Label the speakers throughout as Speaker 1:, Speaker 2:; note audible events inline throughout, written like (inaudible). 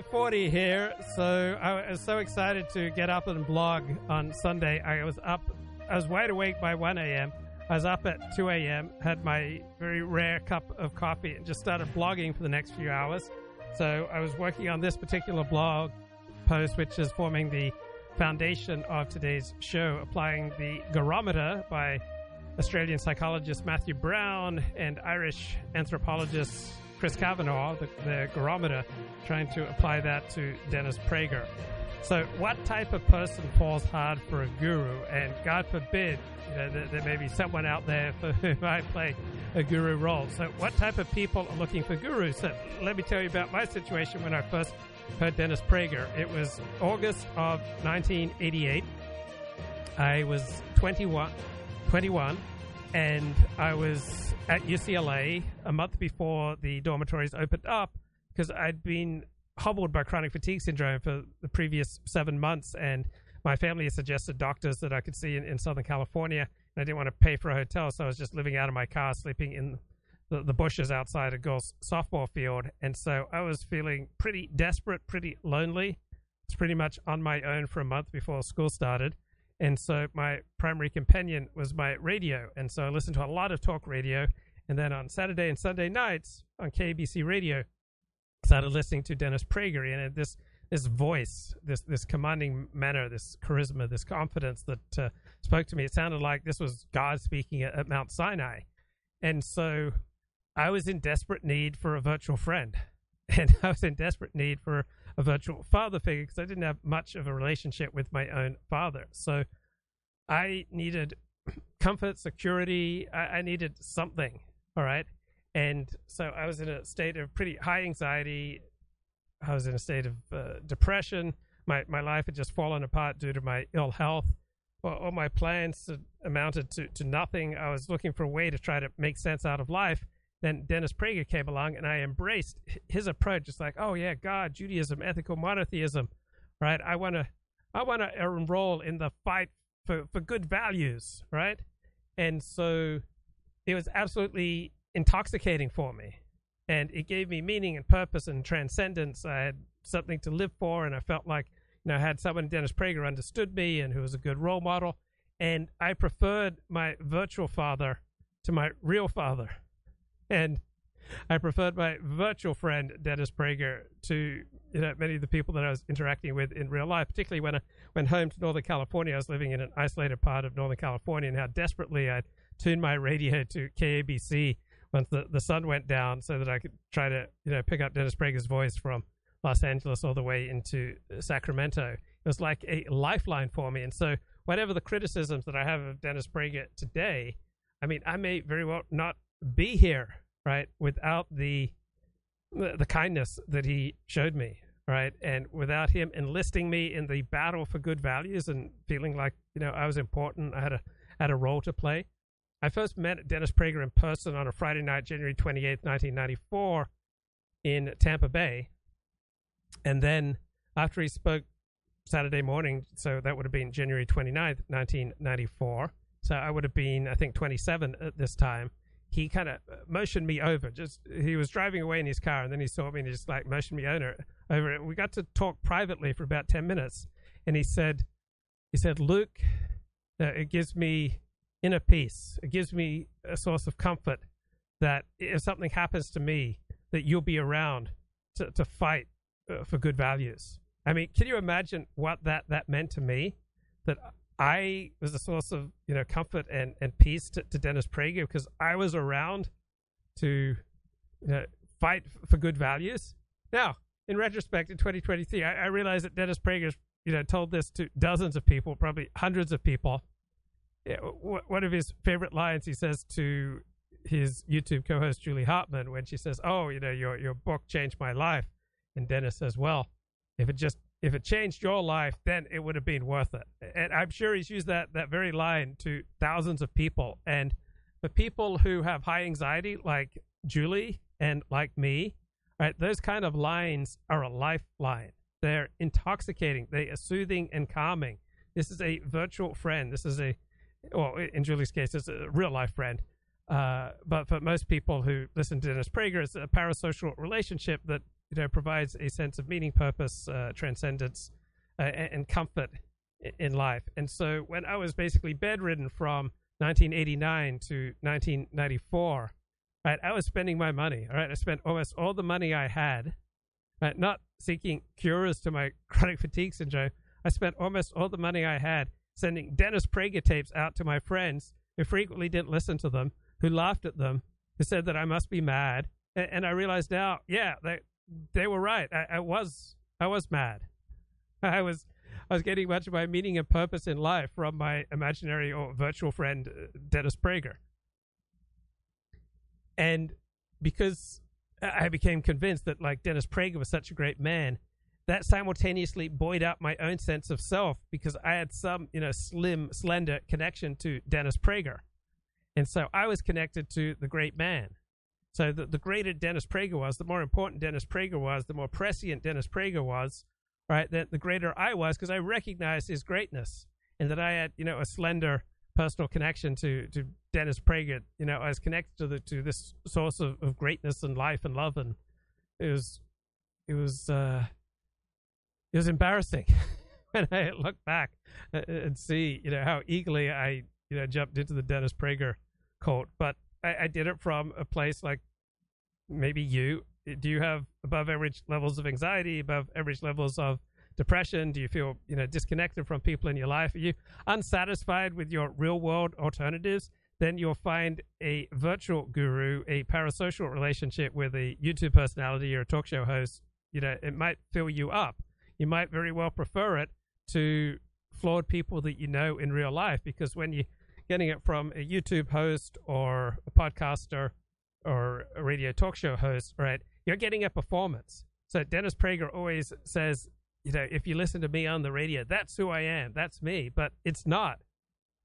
Speaker 1: G'day, mate. Ford here. So I was so excited to get up and blog on Sunday. I was up, I was wide awake by 1 a.m. I was up at 2 a.m., had my very rare cup of coffee, and just started blogging for the next few hours. So I was working on this particular blog post, which is forming the foundation of today's show, applying the Gurometer by Australian psychologist Matthew Browne and Irish anthropologist Chris Kavanagh, the, the Gurometer, trying to apply that to Dennis Prager. So, what type of person falls hard for a guru? And God forbid, you know, there, there may be someone out there for whom I play a guru role. So, what type of people are looking for gurus? So, let me tell you about my situation when I first heard Dennis Prager. It was August of 1988. I was 21, 21 and I was at UCLA a month before the dormitories opened up because I'd been hobbled by chronic fatigue syndrome for the previous seven months, and my family had suggested doctors that I could see in, in Southern California, and I didn't want to pay for a hotel, so I was just living out of my car, sleeping in the, the bushes outside a girls' softball field, and so I was feeling pretty desperate, pretty lonely. It's pretty much on my own for a month before school started. And so my primary companion was my radio. And so I listened to a lot of talk radio. And then on Saturday and Sunday nights on KBC radio, started listening to Dennis Prager and this this voice, this this commanding manner, this charisma, this confidence that uh, spoke to me. It sounded like this was God speaking at, at Mount Sinai, and so I was in desperate need for a virtual friend, (laughs) and I was in desperate need for a virtual father figure because I didn't have much of a relationship with my own father. So I needed comfort, security. I, I needed something. All right. And so I was in a state of pretty high anxiety. I was in a state of uh, depression. My, my life had just fallen apart due to my ill health. Well, all my plans amounted to, to nothing. I was looking for a way to try to make sense out of life. Then Dennis Prager came along and I embraced his approach. It's like, oh yeah, God, Judaism, ethical monotheism, right? I want to, I want to enroll in the fight for, for good values, right? And so it was absolutely intoxicating for me. And it gave me meaning and purpose and transcendence. I had something to live for, and I felt like, you know, I had someone, Dennis Prager, understood me and who was a good role model. And I preferred my virtual father to my real father. And I preferred my virtual friend Dennis Prager to you know many of the people that I was interacting with in real life, particularly when I went home to Northern California. I was living in an isolated part of Northern California, and how desperately I tuned my radio to KABC once the, the sun went down, so that I could try to you know pick up Dennis Prager's voice from Los Angeles all the way into Sacramento. It was like a lifeline for me, and so whatever the criticisms that I have of Dennis Prager today, I mean, I may very well not be here right without the the kindness that he showed me right? And without him enlisting me in the battle for good values and feeling like you know i was important i had a had a role to play. I first met dennis prager in person on a friday night january 28th 1994 in tampa bay. And then after he spoke saturday morning so that would have been january 29th 1994 so i would have been i think 27 at this time he kind of motioned me over. Just he was driving away in his car, and then he saw me and he just like motioned me over. Over it. We got to talk privately for about ten minutes, and he said, he said, Luke, uh, it gives me inner peace. It gives me a source of comfort that if something happens to me, that you'll be around to to fight uh, for good values. I mean, can you imagine what that that meant to me? That I was a source of you know comfort and, and peace to, to Dennis Prager because I was around to you know, fight for good values. Now, in retrospect, in 2023, I, I realized that Dennis Prager you know told this to dozens of people, probably hundreds of people. Yeah, one of his favorite lines he says to his YouTube co-host Julie Hartman when she says, "Oh, you know, your your book changed my life," and Dennis says, "Well, if it just if it changed your life, then it would have been worth it. And I'm sure he's used that, that very line to thousands of people. And the people who have high anxiety, like Julie and like me, right, those kind of lines are a lifeline. They're intoxicating, they are soothing and calming. This is a virtual friend. This is a, well, in Julie's case, it's a real life friend. Uh, but for most people who listen to Dennis Prager, it's a parasocial relationship that you know provides a sense of meaning, purpose, uh, transcendence, uh, and, comfort in life. And so when I was basically bedridden from 1989 to 1994, right, I was spending my money. All right, I spent almost all the money I had, right, not seeking cures to my (laughs) chronic fatigue syndrome. I spent almost all the money I had sending Dennis Prager tapes out to my friends who frequently didn't listen to them, who laughed at them, who said that I must be mad. And, and I realized now, yeah, they they were right. I, I was I was mad. (laughs) I was I was getting much of my meaning and purpose in life from my imaginary or virtual friend uh, Dennis Prager. And because I became convinced that like Dennis Prager was such a great man, that simultaneously buoyed up my own sense of self because I had some, you know, slim, slender connection to Dennis Prager. And so I was connected to the great man. So the, the greater Dennis Prager was, the more important Dennis Prager was, the more prescient Dennis Prager was, right? That the greater I was because I recognized his greatness and that I had, you know, a slender personal connection to, to Dennis Prager. You know, I was connected to the, to this source of, of greatness and life and love. And it was, it was, uh, it was embarrassing (laughs) when I look back and see, you know, how eagerly I, you know, jumped into the Dennis Prager cult. But I, I did it from a place like maybe you. Do you have above average levels of anxiety, above average levels of depression? Do you feel, you know, disconnected from people in your life? Are you unsatisfied with your real world alternatives? Then you'll find a virtual guru, a parasocial relationship with a YouTube personality or a talk show host. You know, it might fill you up you might very well prefer it to flawed people that you know in real life because when you're getting it from a YouTube host or a podcaster or a radio talk show host, right, you're getting a performance. So Dennis Prager always says, you know, if you listen to me on the radio, that's who I am, that's me, but it's not.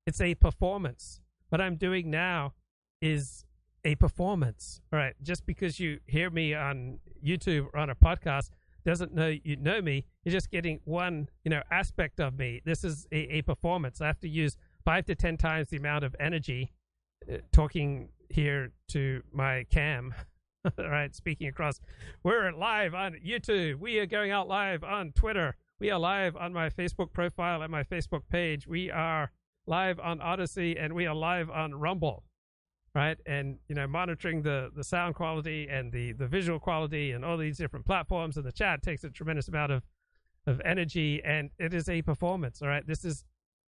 Speaker 1: It's a performance. What I'm doing now is a performance. All right. Just because you hear me on YouTube or on a podcast doesn't know you know me you're just getting one you know aspect of me this is a, a performance i have to use five to ten times the amount of energy uh, talking here to my cam. (laughs) Right speaking across. We're live on youtube. We are going out live on twitter. We are live on my facebook profile and my facebook page. We are live on Odysee and we are live on rumble right? And you know, monitoring the the sound quality and the the visual quality and all these different platforms and the chat takes a tremendous amount of of energy, and it is a performance. All right, this is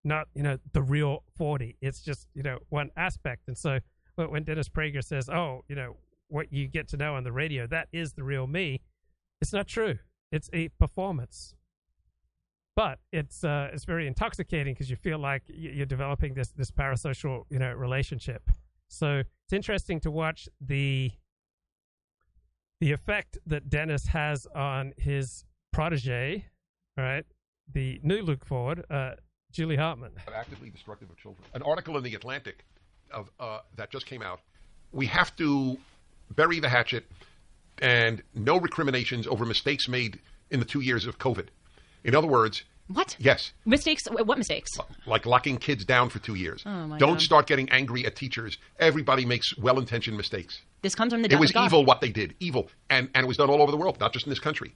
Speaker 1: not you know the real Ford. It's just you know one aspect. And so when Dennis Prager says, "Oh, you know what you get to know on the radio, that is the real me," it's not true. It's a performance. But it's uh, it's very intoxicating because you feel like you're developing this this parasocial you know relationship. So it's interesting to watch the the effect that Dennis has on his protege, all right, the new Luke Ford, uh, Julie Hartman.
Speaker 2: Actively destructive of children. An article in the Atlantic of uh, that just came out. We have to bury the hatchet and no recriminations over mistakes made in the two years of COVID. In other words,
Speaker 3: what?
Speaker 2: Yes.
Speaker 3: Mistakes? What mistakes?
Speaker 2: Like locking kids down for two years.
Speaker 3: Oh my
Speaker 2: Don't
Speaker 3: God.
Speaker 2: start getting angry at teachers. Everybody makes well-intentioned mistakes.
Speaker 3: This comes from the.
Speaker 2: It was
Speaker 3: God.
Speaker 2: evil what they did. Evil, and and it was done all over the world, not just in this country.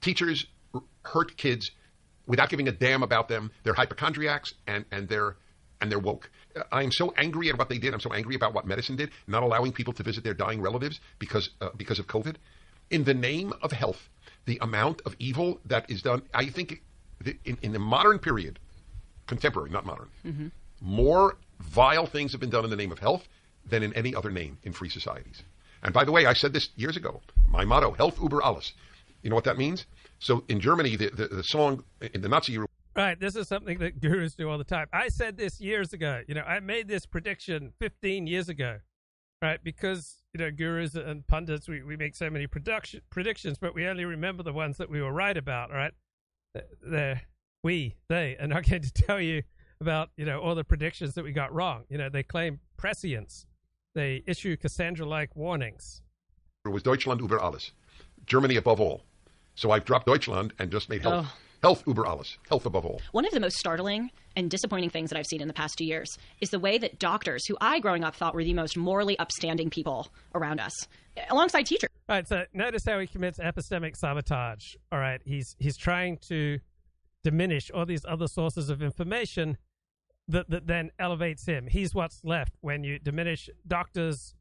Speaker 2: Teachers hurt kids without giving a damn about them. They're hypochondriacs and and they're and they're woke. I am so angry at what they did. I'm so angry about what medicine did, not allowing people to visit their dying relatives because uh, because of COVID. In the name of health, the amount of evil that is done, I think in, in the modern period, contemporary, not modern, mm-hmm. more vile things have been done in the name of health than in any other name in free societies. And by the way, I said this years ago. My motto, Health über alles. You know what that means? So in Germany, the, the, the song in the Nazi Europe.
Speaker 1: Right, this is something that gurus do all the time. I said this years ago. You know, I made this prediction 15 years ago, right? Because, you know, gurus and pundits, we, we make so many production, predictions, but we only remember the ones that we were right about, right? They're, we they are not going to tell you about you know all the predictions that we got wrong. You know they claim prescience. They issue Cassandra-like warnings.
Speaker 2: It was Deutschland über alles, Germany above all. So I've dropped Deutschland and just made health. Oh. Health über alles, health above all.
Speaker 3: One of the most startling and disappointing things that I've seen in the past two years is the way that doctors, who I growing up thought were the most morally upstanding people around us, alongside teachers.
Speaker 1: All right, so notice how he commits epistemic sabotage. All right, he's he's trying to diminish all these other sources of information that, that then elevates him. He's what's left when you diminish doctors,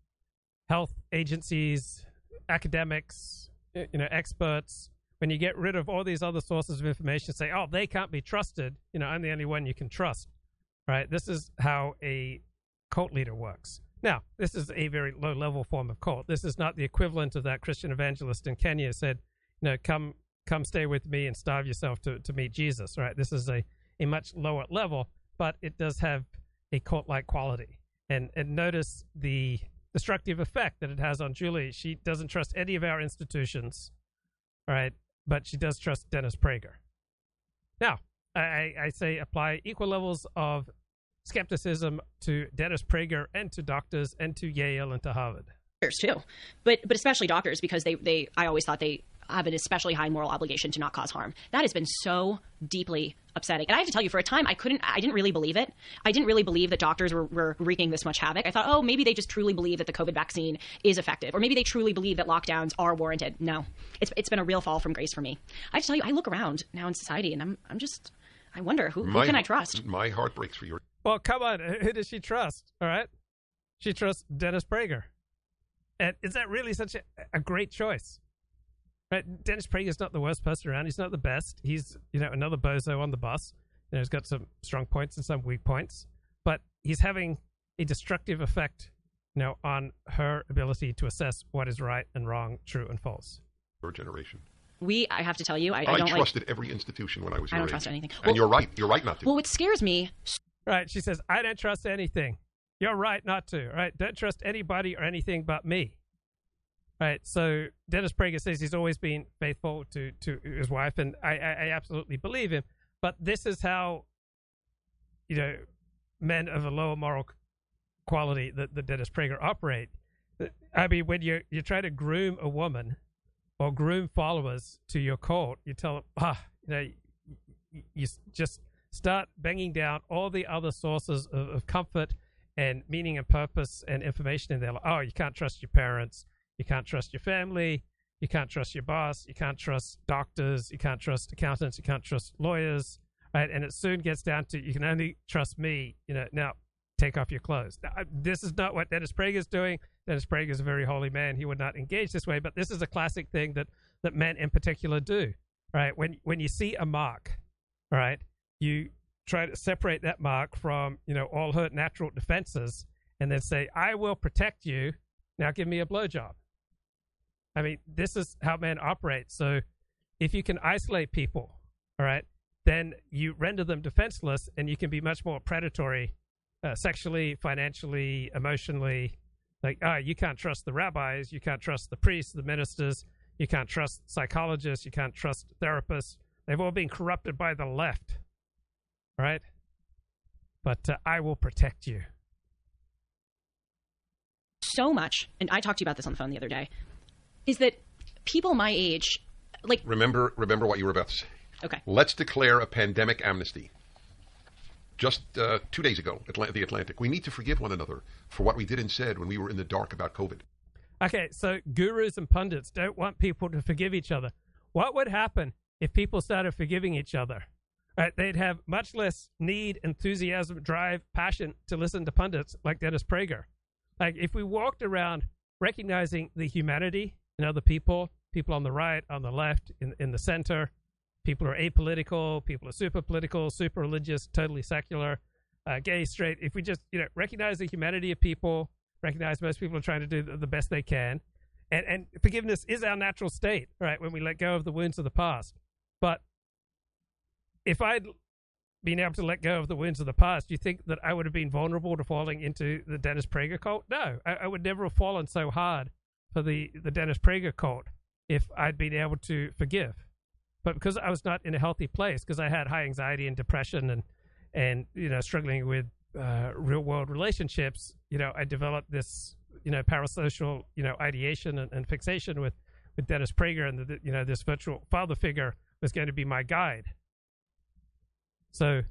Speaker 1: health agencies, academics, you know, experts. When you get rid of all these other sources of information, say, oh, they can't be trusted. You know, I'm the only one you can trust. Right? This is how a cult leader works. Now, this is a very low level form of cult. This is not the equivalent of that Christian evangelist in Kenya said, you know, come come stay with me and starve yourself to, to meet Jesus, right? This is a, a much lower level, but it does have a cult like quality. And and notice the destructive effect that it has on Julie. She doesn't trust any of our institutions, right? But she does trust Dennis Prager. Now, I, I say apply equal levels of skepticism to Dennis Prager and to doctors and to Yale and to Harvard.
Speaker 3: Too, but but especially doctors because they they I always thought they have an especially high moral obligation to not cause harm. That has been so deeply upsetting. And I have to tell you, for a time, I couldn't, I didn't really believe it. I didn't really believe that doctors were, were wreaking this much havoc. I thought, oh, maybe they just truly believe that the COVID vaccine is effective, or maybe they truly believe that lockdowns are warranted. No, it's, it's been a real fall from grace for me. I have to tell you, I look around now in society, and I'm, I'm just, I wonder who, who can I trust.
Speaker 2: My heart breaks for you.
Speaker 1: Well, come on, who does she trust? All right, she trusts Dennis Prager, and is that really such a, a great choice? Right, Dennis Prager is not the worst person around. He's not the best. He's you know another bozo on the bus. You know, he's got some strong points and some weak points, but he's having a destructive effect, you know, on her ability to assess what is right and wrong, true and false.
Speaker 2: Your generation.
Speaker 3: We, I have to tell you, I,
Speaker 2: I,
Speaker 3: I don't
Speaker 2: trusted
Speaker 3: like,
Speaker 2: every institution when I was.
Speaker 3: I don't
Speaker 2: age.
Speaker 3: trust anything.
Speaker 2: And you're right. You're right not to.
Speaker 3: Well, what scares me
Speaker 1: Right? She says, "I don't trust anything." You're right not to. Right? Don't trust anybody or anything but me. Right. So Dennis Prager says he's always been faithful to to his wife, and I, I, I absolutely believe him. But this is how, you know, men of a lower moral quality that, that Dennis Prager operate. I mean, when you you try to groom a woman or groom followers to your cult, you tell them, ah, you know, you, you just start banging down all the other sources of, of comfort and meaning and purpose and information in there. Like, oh, you can't trust your parents, you can't trust your family, you can't trust your boss, you can't trust doctors, you can't trust accountants, you can't trust lawyers, right? And it soon gets down to you can only trust me. You know, now take off your clothes. Now, this is not what Dennis Prager is doing. Dennis Prager is a very holy man. He would not engage this way, but this is a classic thing that, that men in particular do, right? When, when you see a mark, right, you try to separate that mark from, you know, all her natural defenses and then say, I will protect you. Now give me a blowjob. I mean, this is how men operate. So if you can isolate people, all right, then you render them defenseless and you can be much more predatory uh, sexually, financially, emotionally. Like, ah, you can't trust the rabbis, you can't trust the priests, the ministers, you can't trust psychologists, you can't trust therapists. They've all been corrupted by the left, all right? But uh, I will protect you.
Speaker 3: so much, and I talked to you about this on the phone the other day, is that people my age, like,
Speaker 2: remember, remember what you were about to say.
Speaker 3: okay,
Speaker 2: Let's declare a pandemic amnesty. Just uh, two days ago, Atla- the Atlantic. We need to forgive one another for what we did and said when we were in the dark about COVID.
Speaker 1: Okay, so gurus and pundits don't want people to forgive each other. What would happen if people started forgiving each other? Right, they'd have much less need, enthusiasm, drive, passion to listen to pundits like Dennis Prager. Like if we walked around recognizing the humanity in other people, people on the right, on the left, in in the center, people are apolitical, people are super political, super religious, totally secular, uh, gay, straight. If we just you know recognize the humanity of people, recognize most people are trying to do the, the best they can, and and forgiveness is our natural state, right? When we let go of the wounds of the past, but if I'd been able to let go of the wounds of the past, do you think that I would have been vulnerable to falling into the Dennis Prager cult? No, I, I would never have fallen so hard for the, the Dennis Prager cult if I'd been able to forgive. But because I was not in a healthy place, because I had high anxiety and depression and, and you know, struggling with uh, real world relationships, you know, I developed this, you know, parasocial, you know, ideation and, and fixation with, with Dennis Prager and, the, you know, this virtual father figure was going to be my guide. So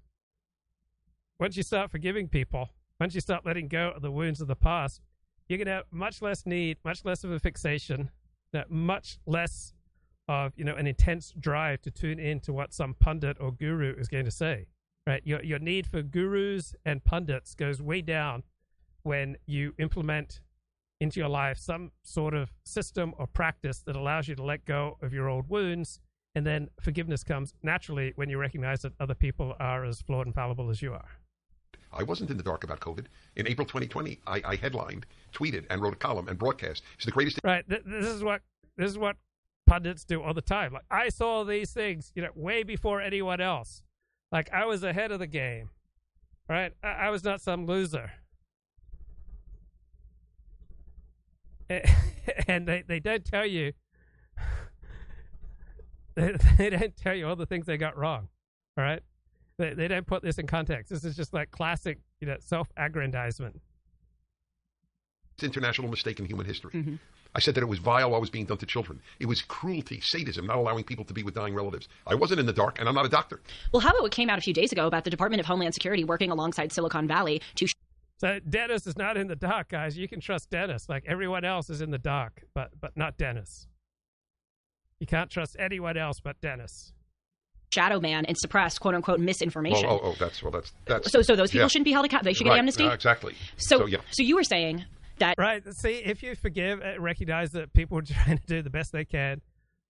Speaker 1: once you start forgiving people, once you start letting go of the wounds of the past, you're going to have much less need, much less of a fixation, that much less of you know an intense drive to tune in to what some pundit or guru is going to say. Right, your your need for gurus and pundits goes way down when you implement into your life some sort of system or practice that allows you to let go of your old wounds and then forgiveness comes naturally when you recognize that other people are as flawed and fallible as you are.
Speaker 2: I wasn't in the dark about COVID. In April 2020, I, I headlined, tweeted, and wrote a column and broadcast. It's the greatest.
Speaker 1: Right. This is what this is what pundits do all the time. Like I saw these things, you know, way before anyone else. Like I was ahead of the game. Right. I, I was not some loser. (laughs) And they, they don't tell you (laughs) they, don't tell you all the things they got wrong. All right. They, they don't put this in context. This is just like classic, you know, self-aggrandizement.
Speaker 2: It's international mistake in human history.
Speaker 3: Mm-hmm.
Speaker 2: I said that it was vile what was being done to children. It was cruelty, sadism, not allowing people to be with dying relatives. I wasn't in the dark, and I'm not a doctor.
Speaker 3: Well, how about what came out a few days ago about the Department of Homeland Security working alongside Silicon Valley to.
Speaker 1: So Dennis is not in the dark, guys. You can trust Dennis. Like everyone else is in the dark, but but not Dennis. You can't trust anyone else but Dennis
Speaker 3: shadow ban and suppress quote unquote misinformation.
Speaker 2: Oh, oh, oh that's well, that's that's.
Speaker 3: So, so those people yeah. shouldn't be held accountable. They should
Speaker 2: right.
Speaker 3: get amnesty.
Speaker 2: Uh, exactly.
Speaker 3: So,
Speaker 2: so, yeah.
Speaker 3: So you were saying that
Speaker 1: right? See, if you forgive, uh, recognize that people are (laughs) trying to do the best they can,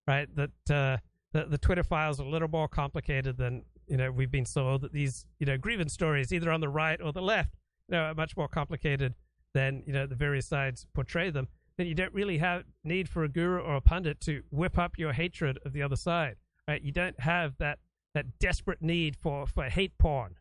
Speaker 1: right? That uh, the the Twitter files are a little more complicated than you know we've been told. That these you know grievance stories, either on the right or the left, you know, are much more complicated than you know the various sides portray them. Then you don't really have need for a guru or a pundit to whip up your hatred of the other side, right? You don't have that that desperate need for, for hate porn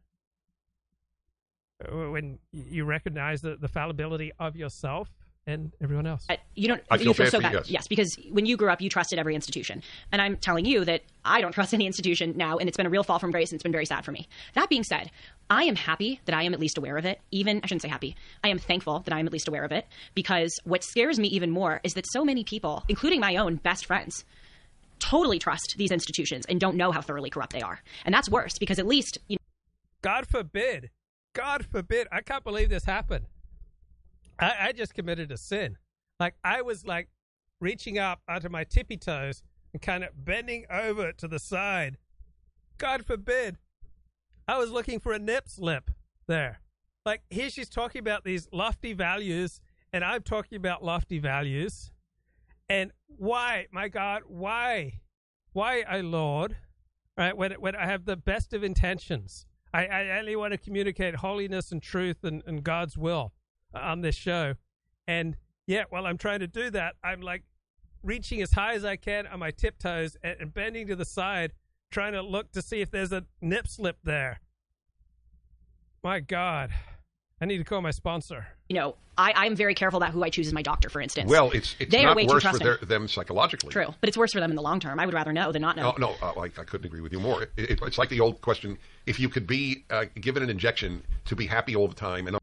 Speaker 1: uh, when you recognize the, the fallibility of yourself and everyone else.
Speaker 3: Uh, you don't.
Speaker 2: I feel
Speaker 3: you feel so
Speaker 2: bad.
Speaker 3: bad.
Speaker 2: Yes.
Speaker 3: yes, because when you grew up, you trusted every institution, and I'm telling you that I don't trust any institution now, and it's been a real fall from grace, and it's been very sad for me. That being said, I am happy that I am at least aware of it. Even I shouldn't say happy. I am thankful that I am at least aware of it because what scares me even more is that so many people, including my own best friends, totally trust these institutions and don't know how thoroughly corrupt they are. And that's worse because at least. You know,
Speaker 1: God forbid. God forbid. I can't believe this happened. I, I just committed a sin. Like, I was like reaching up onto my tippy toes and kind of bending over to the side. God forbid. I was looking for a nip slip there. Like, here she's talking about these lofty values, and I'm talking about lofty values and why, my God, why? Why, I Lord, right? When, when I have the best of intentions, I, I only want to communicate holiness and truth and, and God's will uh, on this show. And yet, while I'm trying to do that, I'm like reaching as high as I can on my tiptoes and, and bending to the side, trying to look to see if there's a nip slip there. My God. I need to call my sponsor.
Speaker 3: You know, I, I am very careful about who I choose as my doctor, for instance.
Speaker 2: Well, it's it's
Speaker 3: they
Speaker 2: not
Speaker 3: way
Speaker 2: worse
Speaker 3: too
Speaker 2: for their, them psychologically.
Speaker 3: True, but it's worse for them in the long term. I would rather know than not know.
Speaker 2: No, no, uh, I, I, couldn't agree with you more. It, it, it's like the old question: if you could be uh, given an injection to be happy all the time, and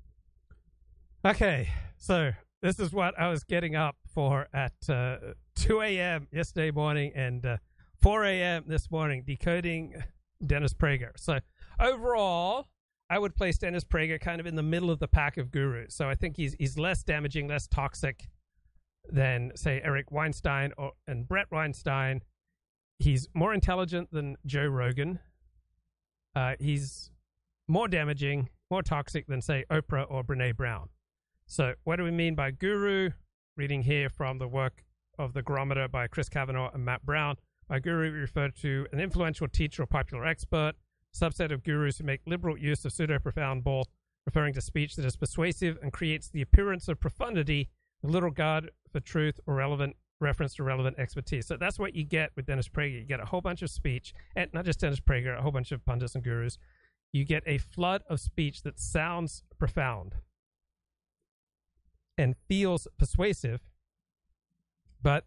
Speaker 1: okay, so this is what I was getting up for at uh, 2 a.m. yesterday morning and uh, 4 a.m. this morning, decoding Dennis Prager. So overall, I would place Dennis Prager kind of in the middle of the pack of gurus. So I think he's he's less damaging, less toxic than say Eric Weinstein or and Bret Weinstein. He's more intelligent than Joe Rogan. Uh, he's more damaging, more toxic than say Oprah or Brene Brown. So what do we mean by guru? Reading here from the work of the Gurometer by Chris Kavanagh and Matt Browne. By guru, we refer to an influential teacher or popular expert subset of gurus who make liberal use of pseudo profound bull, referring to speech that is persuasive and creates the appearance of profundity with little regard for truth or relevant reference to relevant expertise. So that's what you get with Dennis Prager. You get a whole bunch of speech, and not just Dennis Prager, a whole bunch of pundits and gurus. You get a flood of speech that sounds profound and feels persuasive, but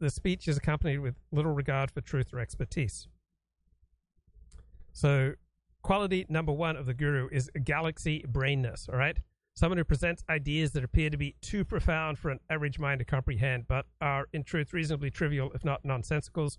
Speaker 1: the speech is accompanied with little regard for truth or expertise. So, quality number one of the guru is galaxy brainness, all right? Someone who presents ideas that appear to be too profound for an average mind to comprehend, but are in truth reasonably trivial, if not nonsensicals.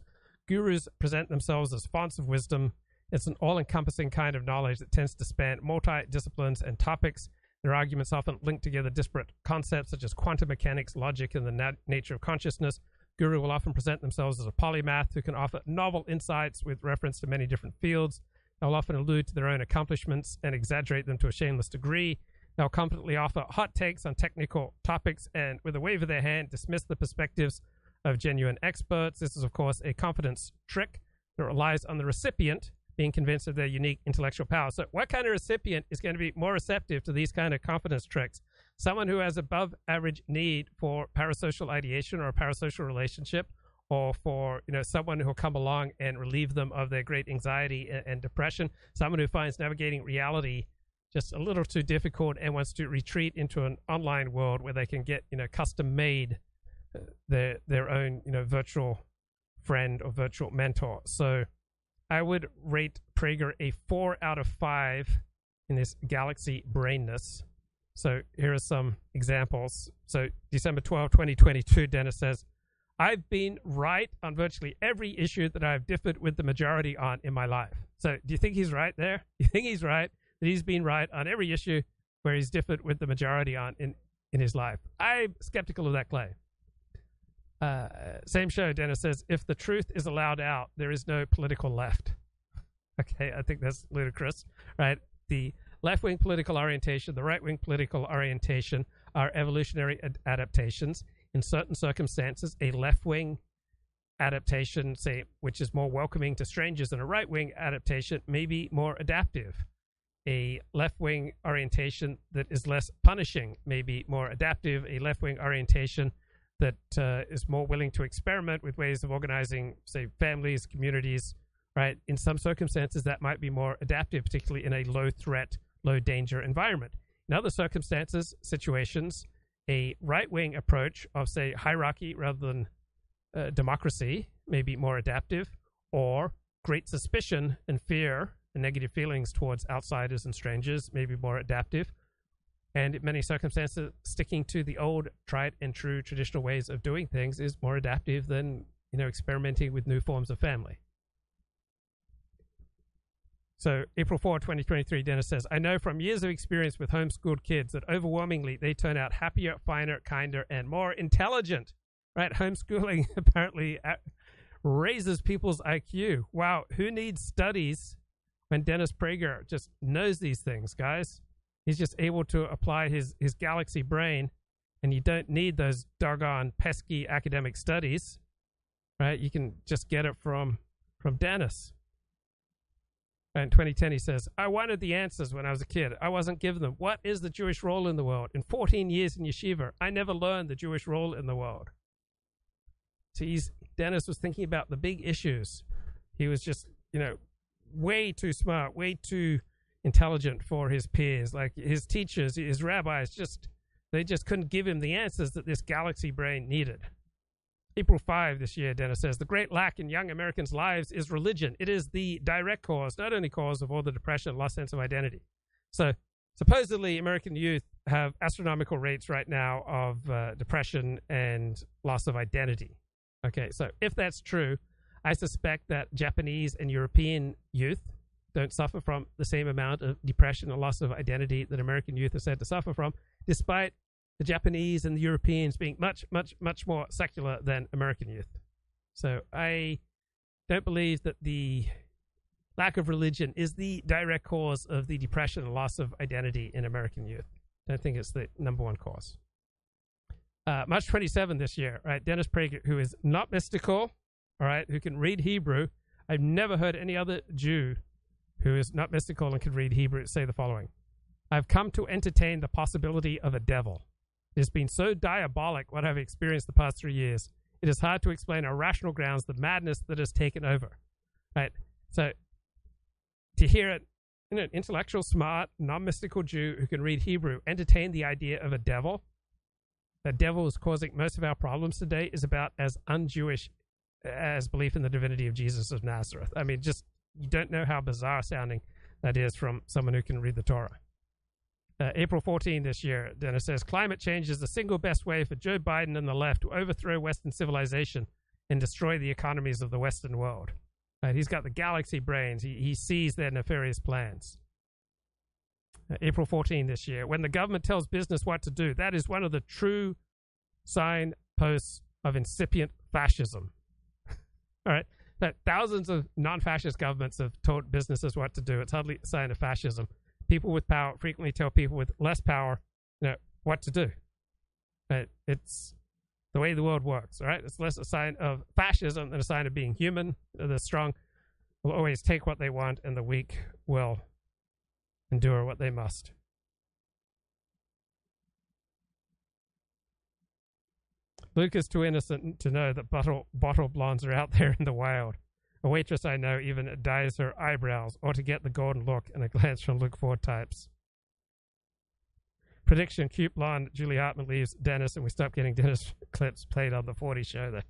Speaker 1: Gurus present themselves as fonts of wisdom. It's an all encompassing kind of knowledge that tends to span multi disciplines and topics. Their arguments often link together disparate concepts such as quantum mechanics, logic, and the nat- nature of consciousness. Guru will often present themselves as a polymath who can offer novel insights with reference to many different fields. They'll often allude to their own accomplishments and exaggerate them to a shameless degree. They'll confidently offer hot takes on technical topics and, with a wave of their hand, dismiss the perspectives of genuine experts. This is, of course, a confidence trick that relies on the recipient being convinced of their unique intellectual power. So, what kind of recipient is going to be more receptive to these kind of confidence tricks? Someone who has above average need for parasocial ideation or a parasocial relationship, or for you know someone who'll come along and relieve them of their great anxiety and, and depression. Someone who finds navigating reality just a little too difficult and wants to retreat into an online world where they can get you know custom made uh, their their own you know virtual friend or virtual mentor. So I would rate Prager a four out of five in this galaxy brainness. So here are some examples. So December 12, 2022, Dennis says, I've been right on virtually every issue that I've differed with the majority on in my life. So do you think he's right there? Do (laughs) you think he's right that he's been right on every issue where he's differed with the majority on in, in his life? I'm skeptical of that claim. Uh, same show, Dennis says, if the truth is allowed out, there is no political left. (laughs) Okay, I think that's ludicrous, right? The left wing political orientation, the right wing political orientation are evolutionary ad- adaptations. In certain circumstances, a left wing adaptation, say, which is more welcoming to strangers than a right wing adaptation, may be more adaptive. A left wing orientation that is less punishing may be more adaptive. A left wing orientation that uh, is more willing to experiment with ways of organizing, say, families, communities, right? In some circumstances, that might be more adaptive, particularly in a low threat, low danger environment. In other circumstances, situations, a right wing approach of, say, hierarchy rather than uh, democracy may be more adaptive, or great suspicion and fear and negative feelings towards outsiders and strangers may be more adaptive and in many circumstances, sticking to the old, tried and true traditional ways of doing things is more adaptive than you know experimenting with new forms of family. So, April 4, 2023, Dennis says, I know from years of experience with homeschooled kids that overwhelmingly they turn out happier, finer, kinder, and more intelligent. Right? Homeschooling (laughs) apparently uh, raises people's IQ. Wow. Who needs studies when Dennis Prager just knows these things, guys? He's just able to apply his, his galaxy brain, and you don't need those doggone pesky academic studies, right? You can just get it from from Dennis. In 2010, he says, I wanted the answers when I was a kid. I wasn't given them. What is the Jewish role in the world? In 14 years in yeshiva, I never learned the Jewish role in the world. So he's, Dennis was thinking about the big issues. He was just, you know, way too smart, way too intelligent for his peers. Like his teachers, his rabbis, just they just couldn't give him the answers that this galaxy brain needed. April 5 this year, Dennis says, the great lack in young Americans' lives is religion. It is the direct cause, not only cause of all the depression and lost sense of identity. So, supposedly, American youth have astronomical rates right now of uh, depression and loss of identity. Okay, so if that's true, I suspect that Japanese and European youth don't suffer from the same amount of depression and loss of identity that American youth are said to suffer from, despite the Japanese and the Europeans being much, much, much more secular than American youth. So I don't believe that the lack of religion is the direct cause of the depression and loss of identity in American youth. I don't think it's the number one cause. Uh, March 27 this year, right? Dennis Prager, who is not mystical, all right, who can read Hebrew. I've never heard any other Jew who is not mystical and can read Hebrew, say the following I've come to entertain the possibility of a devil. It has been so diabolic what I've experienced the past three years. It is hard to explain on rational grounds the madness that has taken over. Right? So to hear it, you know, an intellectual, smart, non-mystical Jew who can read Hebrew entertain the idea of a devil, that devil is causing most of our problems today, is about as un-Jewish as belief in the divinity of Jesus of Nazareth. I mean, just you don't know how bizarre sounding that is from someone who can read the Torah. Uh, April 14 this year, Dennis says climate change is the single best way for Joe Biden and the left to overthrow Western civilization and destroy the economies of the Western world. Right, he's got the galaxy brains. He, he sees their nefarious plans. uh, April 14 this year. When the government tells business what to do, that is one of the true signposts of incipient fascism. (laughs) All right. That thousands of non-fascist governments have told businesses what to do. It's hardly a sign of fascism. People with power frequently tell people with less power, you know, what to do. But it's the way the world works. All right. It's less a sign of fascism than a sign of being human. The strong will always take what they want, and the weak will endure what they must. Luke is too innocent to know that bottle, bottle blondes are out there in the wild. A waitress I know even dyes her eyebrows or to get the golden look and a glance from Luke Ford types. Prediction cute blonde Julie Hartman leaves Dennis and we stop getting Dennis (laughs) clips played on the Ford show there.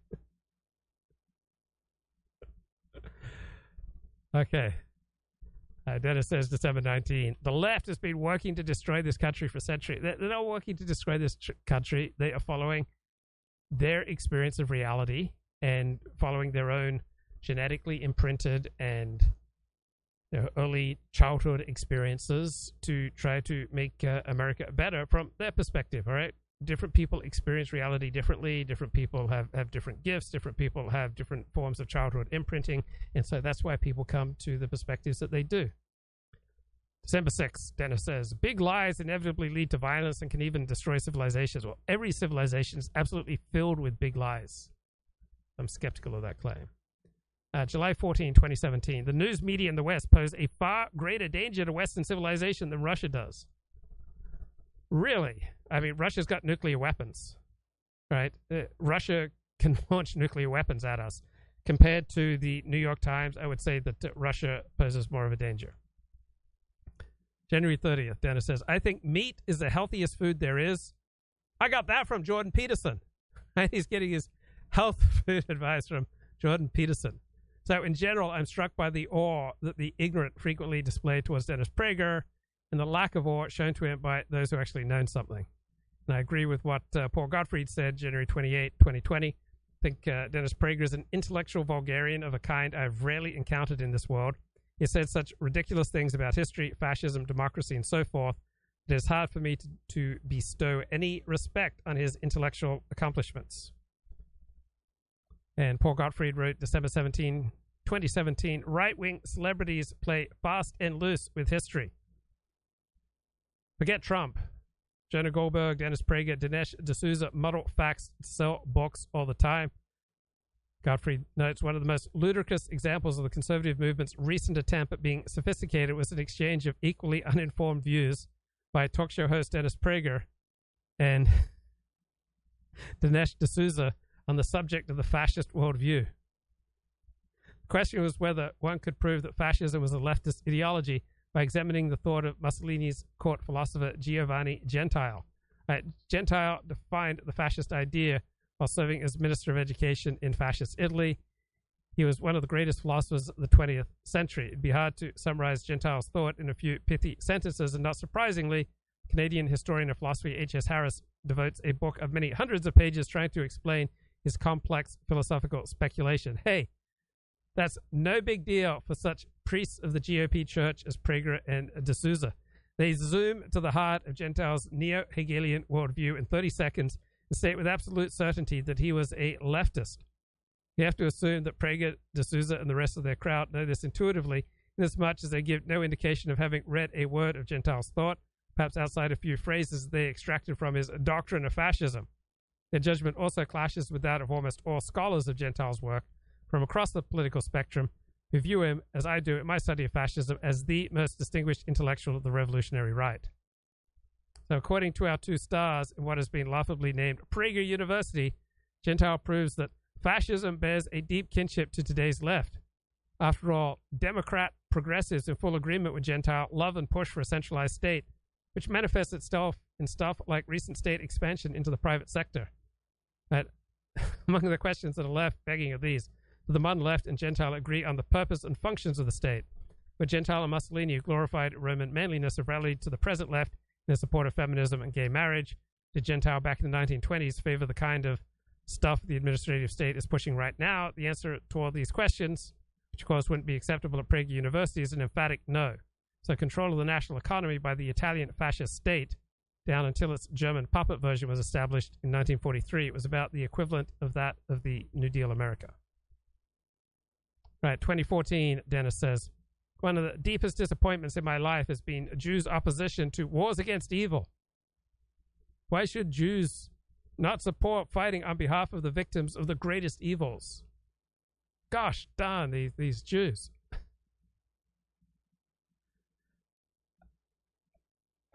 Speaker 1: (laughs) okay. Uh, Dennis says December 19. The left has been working to destroy this country for centuries. They're, they're not working to destroy this tr- country. They are following their experience of reality and following their own genetically imprinted and early childhood experiences to try to make uh, America better from their perspective. All right, different people experience reality differently. Different people have have different gifts. Different people have different forms of childhood imprinting, and so that's why people come to the perspectives that they do. December 6th, Dennis says, big lies inevitably lead to violence and can even destroy civilizations. Well, every civilization is absolutely filled with big lies. I'm skeptical of that claim. Uh, July 14, 2017. The news media in the West pose a far greater danger to Western civilization than Russia does. Really? I mean, Russia's got nuclear weapons, right? Uh, Russia can (laughs) launch nuclear weapons at us. Compared to the New York Times, I would say that uh, Russia poses more of a danger. January 30th, Dennis says, I think meat is the healthiest food there is. I got that from Jordan Peterson. (laughs) He's getting his health (laughs) food advice from Jordan Peterson. So, in general, I'm struck by the awe that the ignorant frequently display towards Dennis Prager and the lack of awe shown to him by those who actually know something. And I agree with what uh, Paul Gottfried said January 28, 2020. I think uh, Dennis Prager is an intellectual vulgarian of a kind I've rarely encountered in this world. He said such ridiculous things about history, fascism, democracy, and so forth. It is hard for me to, to bestow any respect on his intellectual accomplishments. And Paul Gottfried wrote December 17, 2017 right wing celebrities play fast and loose with history. Forget Trump. Jonah Goldberg, Dennis Prager, Dinesh D'Souza muddle facts, sell books all the time. Gottfried notes one of the most ludicrous examples of the conservative movement's recent attempt at being sophisticated was an exchange of equally uninformed views by talk show host Dennis Prager and (laughs) Dinesh D'Souza on the subject of the fascist worldview. The question was whether one could prove that fascism was a leftist ideology by examining the thought of Mussolini's court philosopher Giovanni Gentile. Uh, Gentile defined the fascist idea while serving as Minister of Education in fascist Italy. He was one of the greatest philosophers of the 20th century. It'd be hard to summarize Gentile's thought in a few pithy sentences, and not surprisingly, Canadian historian of philosophy H.S. Harris devotes a book of many hundreds of pages trying to explain his complex philosophical speculation. Hey, that's no big deal for such priests of the GOP church as Prager and D'Souza. They zoom to the heart of Gentile's neo Hegelian worldview in 30 seconds and state with absolute certainty that he was a leftist. You have to assume that Prager, D'Souza, and the rest of their crowd know this intuitively, inasmuch as they give no indication of having read a word of Gentile's thought, perhaps outside a few phrases they extracted from his doctrine of fascism. Their judgment also clashes with that of almost all scholars of Gentile's work from across the political spectrum who view him, as I do in my study of fascism, as the most distinguished intellectual of the revolutionary right. So, according to our two stars in what has been laughably named Prager University, Gentile proves that fascism bears a deep kinship to today's left. After all, Democrat progressives in full agreement with Gentile love and push for a centralized state, which manifests itself in stuff like recent state expansion into the private sector. But (laughs) among the questions that are left begging of these, do the modern left and Gentile agree on the purpose and functions of the state? Where Gentile and Mussolini, glorified Roman manliness, have rallied to the present left in support of feminism and gay marriage. Did Gentile back in the 1920s favor the kind of stuff the administrative state is pushing right now? The answer to all these questions, which of course wouldn't be acceptable at Prager University, is an emphatic no. So, control of the national economy by the Italian fascist state down until its German puppet version was established in 1943. It was about the equivalent of that of the New Deal America. Right, 2014, Dennis says, one of the deepest disappointments in my life has been Jews' opposition to wars against evil. Why should Jews not support fighting on behalf of the victims of the greatest evils? Gosh darn these, these Jews.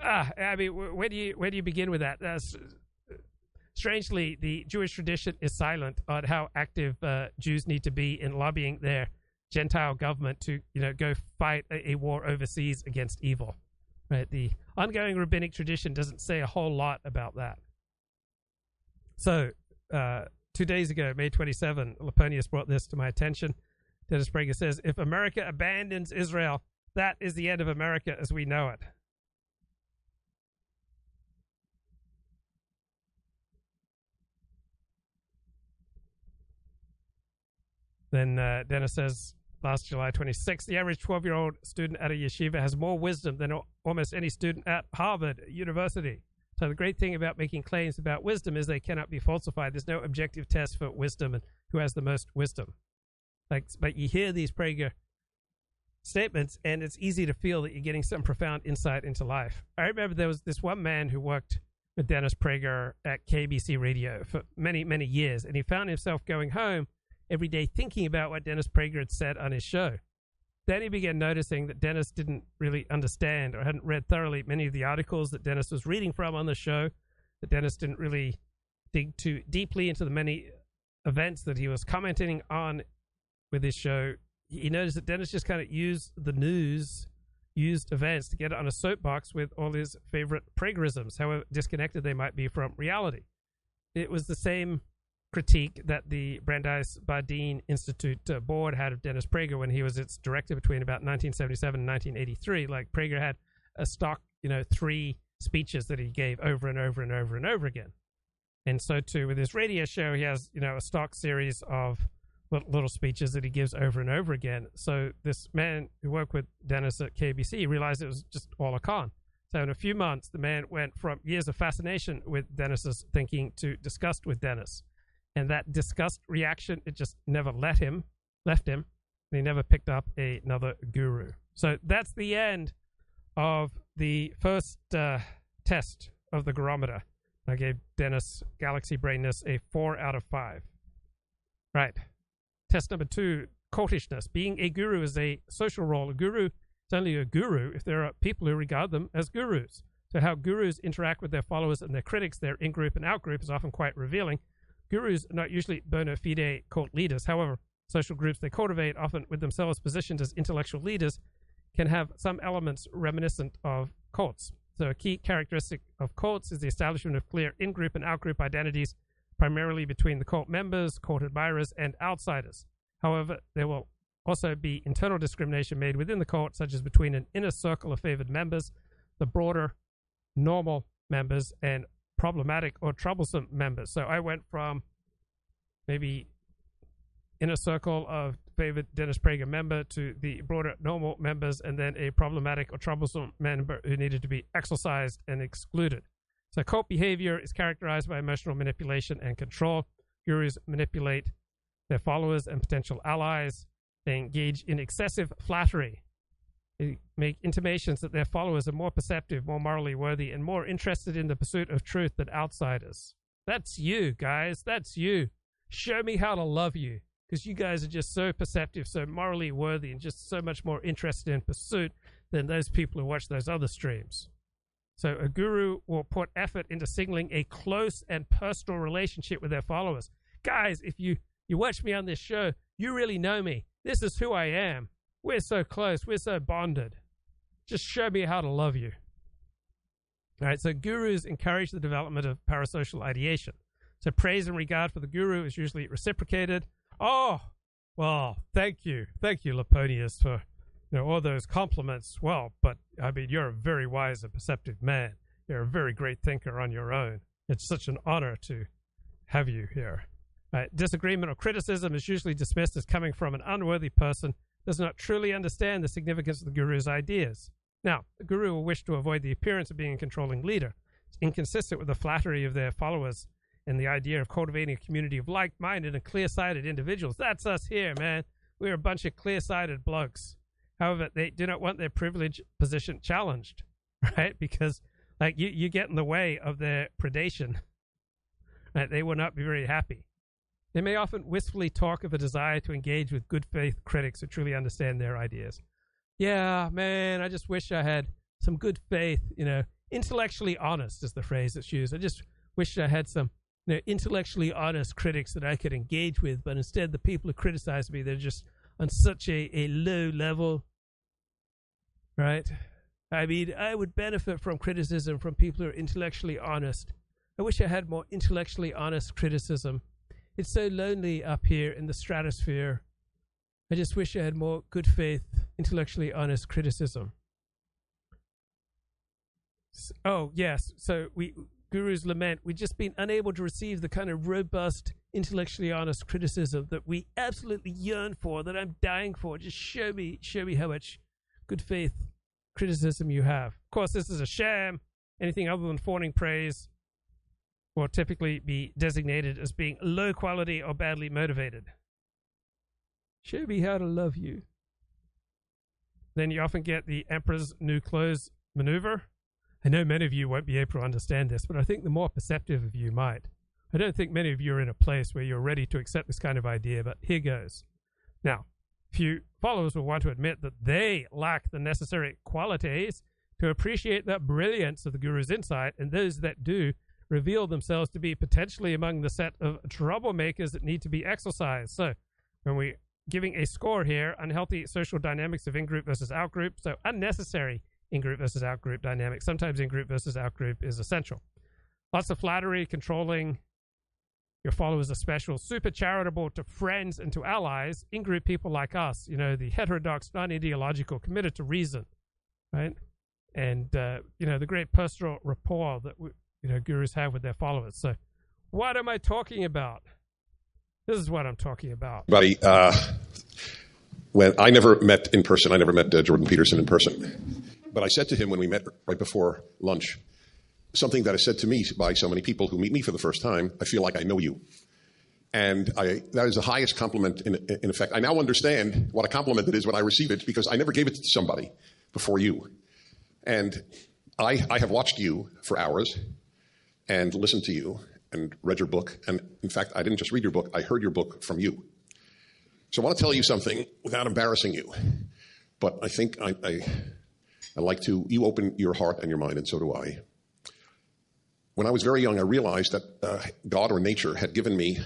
Speaker 1: Ah, I mean, where do you where do you begin with that? Uh, strangely, the Jewish tradition is silent on how active uh, Jews need to be in lobbying their Gentile government to, you know, go fight a, a, war overseas against evil. Right? The ongoing rabbinic tradition doesn't say a whole lot about that. So, uh, two days ago, May 27, Laponius brought this to my attention. Dennis Prager says, if America abandons Israel, that is the end of America as we know it. Then uh, Dennis says, last July 26th, the average 12 year old student at a yeshiva has more wisdom than almost any student at Harvard University. So the great thing about making claims about wisdom is they cannot be falsified. There's no objective test for wisdom and who has the most wisdom. Like, but you hear these Prager statements, and it's easy to feel that you're getting some profound insight into life. I remember there was this one man who worked with Dennis Prager at KABC Radio for many, many years, and he found himself going home every day thinking about what Dennis Prager had said on his show. Then he began noticing that Dennis didn't really understand or hadn't read thoroughly many of the articles that Dennis was reading from on the show, that Dennis didn't really dig too deeply into the many events that he was commenting on with his show. He noticed that Dennis just kind of used the news, used events to get on a soapbox with all his favorite Pragerisms, however disconnected they might be from reality. It was the same critique that the Brandeis Bardin Institute uh, board had of Dennis Prager when he was its director between about 1977 and 1983. Like Prager had a stock, you know, three speeches that he gave over and over and over and over again. And so too with his radio show, he has, you know, a stock series of little speeches that he gives over and over again. So this man who worked with Dennis at KABC realized it was just all a con. So in a few months, the man went from years of fascination with Dennis's thinking to disgust with Dennis and that disgust reaction it just never let him left him. And he never picked up a, another guru. So that's the end of the first uh, test of the gurometer i gave dennis galaxy brainness a four out of five. Right. Test number two cultishness. Being a guru is a social role. A guru is only a guru if there are people who regard them as gurus. So how gurus interact with their followers and their critics their in-group and out-group is often quite revealing Gurus are not usually bona fide cult leaders. However, social groups they cultivate, often with themselves positioned as intellectual leaders, can have some elements reminiscent of cults. So, a key characteristic of cults is the establishment of clear in group and out group identities, primarily between the cult members, cult admirers, and outsiders. However, there will also be internal discrimination made within the cult, such as between an inner circle of favored members, the broader normal members, and problematic or troublesome members. So I went from maybe inner circle of favored Dennis Prager member to the broader normal members, and then a problematic or troublesome member who needed to be exorcised and excluded. So cult behavior is characterized by emotional manipulation and control. Gurus manipulate their followers and potential allies. They engage in excessive flattery Eh, make intimations that their followers are more perceptive, more morally worthy, and more interested in the pursuit of truth than outsiders. That's you, guys. That's you. Show me how to love you. Because you guys are just so perceptive, so morally worthy, and just so much more interested in pursuit than those people who watch those other streams. So a guru will put effort into signaling a close and personal relationship with their followers. Guys, if you, you watch me on this show, you really know me. This is who I am. We're so close. We're so bonded. Just show me how to love you. All right, so gurus encourage the development of parasocial ideation. So praise and regard for the guru is usually reciprocated. Oh, well, thank you. Thank you, Laponius, for you know all those compliments. Well, but I mean, you're a very wise and perceptive man. You're a very great thinker on your own. It's such an honor to have you here. Right, disagreement or criticism is usually dismissed as coming from an unworthy person does not truly understand the significance of the guru's ideas. Now, the guru will wish to avoid the appearance of being a controlling leader. It's inconsistent with the flattery of their followers and the idea of cultivating a community of like minded and clear sighted individuals. That's us here, man. We're a bunch of clear sighted blokes. However, they do not want their privileged position challenged, (laughs) right? Because like you, you get in the way of their predation. Right? They will not be very happy. They may often wistfully talk of a desire to engage with good faith critics who truly understand their ideas. Yeah, man, I just wish I had some good faith, you know, intellectually honest is the phrase that's used. I just wish I had some you know, intellectually honest critics that I could engage with, but instead the people who criticize me, they're just on such a, a low level. Right? I mean, I would benefit from criticism from people who are intellectually honest. I wish I had more intellectually honest criticism. It's so lonely up here in the stratosphere. I just wish I had more good faith, intellectually honest criticism. Oh, yes. So we Guru's lament, we've just been unable to receive the kind of robust, intellectually honest criticism that we absolutely yearn for, that I'm dying for. Just show me, show me how much good faith criticism you have. Of course, this is a sham. Anything other than fawning praise will typically be designated as being low quality or badly motivated. Show me how to love you. Then you often get the Emperor's New Clothes maneuver. I know many of you won't be able to understand this, but I think the more perceptive of you might. I don't think many of you are in a place where you're ready to accept this kind of idea, but here goes. Now, few followers will want to admit that they lack the necessary qualities to appreciate the brilliance of the Guru's insight, and those that do reveal themselves to be potentially among the set of troublemakers that need to be exorcised. So, when we giving a score here, unhealthy social dynamics of in-group versus out-group, so unnecessary in-group versus out-group dynamics. Sometimes in-group versus out-group is essential. Lots of flattery, controlling, your followers are special, super charitable to friends and to allies, in group people like us, you know, the heterodox, non ideological, committed to reason, right? And, uh, you know, the great personal rapport that, we, you know, gurus have with their followers. So, what am I talking about? This is what I'm talking about.
Speaker 2: Buddy, uh, when I never met in person, I never met uh, Jordan Peterson in person. But I said to him when we met right before lunch, something that is said to me by so many people who meet me for the first time I feel like I know you. And I, that is the highest compliment in, in effect. I now understand what a compliment it is when I receive it because I never gave it to somebody before you. And I, I have watched you for hours and listened to you and read your book. And in fact, I didn't just read your book, I heard your book from you. So I want to tell you something without embarrassing you. But I think I, I, I like to, you open your heart and your mind, and so do I. When I was very young, I realized that uh, God or nature had given me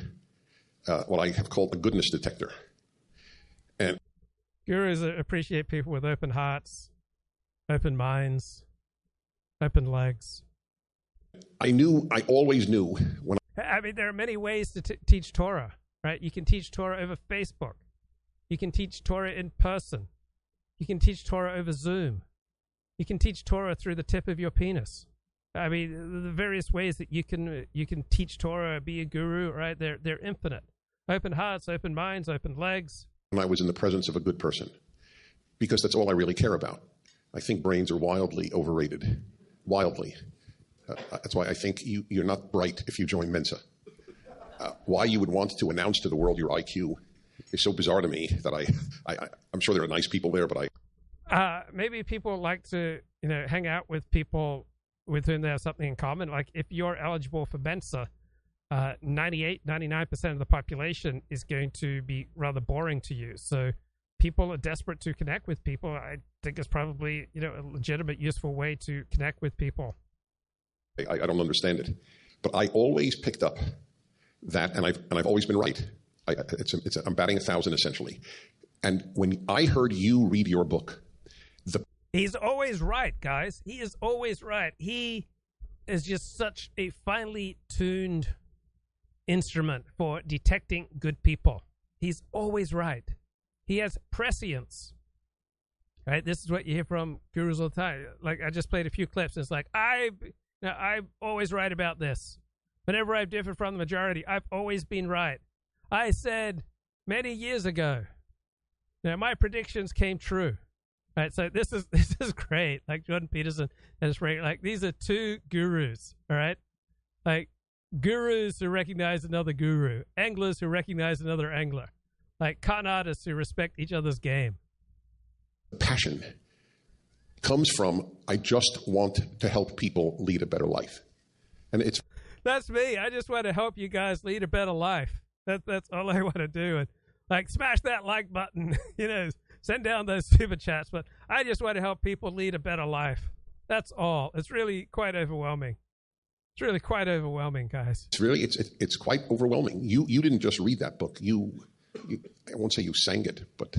Speaker 2: uh, what I have called a goodness detector. And
Speaker 1: gurus appreciate people with open hearts, open minds, open legs.
Speaker 2: I knew, I always knew when.
Speaker 1: I, I mean, there are many ways to t- teach Torah, right? You can teach Torah over Facebook. You can teach Torah in person. You can teach Torah over Zoom. You can teach Torah through the tip of your penis. I mean, the various ways that you can you can teach Torah, be a guru, right? They're they're infinite. Open hearts, open minds, open legs.
Speaker 2: When I was in the presence of a good person, because that's all I really care about. I think brains are wildly overrated, wildly. Uh, that's why I think you, you're not bright if you join Mensa. Uh, why you would want to announce to the world your IQ is so bizarre to me that I, I, I'm sure there are nice people there, but I.
Speaker 1: Uh, maybe people like to, you know, hang out with people with whom they have something in common. Like if you're eligible for Mensa, uh, 98, 99% of the population is going to be rather boring to you. So people are desperate to connect with people. I think it's probably, you know, a legitimate, useful way to connect with people.
Speaker 2: I, I don't understand it, but I always picked up that, and I've, and I've always been right. I, it's a, it's a, I'm batting a thousand essentially. And when I heard you read your book, the
Speaker 1: He's always right, guys. He is always right. He is just such a finely tuned instrument for detecting good people. He's always right. He has prescience. Right? This is what you hear from gurus all the time. Like I just played a few clips. And it's like I, I'm always right about this. Whenever I've differed from the majority, I've always been right. I said many years ago. Now my predictions came true. Right. So this is (laughs) this is great. Like Jordan Peterson and his like these are two gurus. All right. Like gurus who recognize another guru, anglers who recognize another angler, like con artists who respect each other's game.
Speaker 2: Passion comes from I just want to help people lead a better life. And it's
Speaker 1: That's me. I just want to help you guys lead a better life. That that's all I want to do. And like smash that like button, (laughs) you know, send down those super chats, but I just want to help people lead a better life. That's all. It's really quite overwhelming. It's really quite overwhelming, guys.
Speaker 2: It's really it's it's quite overwhelming. You you didn't just read that book. You, you I won't say you sang it, but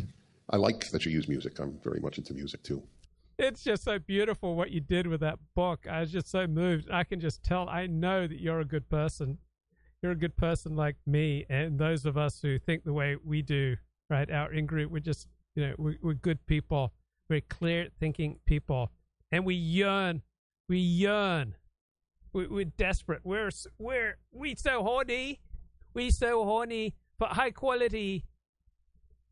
Speaker 2: I like that you use music. I'm very much into music too.
Speaker 1: It's just so beautiful what you did with that book. I was just so moved. I can just tell. I know that you're a good person. You're a good person like me, and those of us who think the way we do. Right, our in group, we're just you know we're, we're good people. We're clear thinking people, and we yearn. We yearn we, we're desperate. We're we're we so horny. We so horny for high quality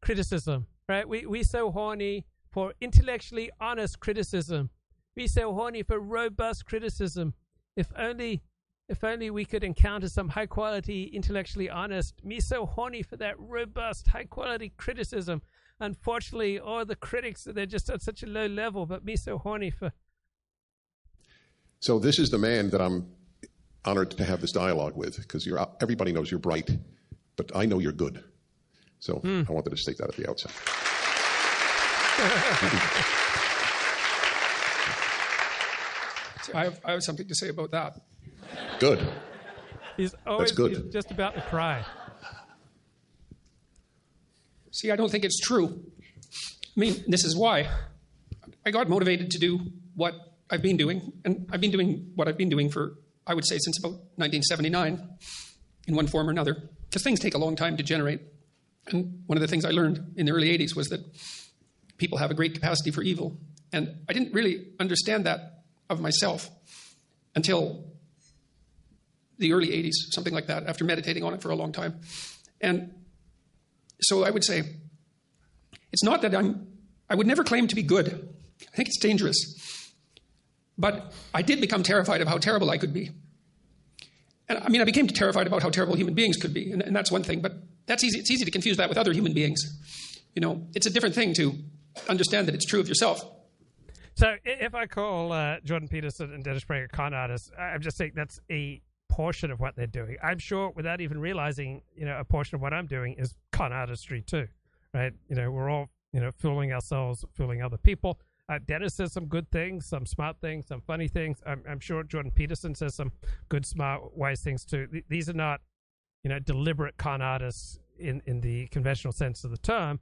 Speaker 1: criticism, right? We we so horny for intellectually honest criticism. We so horny for robust criticism. If only if only we could encounter some high quality, intellectually honest. Me so horny for that robust, high quality criticism. Unfortunately, all the critics they're just at such a low level, but me so horny for
Speaker 2: so this is the man that I'm honored to have this dialogue with because you're everybody knows you're bright, but I know you're good. So mm. I wanted to state that at the outset. (laughs)
Speaker 4: I have, I have something to say about that.
Speaker 2: Good.
Speaker 1: He's always That's good. He's just about to cry.
Speaker 4: See, I don't think it's true. I mean, this is why I got motivated to do what I've been doing, and I've been doing what I've been doing for, I would say, since about 1979 in one form or another, because things take a long time to generate. And one of the things I learned in the early 80s was that people have a great capacity for evil. And I didn't really understand that of myself until the early 80s, something like that, after meditating on it for a long time. And so I would say, it's not that I'm, I would never claim to be good. I think it's dangerous. But I did become terrified of how terrible I could be. And I mean, I became terrified about how terrible human beings could be, and, and that's one thing. But that's easy. It's easy to confuse that with other human beings. You know, it's a different thing to understand that it's true of yourself.
Speaker 1: So if I call uh, Jordan Peterson and Dennis Prager con artists, I'm just saying that's a portion of what they're doing. I'm sure without even realizing, you know, a portion of what I'm doing is con artistry too, right? You know, we're all, you know, fooling ourselves, fooling other people. Uh, Dennis says some good things, some smart things, some funny things. I'm, I'm, sure Jordan Peterson says some good, smart, wise things too. Th- these are not, you know, deliberate con artists in, in the conventional sense of the term,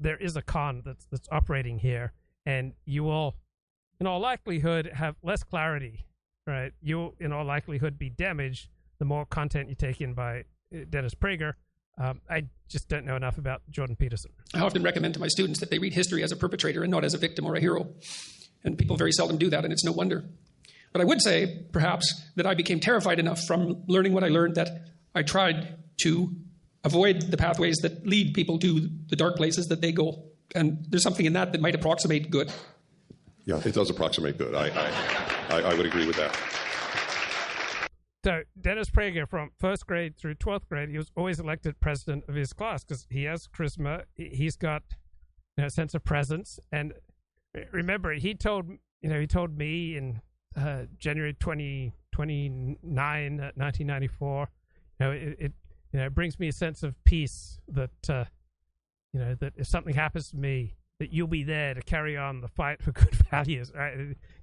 Speaker 1: there is a con that's that's operating here, and you will, in all likelihood, have less clarity. Right? You'll, in all likelihood, be damaged the more content you take in by uh, Dennis Prager um, I just don't know enough about Jordan Peterson.
Speaker 4: I often recommend to my students that they read history as a perpetrator and not as a victim or a hero. And people very seldom do that, and it's no wonder. But I would say, perhaps, that I became terrified enough from learning what I learned that I tried to avoid the pathways that lead people to the dark places that they go. And there's something in that that might approximate good.
Speaker 2: Yeah, it does approximate good. I, I, I, I would agree with that.
Speaker 1: So Dennis Prager, from first grade through twelfth grade, he was always elected president of his class because he has charisma. He's got you know, a sense of presence. And remember, he told you know he told me in uh, January 20, 29, 1994. Uh, you know, it, it you know it brings me a sense of peace that uh, you know that if something happens to me, that you'll be there to carry on the fight for (laughs) good values. Right?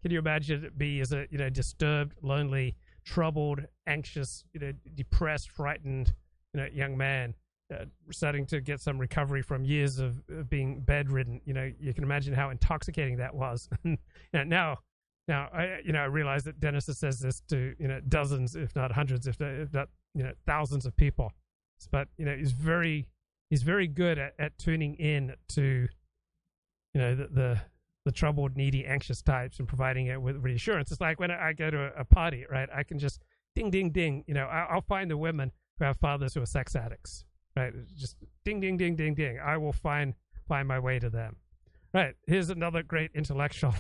Speaker 1: Can you imagine me as a you know disturbed, lonely troubled, anxious, you know, depressed, frightened, you know, young man, uh, starting to get some recovery from years of, of, being bedridden. You know, you can imagine how intoxicating that was. (laughs) you know, now, now, I, you know, I realize that Dennis says this to you know dozens, if not hundreds, if not, if not you know thousands of people. But you know, he's very he's very good at, at tuning in to you know the, the the troubled, needy, anxious types and providing it with reassurance. It's like when I go to a party, right? I can just ding, ding, ding. You know, I'll find the women who have fathers who are sex addicts, right? Just ding, ding, ding, ding, ding. I will find find my way to them. Right. Here's another great intellectual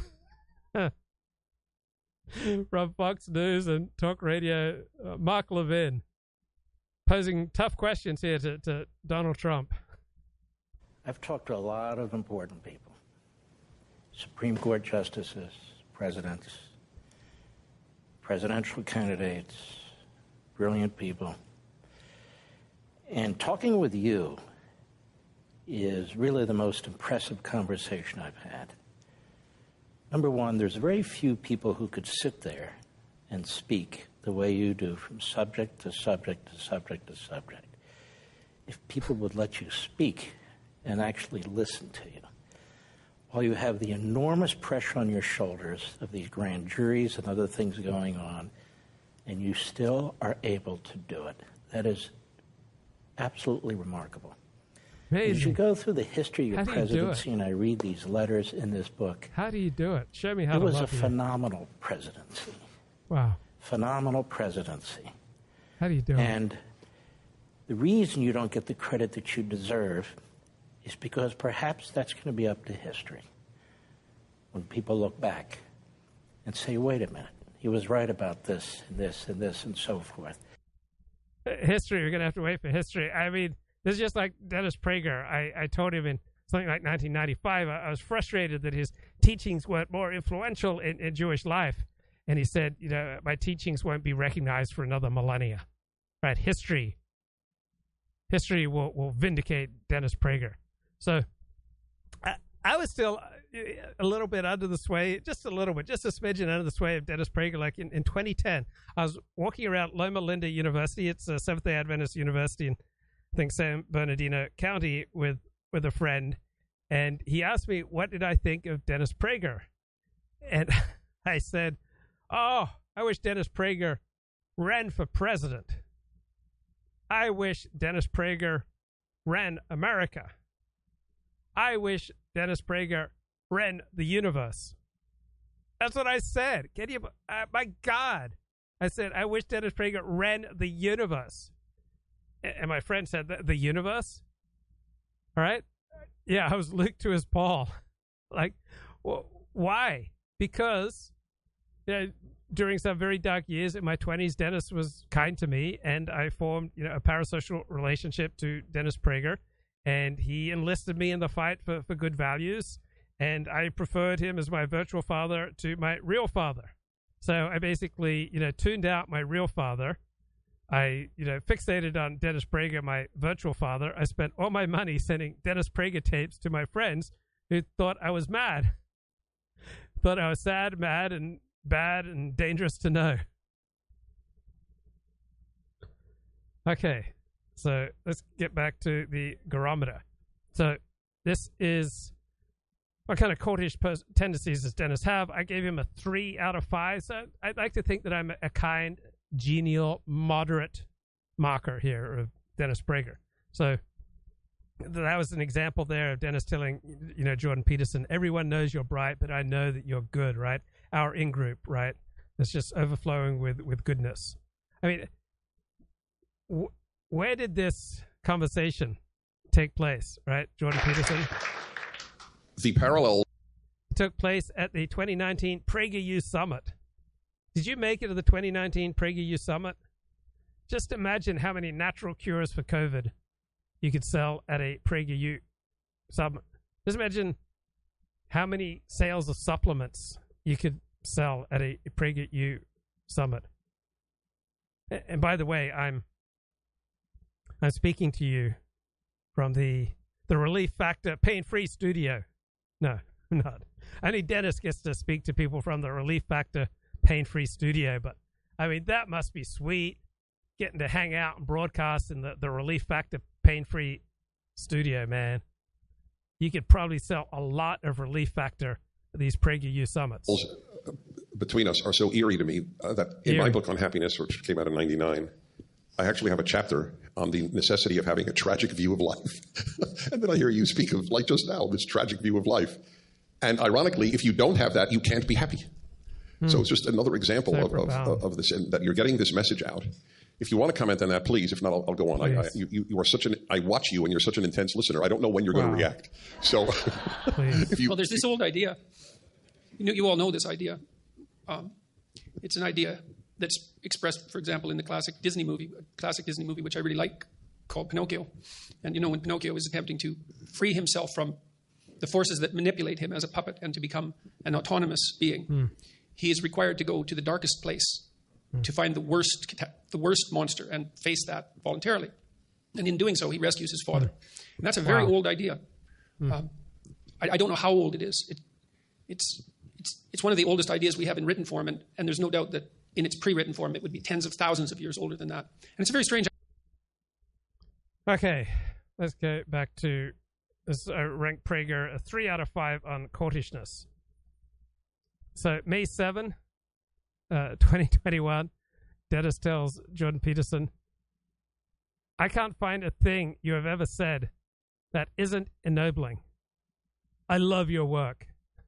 Speaker 1: (laughs) from Fox News and Talk Radio, uh, Mark Levin, posing tough questions here to, to Donald Trump.
Speaker 5: I've talked to a lot of important people Supreme Court justices, presidents, presidential candidates, brilliant people. And talking with you is really the most impressive conversation I've had. Number one, there's very few people who could sit there and speak the way you do from subject to subject to subject to subject. If people would let you speak and actually listen to you, while you have the enormous pressure on your shoulders of these grand juries and other things going on, and you still are able to do it, that is absolutely remarkable.
Speaker 1: Amazing.
Speaker 5: As you go through the history of your
Speaker 1: do you
Speaker 5: presidency, and I read these letters in this book,
Speaker 1: How do you do it? Show me how
Speaker 5: it was a
Speaker 1: you.
Speaker 5: phenomenal presidency.
Speaker 1: Wow.
Speaker 5: Phenomenal presidency.
Speaker 1: How do you do?
Speaker 5: And the reason you don't get the credit that you deserve is because perhaps that's going to be up to history. When people look back and say, wait a minute, he was right about this and this and this and so forth.
Speaker 1: Uh, history. We're gonna have to wait for history. I mean, this is just like Dennis Prager. I, I told him in something like 1995, I, I was frustrated that his teachings weren't more influential in, in Jewish life, and he said, you know, my teachings won't be recognized for another millennia. Right? History. History will will vindicate Dennis Prager. So. I, I was still uh, a little bit under the sway, just a little bit, just a smidgen under the sway of Dennis Prager. Like in, in 2010, I was walking around Loma Linda University. It's a Seventh Day Adventist University in, I think, San Bernardino County with with a friend, and he asked me what did I think of Dennis Prager, and (laughs) I said, "Oh, I wish Dennis Prager ran for president. I wish Dennis Prager ran America. I wish Dennis Prager ran the universe." That's what I said. Can you? Uh, my God, I said I wish Dennis Prager ran the universe. And my friend said the, the universe. All right. Yeah, I was linked to his Paul. (laughs) Like, wh- why? Because you know, during some very dark years in my twenties, Dennis was kind to me, and I formed you know a parasocial relationship to Dennis Prager, and he enlisted me in the fight for, for good values, and I preferred him as my virtual father to my real father. So I basically you know tuned out my real father. I, you know, fixated on Dennis Prager, my virtual father. I spent all my money sending Dennis Prager tapes to my friends who thought I was mad. (laughs) thought I was sad, mad, and bad and dangerous to know. Okay, so let's get back to the gurometer. So this is what kind of cultish pers- tendencies does Dennis have? I gave him a three out of five. So I'd like to think that I'm a kind, genial, moderate marker here of Dennis Prager. So that was an example there of Dennis telling, you know, Jordan Peterson, everyone knows you're bright, but I know that you're good, right? Our in group, right? It's just overflowing with, with goodness. I mean, wh- where did this conversation take place, right? Jordan Peterson?
Speaker 2: The parallel
Speaker 1: took place at the 2019 PragerU Summit. Did you make it to the 2019 PragerU Summit? Just imagine how many natural cures for COVID you could sell at a PragerU Summit. Just imagine how many sales of supplements you could sell at a PragerU Summit. And by the way, I'm I'm speaking to you from the the Relief Factor Pain Free Studio. No, (laughs) not. Only Dennis gets to speak to people from the Relief Factor Pain Free Studio. But I mean, that must be sweet getting to hang out and broadcast in the, the Relief Factor Pain Free Studio, man. You could probably sell a lot of Relief Factor these PragerU summits.
Speaker 2: between us are so eerie to me uh, that in my book on happiness, which came out in '99, I actually have a chapter on the necessity of having a tragic view of life. (laughs) and then I hear you speak of, like just now, this tragic view of life. And ironically, if you don't have that, you can't be happy. So it's just another example
Speaker 1: So
Speaker 2: of, of, of this, and that you're getting this message out.
Speaker 6: If you want to comment on that, please. If not, I'll, I'll go on. I, I, you, you you are such an. I watch you, and you're such an intense listener. I don't know when you're going
Speaker 1: Wow.
Speaker 6: to react. So, (laughs) if you,
Speaker 4: Well, there's this old idea. You, know, you all know this idea. Um, it's an idea that's expressed, for example, in the classic Disney movie, classic Disney movie, which I really like, called Pinocchio. And you know, when Pinocchio is attempting to free himself from the forces that manipulate him as a puppet and to become an autonomous being, he is required to go to the darkest place to find the worst, cata- the worst monster and face that voluntarily. And in doing so, he rescues his father. And that's a very
Speaker 1: Wow.
Speaker 4: old idea. Um, I, I don't know how old it is. It, it's, it's, it's one of the oldest ideas we have in written form, and, and there's no doubt that in its pre written form, it would be tens of thousands of years older than that. And it's a very strange
Speaker 1: Okay, let's go back to this uh, rank Prager a three out of five on cultishness. So May seven, uh, (laughs) 2021, Dennis tells Jordan Peterson, "I can't find a thing you have ever said that isn't ennobling. I love your work.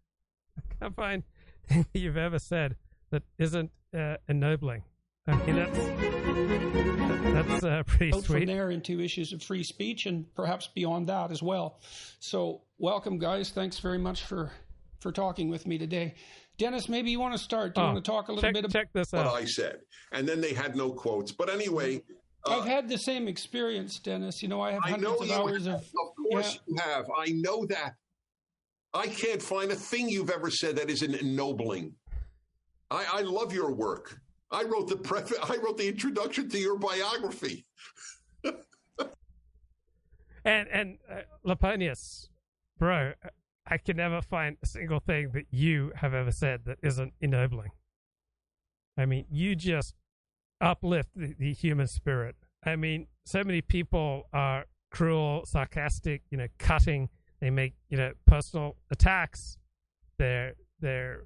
Speaker 1: (laughs) I can't find anything you've ever said that isn't uh, ennobling. I mean that's that's uh, pretty
Speaker 4: out from there into issues of free speech and perhaps beyond that as well. So, welcome, guys. Thanks very much for for talking with me today. Dennis, maybe you want to start. Do you
Speaker 1: Oh,
Speaker 4: want to talk a little
Speaker 1: check,
Speaker 4: bit about?
Speaker 1: check this
Speaker 6: what. I said, and then they had no quotes. But anyway, uh,
Speaker 4: I've had the same experience, Dennis. You know, I have
Speaker 6: I know
Speaker 4: hundreds
Speaker 6: you
Speaker 4: of hours
Speaker 6: have.
Speaker 4: of.
Speaker 6: Of course you have. I know that. I can't find a thing you've ever said that isn't ennobling. I, I love your work. I wrote the preface. I wrote the introduction to your biography. (laughs)
Speaker 1: And and uh, Laponius, bro, I can never find a single thing that you have ever said that isn't ennobling. I mean, you just uplift the, the human spirit. I mean, so many people are cruel, sarcastic, you know, cutting. They make you know personal attacks. They're they're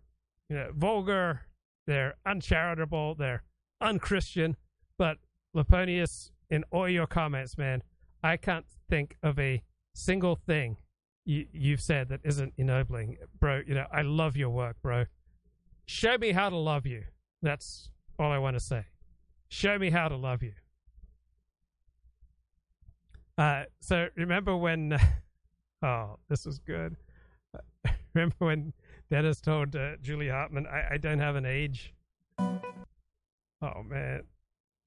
Speaker 1: you know vulgar. They're uncharitable. They're unchristian. But Laponius, in all your comments, man, I can't think of a single thing you, you've said that isn't ennobling, bro. You know, I love your work, bro. Show me how to love you. That's all I want to say. Show me how to love you. Uh, so remember when? (laughs) oh, this was good. (laughs) remember when Dennis told uh, Julie Hartman, I, "I don't have an age." Oh man.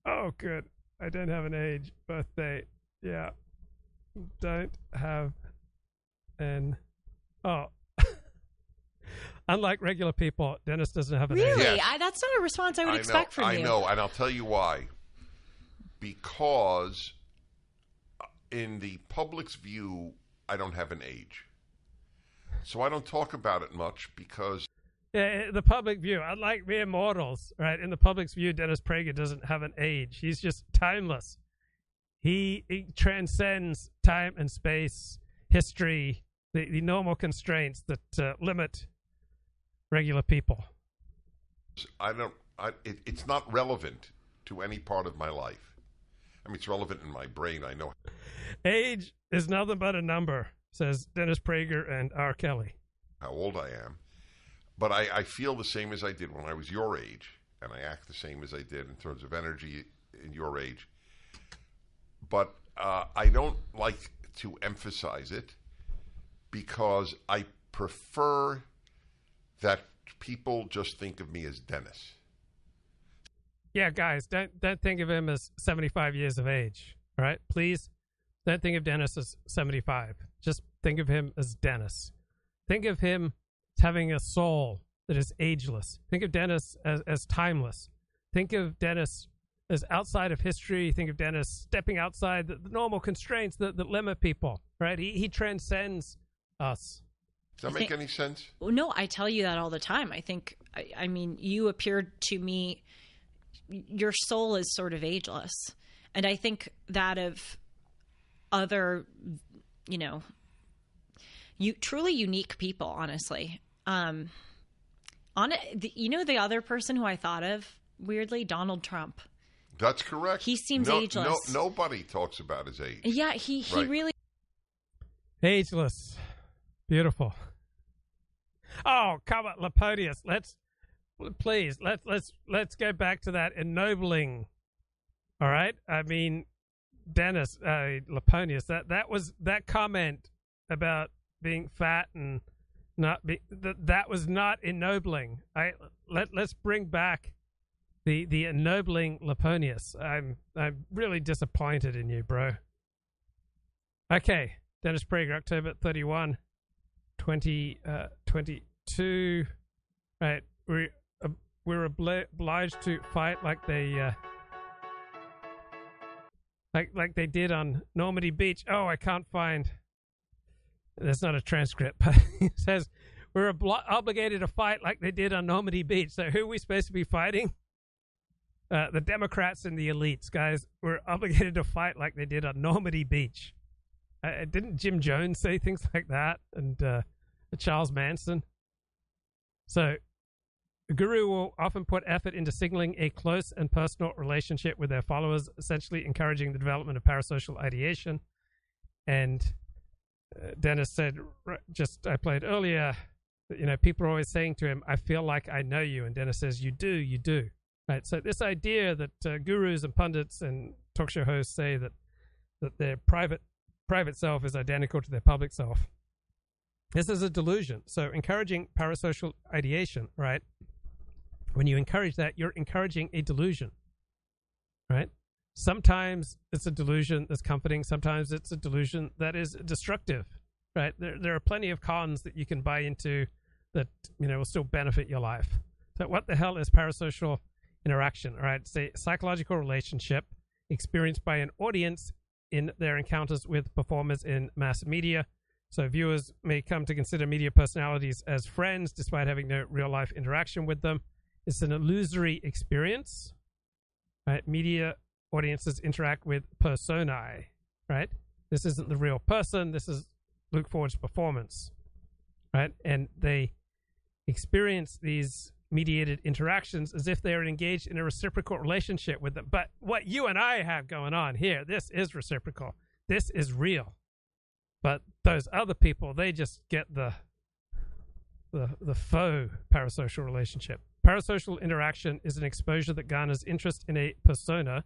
Speaker 1: Oh, good. I don't have an age. Birthday. Yeah. Don't have an. Oh. (laughs) Unlike regular people, Dennis doesn't have an.
Speaker 3: Really?
Speaker 2: Yes.
Speaker 3: I, that's not a response I would
Speaker 2: I
Speaker 3: expect
Speaker 2: know,
Speaker 3: from
Speaker 2: I
Speaker 3: you.
Speaker 2: I know, and I'll tell you why. Because uh, in the public's view, I don't have an age. So I don't talk about it much because
Speaker 1: Yeah, the public view, unlike mere mortals, right? In the public's view, Dennis Prager doesn't have an age. He's just timeless. He, he transcends time and space, history, the, the normal constraints that uh, limit regular people.
Speaker 2: I don't. I, it, it's not relevant to any part of my life. I mean, it's relevant in my brain. I know.
Speaker 1: Age is nothing but a number, says Dennis Prager and R. Kelly.
Speaker 2: how old I am, but I, I feel the same as I did when I was your age, and I act the same as I did in terms of energy in your age. But uh, I don't like to emphasize it because I prefer that people just think of me as Dennis.
Speaker 1: Yeah, guys, don't don't think of him as 75 years of age, all right? Please don't think of Dennis as 75. Just think of him as Dennis. Think of him as having a soul that is ageless. Think of Dennis as, as timeless. Think of Dennis as outside of history. You think of Dennis stepping outside the, the normal constraints that, that limit people, right? He, he transcends us.
Speaker 2: Does that
Speaker 3: I
Speaker 2: make
Speaker 3: think-
Speaker 2: any sense?
Speaker 3: No, I tell you that all the time. I think, I, I mean, you appeared to me, your soul is sort of ageless. And I think that of other, you know, you truly unique people, honestly. Um, on it, the, you know, the other person who I thought of, weirdly, Donald Trump.
Speaker 2: That's correct.
Speaker 3: He seems
Speaker 2: no,
Speaker 3: ageless.
Speaker 2: No, nobody talks about his age.
Speaker 3: Yeah, he, he
Speaker 2: Right.
Speaker 3: really
Speaker 1: Ageless. Beautiful. Oh, come on, Laponius. Let's please let's let's let's go back to that ennobling All right. I mean, Dennis uh, Laponius. That that was that comment about being fat and not be that that was not ennobling. I let let's bring back the the ennobling Laponius. I'm I'm really disappointed in you, bro. Okay, Dennis Prager, October 31, 2022. Uh, right, we uh, we're obliged to fight like they uh, like like they did on Normandy Beach. Oh, I can't find. That's not a transcript, (laughs) but it says we're obli- obligated to fight like they did on Normandy Beach. So who are we supposed to be fighting? Uh, the Democrats and the elites, guys. We're (laughs) obligated to fight like they did on Normandy Beach. Uh, didn't Jim Jones say things (laughs) like that? And uh, Charles Manson. So Guru will often put effort into signaling a close and personal relationship with their followers, essentially encouraging the development of parasocial ideation. And uh, Dennis said, just I played earlier, you know, people are always saying to him, I feel like I know you. And Dennis says, You do, you do. Right. So this idea that uh, gurus and pundits and talk show hosts say that that their private private self is identical to their public self. This is a delusion. So encouraging parasocial ideation, right, when you encourage that, you're encouraging a delusion, right? Sometimes it's a delusion that's comforting. Sometimes it's a delusion that is destructive, right? There, there are plenty of cons that you can buy into that, you know, will still benefit your life. So what the hell is parasocial interaction? All right. A psychological relationship experienced by an audience in their encounters with performers in mass media. So viewers may come to consider media personalities as friends despite having no real life interaction with them. It's an illusory experience. Right? Media audiences interact with personae, right? This isn't the real person. This is Luke Ford's performance, right? And they experience these mediated interactions as if they are engaged in a reciprocal relationship with them. But what you and I have going on here, this is reciprocal. This is real. But those other people, they just get the the the faux parasocial relationship. Parasocial interaction is an exposure that garners interest in a persona,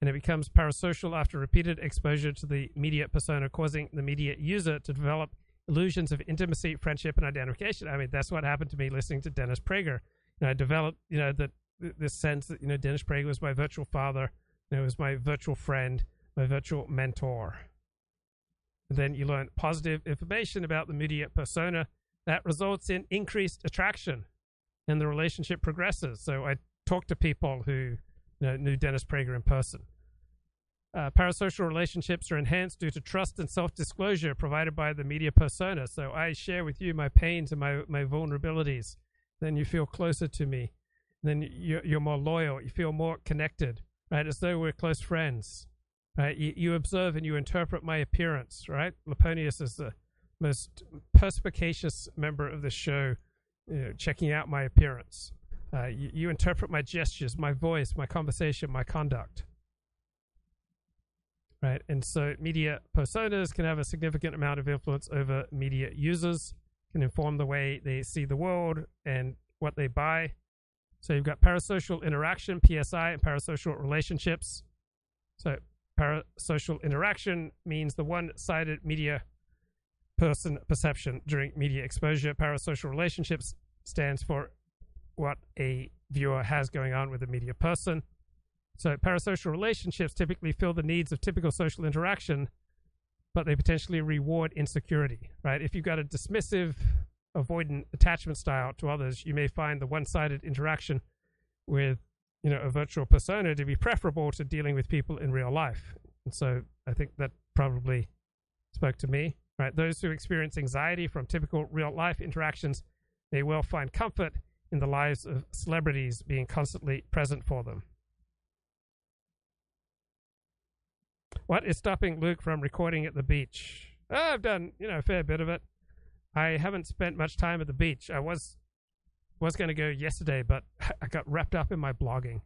Speaker 1: and it becomes parasocial after repeated exposure to the media persona, causing the media user to develop illusions of intimacy, friendship, and identification. I mean, that's what happened to me listening to Dennis Prager. You know, I developed, you know, that this sense that you know Dennis Prager was my virtual father, you know, was my virtual friend, my virtual mentor. And then you learn positive information about the media persona that results in increased attraction and the relationship progresses. So I talked to people who you know, knew Dennis Prager in person. Uh, parasocial relationships are enhanced due to trust and self disclosure provided by the media persona. So I share with you my pains and my, my vulnerabilities. Then you feel closer to me. Then you're, more loyal. You feel more connected, right? As though we're close friends, right? You, you observe and you interpret my appearance, right? Laponius is the most perspicacious member of the show you know, checking out my appearance. Uh, you, you interpret my gestures, my voice, my conversation, my conduct. Right, and so media personas can have a significant amount of influence over media users, can inform the way they see the world and what they buy. So you've got parasocial interaction, PSI, and parasocial relationships. So parasocial interaction means the one-sided media person perception during media exposure. Parasocial relationships stands for what a viewer has going on with a media person. So parasocial relationships typically fill the needs of typical social interaction, but they potentially reward insecurity, right? If you've got a dismissive, avoidant attachment style to others, you may find the one-sided interaction with, you know, a virtual persona to be preferable to dealing with people in real life. And so I think that probably spoke to me. Right, those who experience anxiety from typical real life interactions may well find comfort in the lives of celebrities being constantly present for them. What is stopping Luke from recording at the beach? Oh, I've done, you know, a fair bit of it. I haven't spent much time at the beach. I was was going to go yesterday, but (laughs) I got wrapped up in my blogging.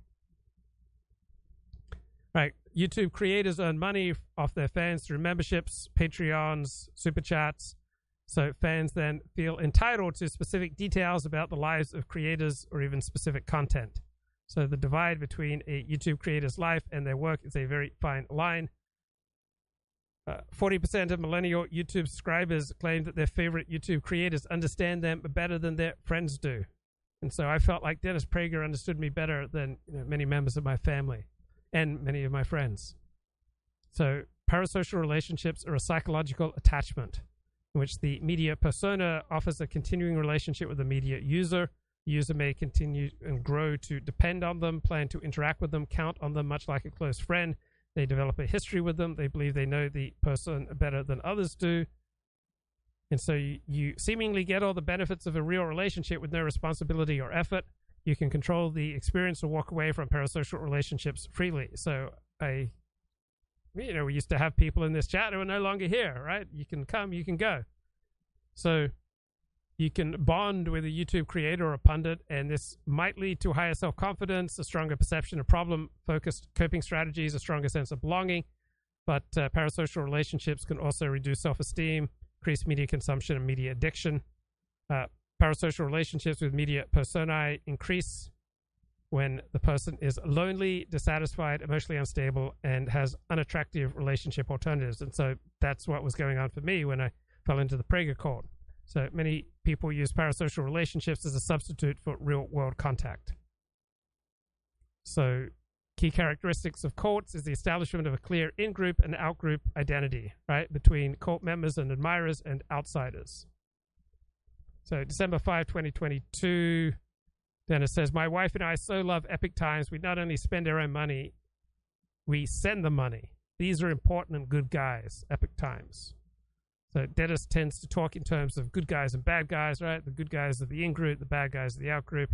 Speaker 1: Right. YouTube creators earn money off their fans through memberships, Patreons, super chats. So fans then feel entitled to specific details about the lives of creators or even specific content. So the divide between a YouTube creator's life and their work is a very fine line. Uh, 40% of millennial YouTube subscribers claim that their favorite YouTube creators understand them better than their friends do. And so I felt like Dennis Prager understood me better than you know, many members of my family and many of my friends. So parasocial relationships are a psychological attachment in which the media persona offers a continuing relationship with the media user. The user may continue and grow to depend on them, plan to interact with them, count on them, much like a close friend. They develop a history with them. They believe they know the person better than others do. And so you, you seemingly get all the benefits of a real relationship with no responsibility or effort. You can control the experience or walk away from parasocial relationships freely. So I you know, we used to have people in this chat who are no longer here, right? You can come, you can go. So you can bond with a YouTube creator or a pundit, and this might lead to higher self confidence, a stronger perception of problem focused coping strategies, a stronger sense of belonging. But uh, parasocial relationships can also reduce self esteem, increase media consumption, and media addiction. Uh, parasocial relationships with media personae increase when the person is lonely, dissatisfied, emotionally unstable, and has unattractive relationship alternatives. And so that's what was going on for me when I fell into the Prager cult. So many people use parasocial relationships as a substitute for real world contact. So, key characteristics of cults is the establishment of a clear in group and out group identity, right, between cult members and admirers and outsiders. So, December 5, 2022 Dennis says, My wife and I so love Epoch Times. We not only spend our own money, we send the money. These are important and good guys, Epoch Times. So Dennis tends to talk in terms of good guys and bad guys, right? The good guys are the in group, the bad guys are the out group.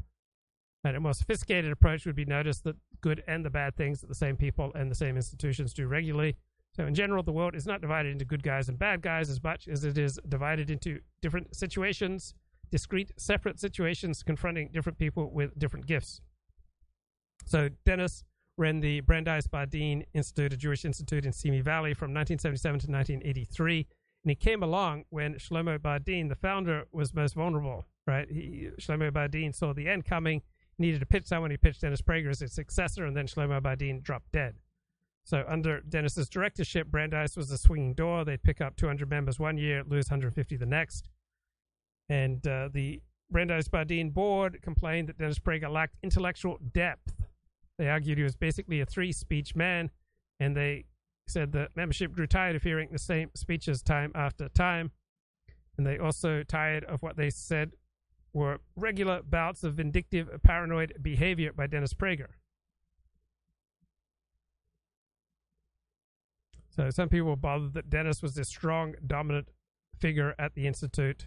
Speaker 1: And a more sophisticated approach would be notice that good and the bad things that the same people and the same institutions do regularly. So in general, the world is not divided into good guys and bad guys as much as it is divided into different situations discrete, separate situations confronting different people with different gifts. So Dennis ran the Brandeis Bardin Institute, a Jewish institute in Simi Valley from 1977 to 1983. And he came along when Shlomo Bardin, the founder, was most vulnerable, right? He, Shlomo Bardin saw the end coming, needed to pitch someone. He pitched Dennis Prager as his successor, and then Shlomo Bardin dropped dead. So under Dennis's directorship, Brandeis was a swinging door. They'd pick up 200 members one year, lose 150 the next. And uh, the Brandeis Bardin board complained that Dennis Prager lacked intellectual depth. They argued he was basically a three speech man, and they said the membership grew tired of hearing the same speeches time after time. And they also tired of what they said were regular bouts of vindictive, paranoid behavior by Dennis Prager. So some people were bothered that Dennis was this strong, dominant figure at the Institute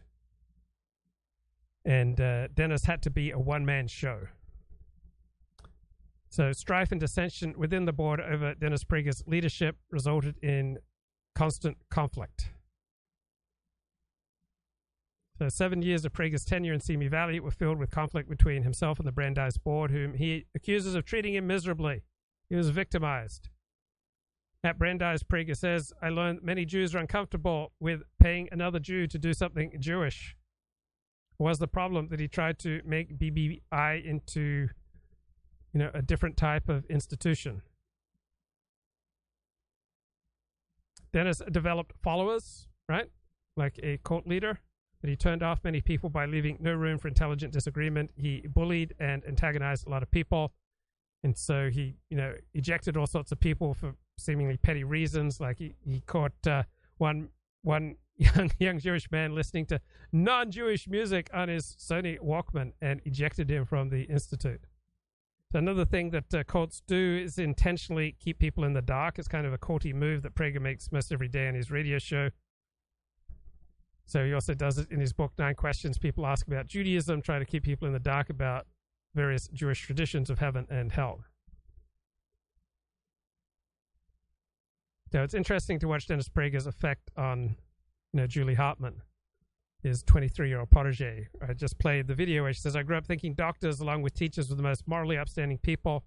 Speaker 1: and uh, Dennis had to be a one man show. So, strife and dissension within the board over Dennis Prager's leadership resulted in constant conflict. So, seven years of Prager's tenure in Simi Valley were filled with conflict between himself and the Brandeis board, whom he accuses of treating him miserably. He was victimized. At Brandeis, Prager says, I learned many Jews are uncomfortable with paying another Jew to do something Jewish was the problem that he tried to make BBI into, you know, a different type of institution. Dennis developed followers, right? Like a cult leader, but he turned off many people by leaving no room for intelligent disagreement. He bullied and antagonized a lot of people. And so he, you know, ejected all sorts of people for seemingly petty reasons. Like he, he caught uh, one one (laughs) young young Jewish man listening to non-Jewish music on his Sony Walkman and ejected him from the institute. So another thing that uh, cults do is intentionally keep people in the dark. It's kind of a culty move that Prager makes most every day on his radio show. So he also does it in his book Nine Questions People Ask About Judaism, trying to keep people in the dark about various Jewish traditions of heaven and hell. So it's interesting to watch Dennis Prager's effect on you know, Julie Hartman, his 23 year old protege. I just played the video where she says, I grew up thinking doctors, along with teachers, were the most morally upstanding people.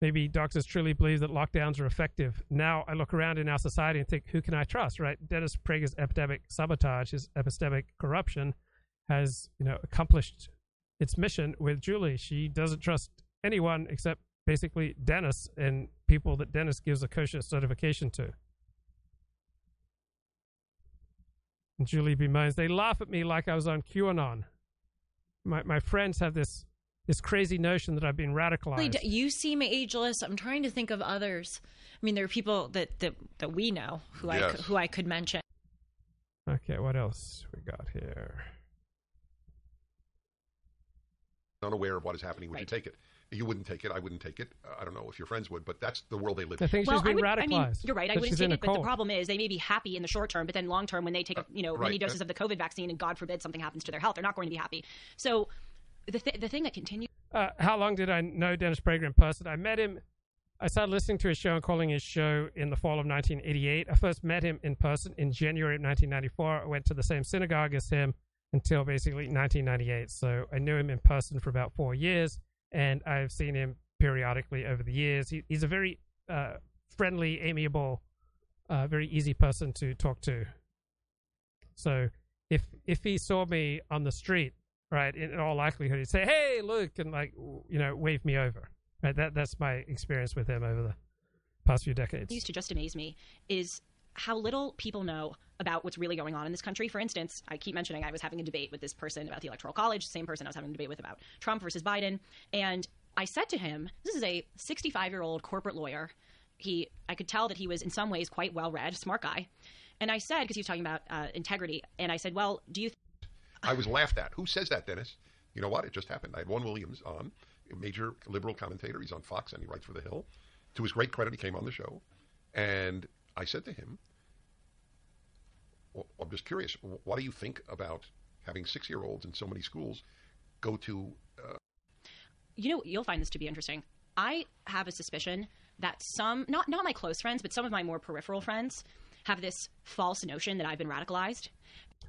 Speaker 1: Maybe doctors truly believe that lockdowns are effective. Now I look around in our society and think, who can I trust, right? Dennis Prager's epistemic sabotage, his epistemic corruption, has, you know, accomplished its mission with Julie. She doesn't trust anyone except basically Dennis and people that Dennis gives a kosher certification to. And Julie bemoans, they laugh at me like I was on QAnon. My, my friends have this this crazy notion that I've been radicalized.
Speaker 3: You seem ageless. I'm trying to think of others. I mean, there are people that that, that we know who I
Speaker 2: Yes.
Speaker 3: who I could mention.
Speaker 1: Okay, what else we got here?
Speaker 2: unaware of what is happening, would you take it? You wouldn't take it. I wouldn't take it. Uh, I don't know if your friends would, but that's the world they live
Speaker 1: I
Speaker 2: in.
Speaker 1: think
Speaker 3: well,
Speaker 1: she's
Speaker 3: I, would,
Speaker 1: radicalized.
Speaker 3: I mean, you're right. I wouldn't take
Speaker 1: in a
Speaker 3: it, but the problem is they may be happy in the short term, but then long term, when they take a, you know many doses
Speaker 2: Uh,
Speaker 3: of the COVID vaccine, and God forbid something happens to their health, they're not going to be happy. So, the th- the thing that continues.
Speaker 1: uh, how long did I know Dennis Prager in person? I met him. I started listening to his show and calling his show in the fall of 1988. I first met him in person in January of 1994. I went to the same synagogue as him until basically 1998. So I knew him in person for about four years, and I've seen him periodically over the years. He, he's a very uh, friendly, amiable, uh, very easy person to talk to. So if if he saw me on the street, right, in all likelihood, he'd say, "Hey, Luke," and like you know, wave me over. Right, that that's my experience with him over the past few decades.
Speaker 3: used to just amaze me is how little people know about what's really going on in this country. For instance, I keep mentioning I was having a debate with this person about the Electoral College, same person I was having a debate with about Trump versus Biden. And I said to him, this is a 65 year old corporate lawyer. He, I could tell that he was in some ways quite well read, smart guy. And I said, because he was talking about uh, integrity, and I said, well, do you
Speaker 2: I was laughed at. Who says that, Dennis? You know what? It just happened. I had Juan Williams on, a major liberal commentator. He's on Fox and he writes for The Hill. To his great credit, he came on the show, and I said to him, well, "I'm just curious. What do you think about having six-year-olds in so many schools go to
Speaker 3: you know you'll find this to be interesting i have a suspicion that some not not my close friends but some of my more peripheral friends have this false notion that i've been radicalized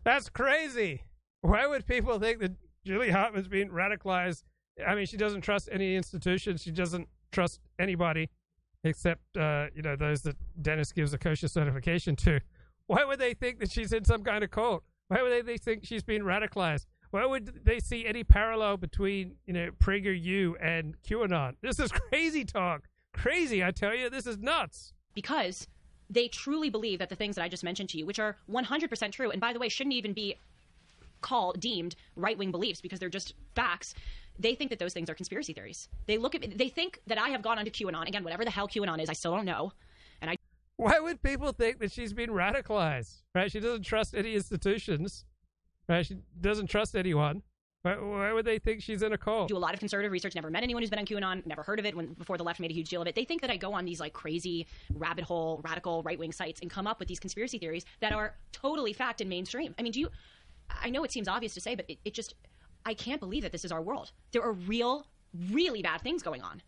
Speaker 1: That's crazy. Why would people think that Julie Hartman's being radicalized? I mean, she doesn't trust any institution. She doesn't trust anybody except, uh, you know, those that Dennis gives a kosher certification to. Why would they think that she's in some kind of cult? Why would they, think she's being radicalized? Why would they see any parallel between, you know, PragerU and QAnon? This is (laughs) crazy talk. Crazy, I tell you. This is nuts.
Speaker 3: because they truly believe that the things that i just mentioned to you which are 100% true and by the way shouldn't even be called deemed right-wing beliefs because they're just facts they think that those things are conspiracy theories they look at me, they think that i have gone onto qanon again whatever the hell qanon is i still don't know
Speaker 1: Why would people think that she's been radicalized? Right? She doesn't trust any institutions. Right? She doesn't trust anyone. Why, why would they think she's in a cult?
Speaker 3: do a lot of conservative research. Never met anyone who's been on QAnon. Never heard of it when before the left made a huge deal of it. They think that I go on these like crazy rabbit hole, radical right wing sites and come up with these conspiracy theories that are totally fact and mainstream. I mean, do you? I know it seems obvious to say, but it, it just I can't believe that this is our world. There are real, really bad things going on,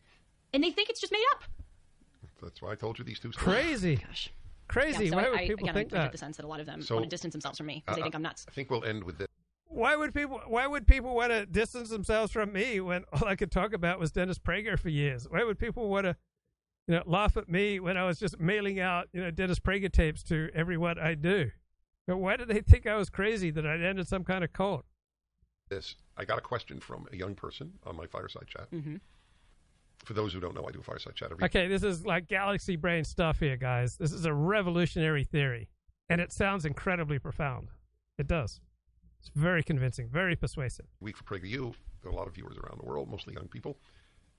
Speaker 3: and they think it's just made up.
Speaker 2: That's why I told you these two stories.
Speaker 1: Crazy.
Speaker 3: Gosh.
Speaker 1: Crazy.
Speaker 3: Yeah, so
Speaker 1: Why
Speaker 3: I,
Speaker 1: would
Speaker 3: I,
Speaker 1: people
Speaker 3: again,
Speaker 1: think
Speaker 3: I, I get the sense that a lot of them
Speaker 2: So-
Speaker 3: want to distance themselves from me because they think I'm nuts.
Speaker 2: I think we'll end with this.
Speaker 1: Why would people? Why would people want to distance themselves from me when (laughs) all I could talk about was Dennis Prager for years? Why would people want to, you know, laugh at me when I was just mailing out, you know, Dennis Prager tapes to everyone I do? But why did they think I was crazy that I'd ended some kind of cult?
Speaker 2: this. I got a question from a young person on my fireside chat.
Speaker 3: Mm-hmm.
Speaker 2: For those who don't know, I do a fireside chat every
Speaker 1: Okay, this is like galaxy brain stuff here, guys. This is a revolutionary theory, and it sounds incredibly profound. It does. It's very convincing, very persuasive.
Speaker 2: week for PragerU. There are a lot of viewers around the world, mostly young people,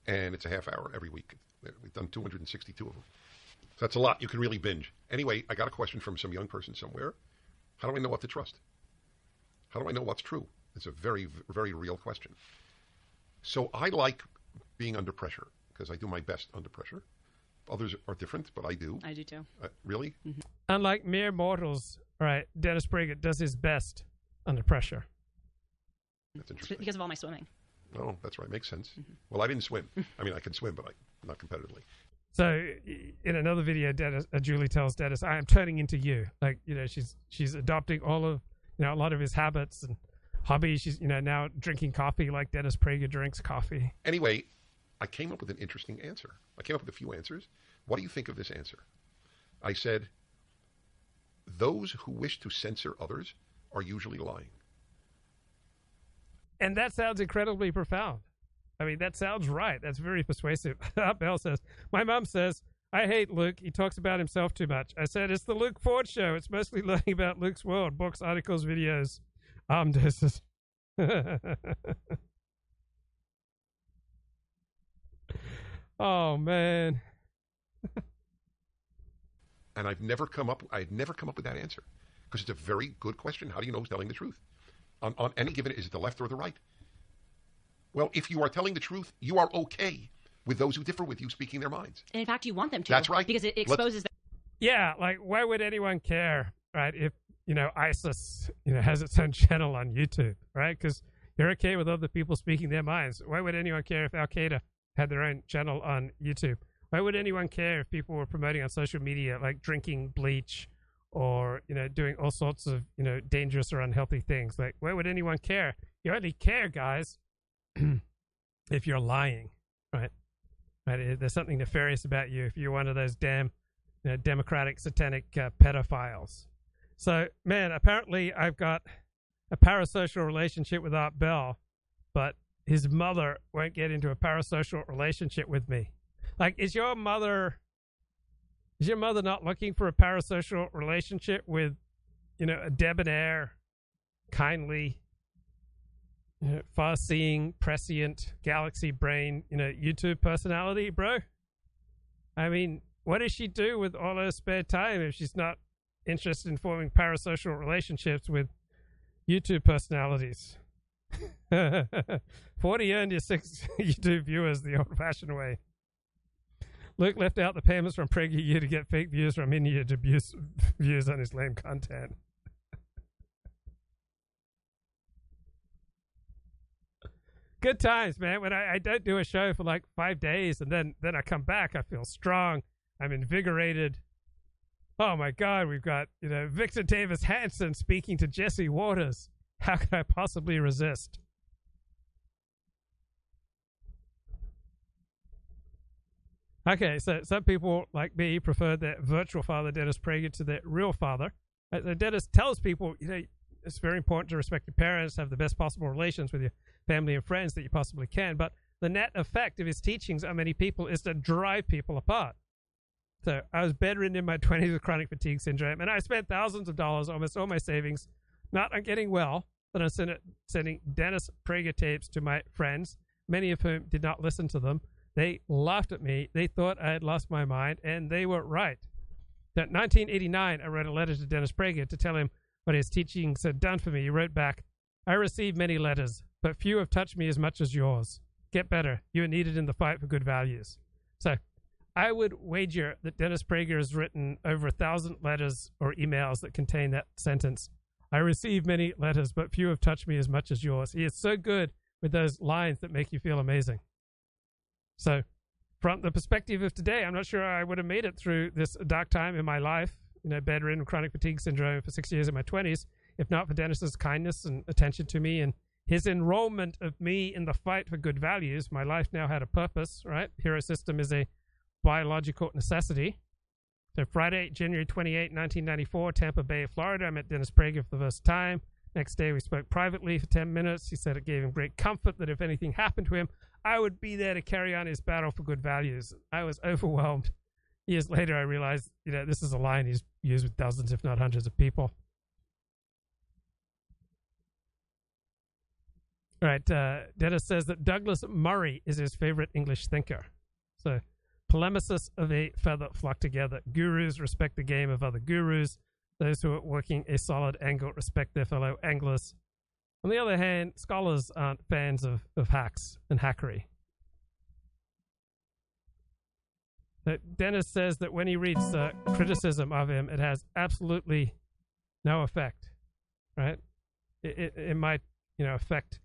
Speaker 2: and it's a half hour every week. We've done 262 of them. So that's a lot. You can really binge. Anyway, I got a question from some young person somewhere. How do I know what to trust? How do I know what's true? It's a very, very real question. So I like being under pressure because I do my best under pressure. Others are different, but I do.
Speaker 3: I do too.
Speaker 2: Uh, really?
Speaker 1: Unlike mere mortals, right? Dennis Prager does his best under pressure.
Speaker 2: That's
Speaker 3: It's
Speaker 2: interesting.
Speaker 3: because of all my swimming.
Speaker 2: Oh, that's right. Makes sense. Well, I didn't swim. I mean, I can swim, but I, not competitively.
Speaker 1: So, in another video, Dennis, uh, Julie tells Dennis, "I am turning into you." Like, you know, she's she's adopting all of you know a lot of his habits and hobbies. She's you know now drinking coffee like Dennis Prager drinks coffee.
Speaker 2: Anyway, I came up with an interesting answer. I came up with a few answers. What do you think of this answer? I said, those who wish to censor others are usually lying.
Speaker 1: and that sounds incredibly profound. I mean, that sounds right. That's very persuasive. (laughs) Bell says, My mom says, I hate Luke. He talks about himself too much. I said, It's the Luke Ford show. It's mostly (laughs) learning about Luke's world, books, articles, videos, arm doses. (laughs) oh, man.
Speaker 2: and I've never come up. I've never come up with that answer because it's a very good question. How do you know who's telling the truth? On, on any given, is it the left or the right? Well, if you are telling the truth, you are okay with those who differ with you speaking their minds.
Speaker 3: And in fact, you want them to.
Speaker 2: That's right.
Speaker 3: Because it exposes them.
Speaker 1: Yeah, like why would anyone care, right? If you know ISIS, you know, has its own channel on YouTube, right? Because you're okay with other people speaking their minds. Why would anyone care if Al Qaeda had their own channel on YouTube? Why would anyone care if people were promoting on social media like drinking bleach or you know doing all sorts of you know dangerous or unhealthy things? Like, why would anyone care? You only care, guys, (clears throat) if you're lying, right? Right? There's something nefarious about you if you're one of those damn you know, democratic satanic uh, pedophiles. So, man, apparently I've got a parasocial relationship with Art Bell, but his mother won't get into a parasocial relationship with me. Like, is your mother is your mother not looking for a parasocial relationship with, you know, a debonair, kindly, you know, far-seeing, prescient, galaxy brain, you know, YouTube personality, bro? I mean, what does she do with all her spare time if she's not interested in forming parasocial relationships with YouTube personalities? (laughs) 40 earned your six (laughs) YouTube viewers the old fashioned way. Luke left out the payments from PragerU to get fake views from India abuse (laughs) views on his lame content. Good times, man. When I, I don't do a show for like five days and then, then I come back, I feel strong. I'm invigorated. Oh my God, we've got, you know, Victor Davis Hanson speaking to Jesse Watters. How could I possibly resist? Okay, so some people like me prefer their virtual father, Dennis Prager, to their real father. Uh, the Dennis tells people, you know, it's very important to respect your parents, have the best possible relations with your family and friends that you possibly can. But the net effect of his teachings on many people is to drive people apart. So I was bedridden in my (laughs) 20s with chronic fatigue syndrome, and I spent thousands of dollars, almost all my savings, not on getting well, but on send- sending Dennis Prager tapes to my friends, many of whom did not listen to them. They laughed at me. They thought I had lost my mind, and they were right. That 1989, I wrote a letter to Dennis Prager to tell him what his teachings had done for me. He wrote back, I received many letters, but few have touched me as much as yours. Get better. You are needed in the fight for good values. So I would wager that Dennis Prager has written over a thousand letters or emails that contain that sentence. I receive many letters, but few have touched me as much as yours. He is so good with those lines that make you feel amazing. So, from the perspective of today, I'm not sure I would have made it through this dark time in my life, you know, bedridden chronic fatigue syndrome for six years in my 20s, if not for Dennis's kindness and attention to me and his enrollment of me in the fight for good values. My life now had a purpose, right? Hero System is a biological necessity. So Friday, January 28, 1994, Tampa Bay, Florida. I met Dennis Prager for the first time. Next day, we spoke privately for 10 minutes. He said it gave him great comfort that if anything happened to him, I would be there to carry on his battle for good values. I was overwhelmed. Years later, I realized, you know, this is a line he's used with dozens, if not hundreds of people. All right. Uh, Dennis says that Douglas Murray is his favorite English thinker. So, polemicists of a feather flock together. Gurus respect the game of other gurus. Those who are working a solid angle respect their fellow anglers. On the other hand, scholars aren't fans of, of hacks and hackery. That Dennis says that when he reads uh, criticism of him, it has absolutely no effect, right? It, it, it might, you know, affect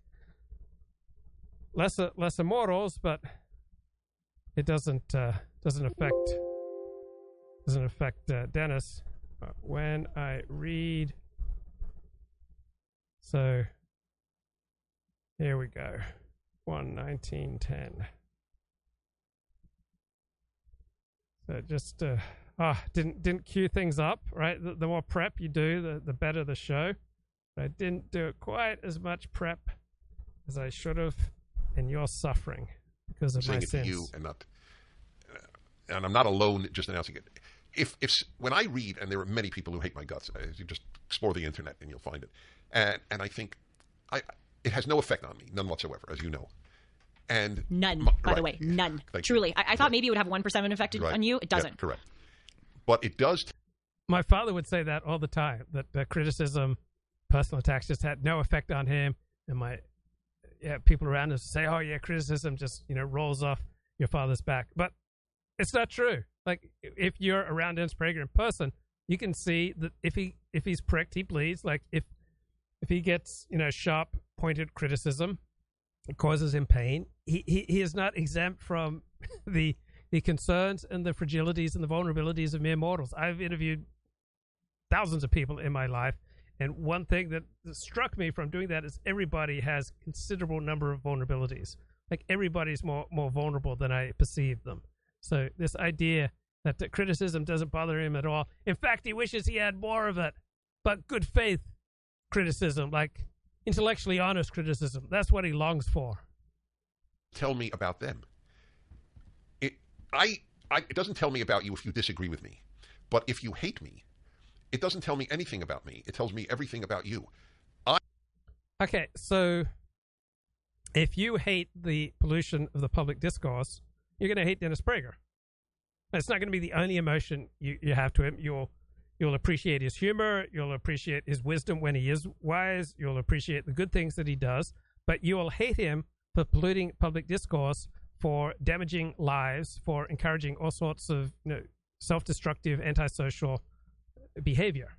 Speaker 1: lesser lesser mortals, but it doesn't uh, doesn't affect doesn't affect uh, Dennis. But when I read, so here we go, one nineteen ten. So just uh, ah didn't didn't cue things up right. The, the more prep you do, the the better the show. But I didn't do it quite as much prep as I should have, and you're suffering because of
Speaker 2: saying
Speaker 1: my
Speaker 2: it
Speaker 1: sins.
Speaker 2: to you and not, uh, and I'm not alone just announcing it. If if when I read, and there are many people who hate my guts, uh, you just explore the internet and you'll find it, and and I think, I it has no effect on me, none whatsoever, as you know, and
Speaker 3: None,
Speaker 2: my-
Speaker 3: by the way, none.
Speaker 2: Thank you.
Speaker 3: Truly, I, I thought
Speaker 2: Right.
Speaker 3: maybe it would have one percent of an effect
Speaker 2: Right.
Speaker 3: on you. It doesn't.
Speaker 2: correct, but it does
Speaker 1: My father would say that all the time. That the criticism, personal attacks, just had no effect on him. And my yeah, people around us say, "Oh yeah, criticism just you know rolls off your father's back." But it's not true. Like if you're around Dennis Prager in person, you can see that if he if he's pricked, he bleeds. Like if if he gets you know sharp pointed criticism, it causes him pain. He he, he is not exempt from (laughs) the the concerns and the fragilities and the vulnerabilities of mere mortals. I've interviewed thousands of people in my life, and one thing that struck me from doing that is everybody has considerable number of vulnerabilities. Like everybody's more more vulnerable than I perceive them. So this idea that the criticism doesn't bother him at all. In fact, he wishes he had more of it. But good faith criticism, like intellectually honest criticism, that's what he longs for.
Speaker 2: tell me about them. It, I, I, it doesn't tell me about you if you disagree with me. But if you hate me, it doesn't tell me anything about me. It tells me everything about you.
Speaker 1: I- Okay, so if you hate the pollution of the public discourse, you're going to hate Dennis Prager. It's not going to be the only emotion you, you have to him. You'll you'll appreciate his humor. You'll appreciate his wisdom when he is wise. You'll appreciate the good things that he does. But you will hate him for polluting public discourse, for damaging lives, for encouraging all sorts of you know, self-destructive, antisocial behavior.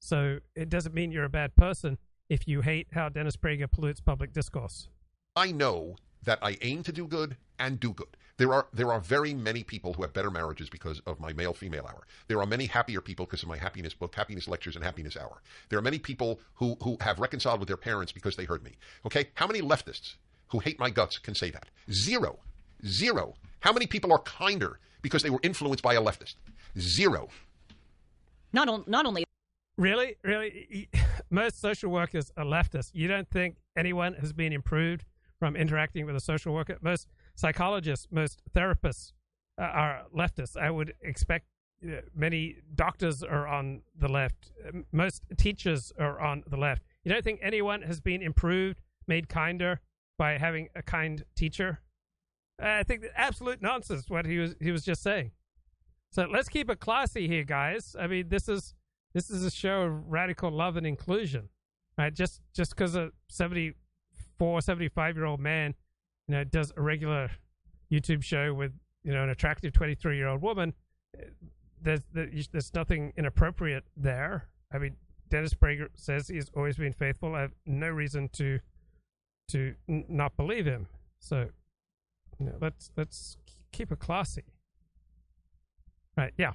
Speaker 1: So it doesn't mean you're a bad person if you hate how Dennis Prager pollutes public discourse.
Speaker 2: I know that I aim to do good and do good. There are there are very many people who have better marriages because of my male female hour. There are many happier people because of my happiness book, happiness lectures, and happiness hour. There are many people who who have reconciled with their parents because they heard me. Okay, how many leftists who hate my guts can say that? Zero, zero. How many people are kinder because they were influenced by a leftist? Zero.
Speaker 3: Not on, not only
Speaker 1: Really? Really? Most social workers are leftists. You don't think anyone has been improved from interacting with a social worker? Most psychologists, most therapists uh, are leftists. I would expect uh, many doctors are on the left. Most teachers are on the left. You don't think anyone has been improved, made kinder by having a kind teacher? I think absolute nonsense what he was he was just saying. So let's keep it classy here, guys. I mean, this is this is a show of radical love and inclusion, right? Just just because a 74, 75 year old man, you know, does a regular YouTube show with you know an attractive twenty three year old woman, eh, there's there's nothing inappropriate there. I mean, Dennis Prager says he's always been faithful. I have no reason to to n- not believe him. So, you know, let's let's keep it classy. Right? Yeah.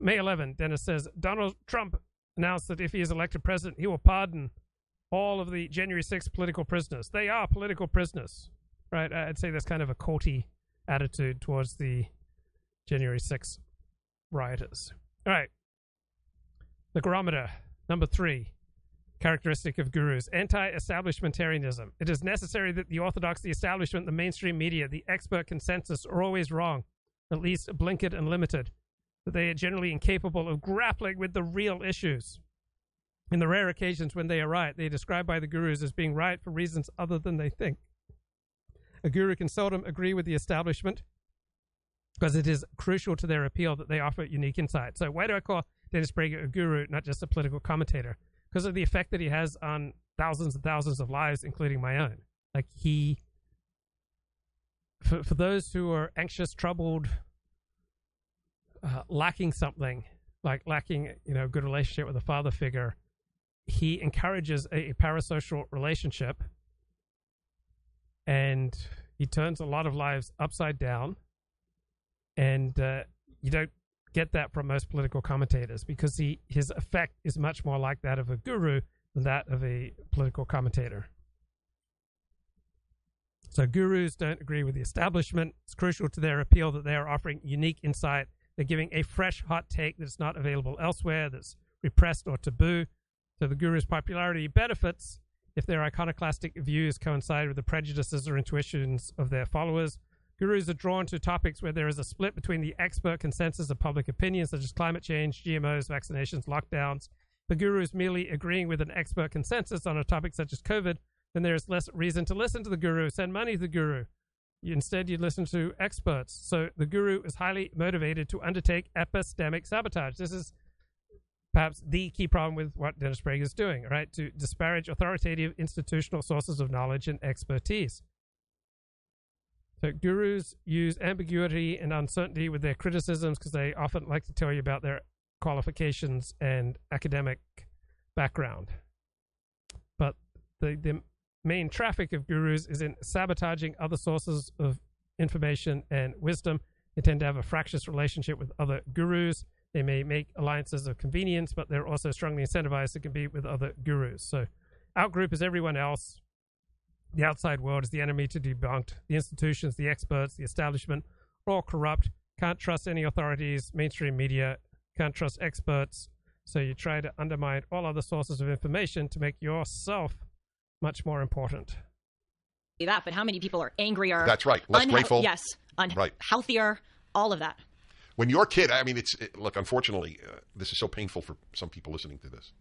Speaker 1: May 11, Dennis says Donald Trump announced that if he is elected president, he will pardon all of the January 6th political prisoners. They are political prisoners, right? I'd say that's kind of a courty attitude towards the January 6th rioters. All right. The Gurometer, number three, characteristic of gurus anti establishmentarianism. It is necessary that the orthodox, the establishment, the mainstream media, the expert consensus are always wrong, at least blinkered and limited that they are generally incapable of grappling with the real issues. In the rare occasions when they are right, they are described by the gurus as being right for reasons other than they think. A guru can seldom agree with the establishment because it is crucial to their appeal that they offer unique insight. So, why do I call Dennis Prager a guru, not just a political commentator? Because of the effect that he has on thousands and thousands of lives, including my own. Like, he, for, for those who are anxious, troubled, uh, lacking something, like lacking, you know, good relationship with a father figure, he encourages a, a parasocial relationship, and he turns a lot of lives upside down. And uh, you don't get that from most political commentators because he his effect is much more like that of a guru than that of a political commentator. So gurus don't agree with the establishment. It's crucial to their appeal that they are offering unique insight they're giving a fresh, hot take that's not available elsewhere, that's repressed or taboo. So the guru's popularity benefits if their iconoclastic views coincide with the prejudices or intuitions of their followers. Gurus are drawn to topics where there is a split between the expert consensus of public opinion, such as climate change, GMOs, vaccinations, lockdowns. The a guru is merely agreeing with an expert consensus on a topic such as COVID, then there is less reason to listen to the guru, send money to the guru. Instead, you listen to experts. So the guru is highly motivated to undertake epistemic sabotage. This is perhaps the key problem with what Dennis Prager is doing, right? To disparage authoritative institutional sources of knowledge and expertise. So gurus use ambiguity and uncertainty with their criticisms because they often like to tell you about their qualifications and academic background. But the, the main traffic of gurus is in sabotaging other sources of information and wisdom. They tend to have a fractious relationship with other gurus. They may make alliances of convenience, but they're also strongly incentivized to compete with other gurus. So, outgroup is everyone else. The outside world is the enemy to debunked. The institutions, the experts, the establishment all corrupt. Can't trust any authorities, mainstream media, can't trust experts. So you try to undermine all other sources of information to make yourself much more important.
Speaker 3: That, but how many people are angrier?
Speaker 2: That's right. Less
Speaker 3: unhe-
Speaker 2: grateful.
Speaker 3: Yes, un-
Speaker 2: Right.
Speaker 3: healthier, all of that.
Speaker 2: When your kid, I mean, it's it, look. Unfortunately, uh, this is so painful for some people listening to this.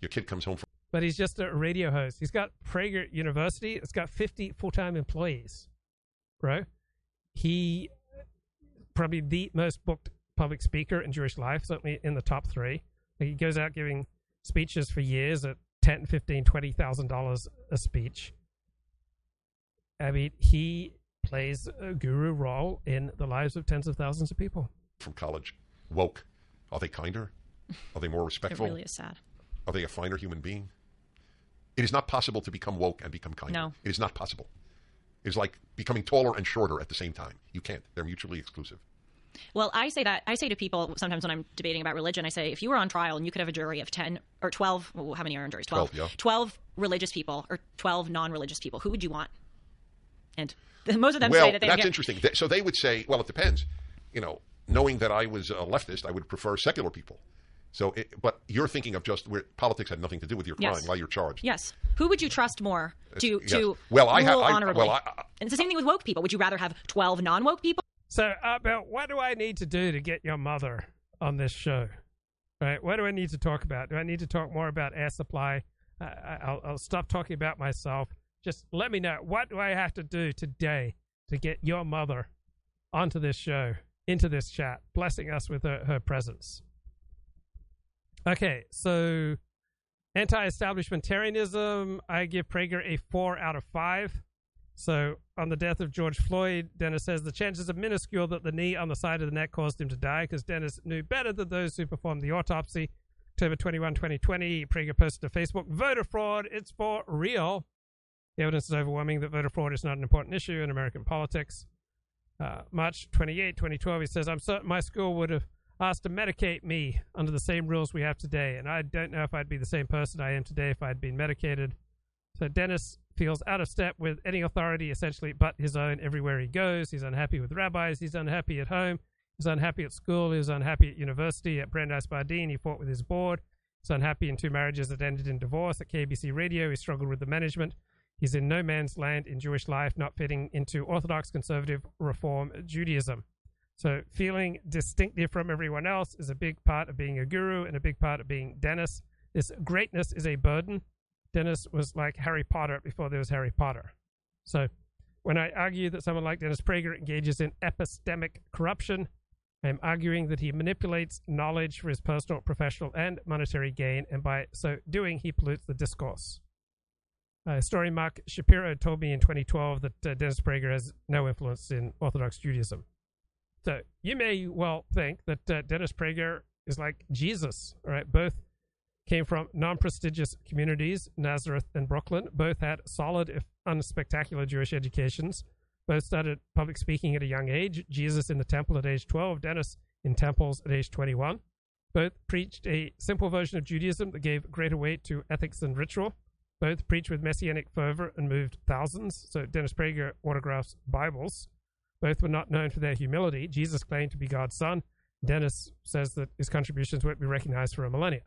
Speaker 2: Your kid comes home from
Speaker 1: But he's just a radio host. He's got Prager University. It's got 50 full-time employees, bro. He probably the most booked public speaker in Jewish life, certainly in the top three. He goes out giving speeches for years at ten, fifteen, twenty thousand dollars a speech. I mean, he plays a guru role in the lives of tens of thousands of people.
Speaker 2: from college, woke. Are they kinder? Are they more (laughs)
Speaker 3: It
Speaker 2: respectful?
Speaker 3: really is sad.
Speaker 2: Are they a finer human being? It is not possible to become woke and become kinder.
Speaker 3: No.
Speaker 2: It is not possible. It is like becoming taller and shorter at the same time. You can't. They're mutually exclusive.
Speaker 3: Well, I say that I say to people sometimes when I'm debating about religion, I say if you were on trial and you could have a jury of ten or twelve, well, how many are on juries?
Speaker 2: 12, yeah.
Speaker 3: 12 religious people or twelve non-religious people. Who would you want? And (laughs) most of them
Speaker 2: well,
Speaker 3: say that they
Speaker 2: that's interesting. So they would say, well, it depends. You know, knowing that I was a leftist, I would prefer secular people. So, it, but you're thinking of just where politics had nothing to do with your crime
Speaker 3: Yes.
Speaker 2: while you're charged.
Speaker 3: Yes. Who would you trust more to
Speaker 2: yes.
Speaker 3: to
Speaker 2: Well, I have- I-
Speaker 3: honorably?
Speaker 2: well, I- I-
Speaker 3: and it's the same thing with woke people. Would you rather have twelve non-woke people?
Speaker 1: So, uh, Bill, what do I need to do to get your mother on this show? Right? What do I need to talk about? Do I need to talk more about air supply? Uh, I'll, I'll stop talking about myself. Just let me know. What do I have to do today to get your mother onto this show, into this chat, blessing us with her, her presence? Okay, so anti-establishmentarianism, I give Prager a four out of five. So, on the death of George Floyd, Dennis says the chances are minuscule that the knee on the side of the neck caused him to die because Dennis knew better than those who performed the autopsy. October 21, 2020, Prager posted to Facebook voter fraud, it's for real. The evidence is overwhelming that voter fraud is not an important issue in American politics. Uh, March 28, 2012, he says, I'm certain my school would have asked to medicate me under the same rules we have today, and I don't know if I'd be the same person I am today if I'd been medicated. So Dennis feels out of step with any authority essentially but his own everywhere he goes. He's unhappy with rabbis. He's unhappy at home. He's unhappy at school. He's unhappy at university. At Brandeis Bardin, he fought with his board. He's unhappy in two marriages that ended in divorce. At KABC Radio, he struggled with the management. He's in no man's land in Jewish life, not fitting into Orthodox conservative reform Judaism. So feeling distinctive from everyone else is a big part of being a guru and a big part of being Dennis. This greatness is a burden. Dennis was like Harry Potter before there was Harry Potter. So when I argue that someone like Dennis Prager engages in epistemic corruption, I'm arguing that he manipulates knowledge for his personal, professional, and monetary gain, and by so doing, he pollutes the discourse. Uh, historian Marc Shapiro told me in 2012 that uh, Dennis Prager has no influence in Orthodox Judaism. So you may well think that uh, Dennis Prager is like Jesus, right? Both came from non-prestigious communities, Nazareth and Brooklyn. Both had solid, if unspectacular, Jewish educations. Both started public speaking at a young age. Jesus in the temple at age 12, Dennis in temples at age 21. Both preached a simple version of Judaism that gave greater weight to ethics and ritual. Both preached with messianic fervor and moved thousands. So Dennis Prager autographs Bibles. Both were not known for their humility. Jesus claimed to be God's son. Dennis says that his contributions won't be recognized for a millennia.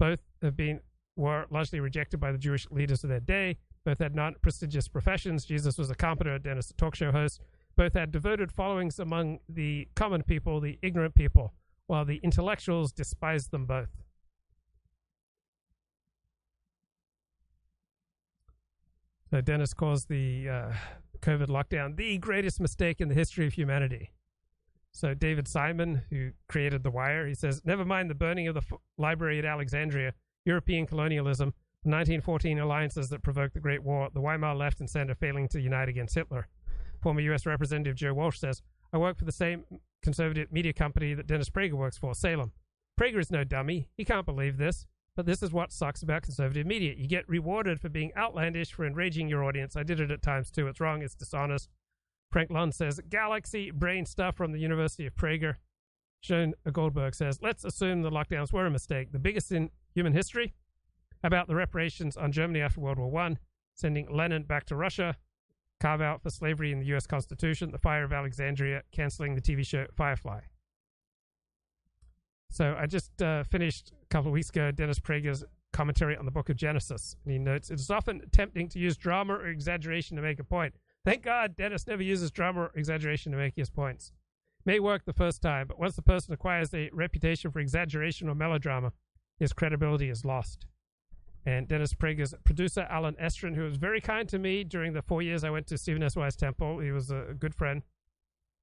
Speaker 1: Both have been were largely rejected by the Jewish leaders of their day. Both had non prestigious professions. Jesus was a carpenter, Dennis a talk show host. Both had devoted followings among the common people, the ignorant people, while the intellectuals despised them both. So Dennis calls the uh, COVID lockdown the greatest mistake in the history of humanity. So David Simon, who created The Wire, he says, "Never mind the burning of the f- library at Alexandria, European colonialism, the 1914 alliances that provoked the Great War, the Weimar left and center failing to unite against Hitler." Former U.S. Representative Joe Walsh says, "I work for the same conservative media company that Dennis Prager works for, Salem. Prager is no dummy. He can't believe this." But this is what sucks about conservative media. You get rewarded for being outlandish, for enraging your audience. I did it at times too. It's wrong. It's dishonest. Frank Lund says, Galaxy brain stuff from the University of Prager. Jonah Goldberg says, let's assume the lockdowns were a mistake, the biggest in human history. About the reparations on Germany after World War One, sending Lenin back to Russia, carve out for slavery in the U.S. Constitution, the fire of Alexandria, canceling the TV show Firefly. So I just uh, finished a couple of weeks ago Dennis Prager's commentary on the book of Genesis. And he notes it is often tempting to use drama or exaggeration to make a point. Thank God Dennis never uses drama or exaggeration to make his points. May work the first time, but once the person acquires a reputation for exaggeration or melodrama, his credibility is lost. And Dennis Prager's producer, Alan Estrin, who was very kind to me during the four years I went to Stephen S. Wise Temple, he was a good friend,